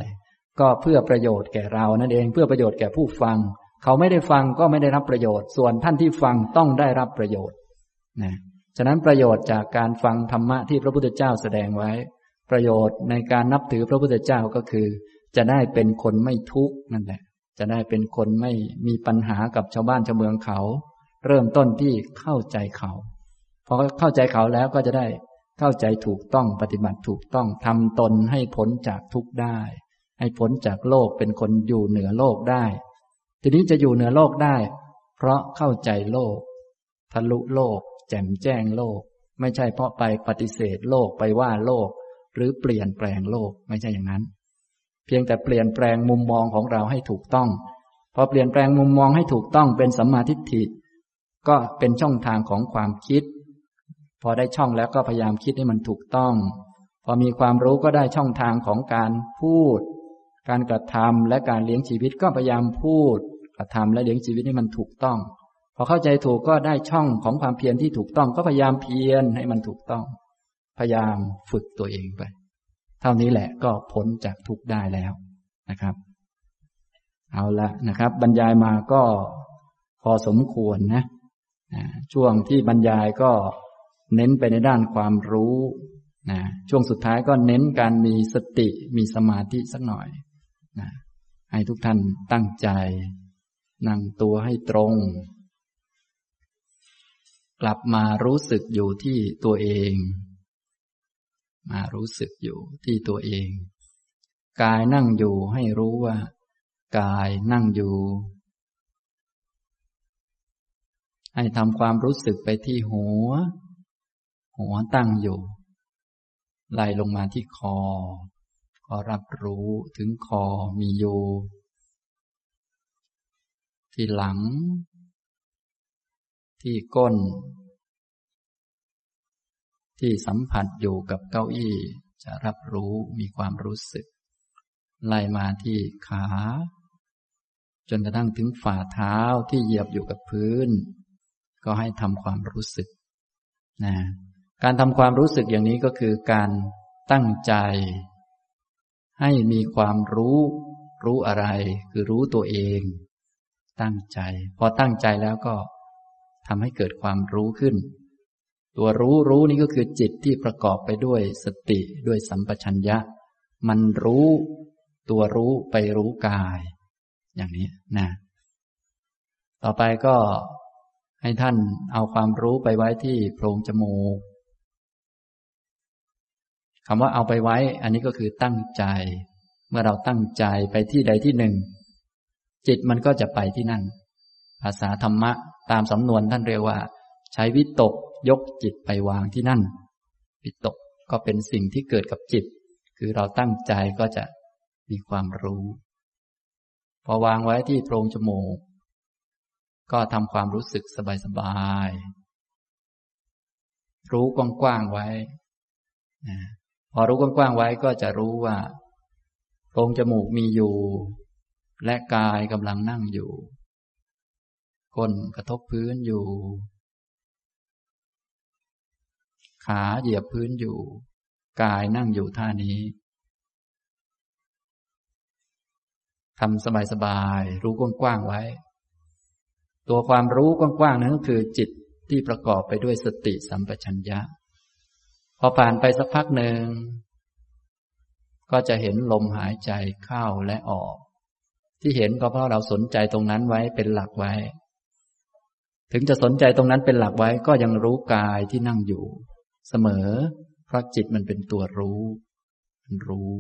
ก็เพื่อประโยชน์แก่เรานั่นเองเพื่อประโยชน์แก่ผู้ฟัง เขาไม่ได้ฟังก็ไม่ได้รับประโยชน์ ส่วนท่านที่ฟังต้องได้รับประโยชน์นะฉะนั้นประโยชน์จากการฟังธรรมะที่พระพุทธเจ้าแสดงไว้ ประโยชน์ในการนับถือพระพุทธเจ้าก็คือ จะได้เป็นคนไม่ทุกข์นั่นแหละ จะได้เป็นคนไม่มีปัญหากับชาวบ้านชาวเมืองเขา เริ่มต้นที่เข้าใจเขาพอเข้าใจเขาแล้วก็จะได้เข้าใจถูกต้องปฏิบัติถูกต้องทำตนให้พ้นจากทุกข์ได้ ให้พ้นจากโลกเป็นคนอยู่เหนือโลกได้ ทีนี้จะอยู่เหนือโลกได้ เพราะเข้าใจโลก ทะลุโลก แจ่มแจ้งโลก ไม่ใช่เพราะไปปฏิเสธโลกไปว่าโลก หรือเปลี่ยนแปลงโลกไม่ใช่อย่างนั้น เพียงแต่เปลี่ยนแปลงมุมมองของเราให้ถูกต้อง พอเปลี่ยนแปลงมุมมองให้ถูกต้องเป็นสัมมาทิฏฐิ ก็เป็นช่องทางของความคิด พอได้ช่องแล้วก็พยายามคิดให้มันถูกต้อง พอมีความรู้ก็ได้ช่องทางของการพูด การกระทำและการเลี้ยงชีวิตก็พยายามพูด กระทำและเลี้ยงชีวิตให้มันถูกต้อง พอเข้าใจถูกก็ได้ช่องของความเพียรที่ถูกต้องก็พยายามเพียรให้มันถูกต้อง พยายามฝึกตัวเองไป เท่านี้แหละก็พ้นจากทุกข์ได้แล้วนะครับ เอาละนะครับ บรรยายมาก็พอสมควรนะช่วงที่บรรยายก็เน้นไปในด้านความรู้นะช่วงสุดท้ายก็เน้นการมีสติมีสมาธิสักหน่อยนะให้ทุกท่านตั้งใจนั่งตัวให้ตรง กลับมารู้สึกอยู่ที่ตัวเอง มารู้สึกอยู่ที่ตัวเอง กายนั่งอยู่ให้รู้ว่า กายนั่งอยู่ ให้ทำความรู้สึกไปที่หัว หัวตั้งอยู่ไล่ลงมาที่คอ ก็รับรู้ถึงคอมีอยู่ ที่หลัง ที่ก้น ที่สัมผัสอยู่กับเก้าอี้ จะรับรู้มีความรู้สึก ไล่มาที่ขา จนกระทั่งถึงฝ่าเท้าที่เหยียบอยู่กับพื้น ก็ให้ทำความรู้สึกนะการทำความรู้สึกอย่างนี้ก็คือการตั้งใจ ให้มีความรู้ รู้อะไร คือรู้ตัวเอง ตั้งใจ พอตั้งใจแล้วก็ทำให้เกิดความรู้ขึ้น ตัวรู้รู้นี่ก็คือจิตที่ประกอบไปด้วยสติด้วยสัมปชัญญะ มันรู้ ตัวรู้ไปรู้กาย อย่างนี้นะ ต่อไปก็ให้ท่านเอาความรู้ไปไว้ที่โพรงจมูกคำว่าเอาไปไว้ อันนี้ก็คือตั้งใจ เมื่อเราตั้งใจไปที่ใดที่หนึ่ง จิตมันก็จะไปที่นั่น ภาษาธรรมะ ตามสำนวนท่านเรียกว่า ใช้วิตกยกจิตไปวางที่นั่น วิตกก็เป็นสิ่งที่เกิดกับจิต คือเราตั้งใจก็จะมีความรู้ พอวางไว้ที่โพรงจมูก ก็ทำความรู้สึกสบายๆ รู้กว้างๆไว้ พอรู้กว้างๆไว้ก็จะรู้ว่าโพรงจมูกมีอยู่ และกายกำลังนั่งอยู่ก้นกระทบพื้นอยู่ ขาเหยียบพื้นอยู่ กายนั่งอยู่ท่านี้ทำสบายๆรู้กว้างๆไว้ ตัวความรู้กว้างๆนั้นก็คือจิตที่ประกอบไปด้วยสติสัมปชัญญะ พอผ่านไปสักพักหนึ่ง ก็จะเห็นลมหายใจเข้าและออก ที่เห็นก็เพราะเราสนใจตรงนั้นไว้เป็นหลักไว้ ถึงจะสนใจตรงนั้นเป็นหลักไว้ก็ยังรู้กายที่นั่งอยู่ เสมอ เพราะจิตมันเป็นตัวรู้มันรู้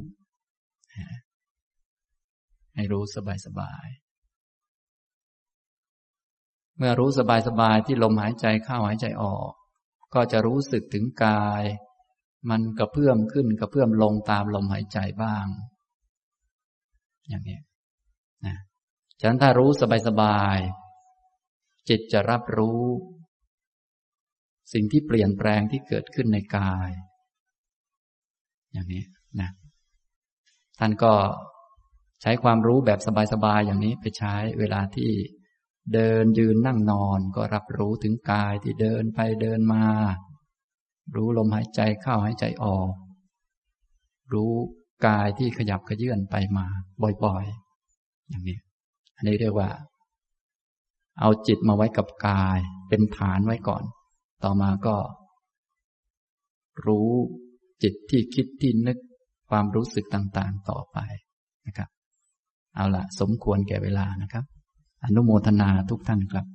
ให้รู้สบายสบายเมื่อรู้สบายๆที่ลมหายใจเข้าหายใจออก ก็จะรู้สึกถึงกาย มันกระเพื่อมขึ้นกระเพื่อมลงตามลมหายใจบ้าง อย่างนี้นะฉะนั้นถ้ารู้สบายๆจิตจะรับรู้ สิ่งที่เปลี่ยนแปลงที่เกิดขึ้นในกาย อย่างนี้นะท่านก็ใช้ความรู้แบบสบายๆอย่างนี้ไปใช้เวลาที่เดินยืนนั่งนอนก็รับรู้ถึงกายที่เดินไปเดินมา รู้ลมหายใจเข้าหายใจออก รู้กายที่ขยับขยื่นไปมา บ่อยๆ อย่างนี้ อันนี้เรียกว่า เอาจิตมาไว้กับกาย เป็นฐานไว้ก่อน ต่อมาก็ รู้จิตที่คิดที่นึกความรู้สึกต่างๆต่อไปนะครับ เอาละสมควรแก่เวลานะครับ อนุโมทนาทุกท่านครับ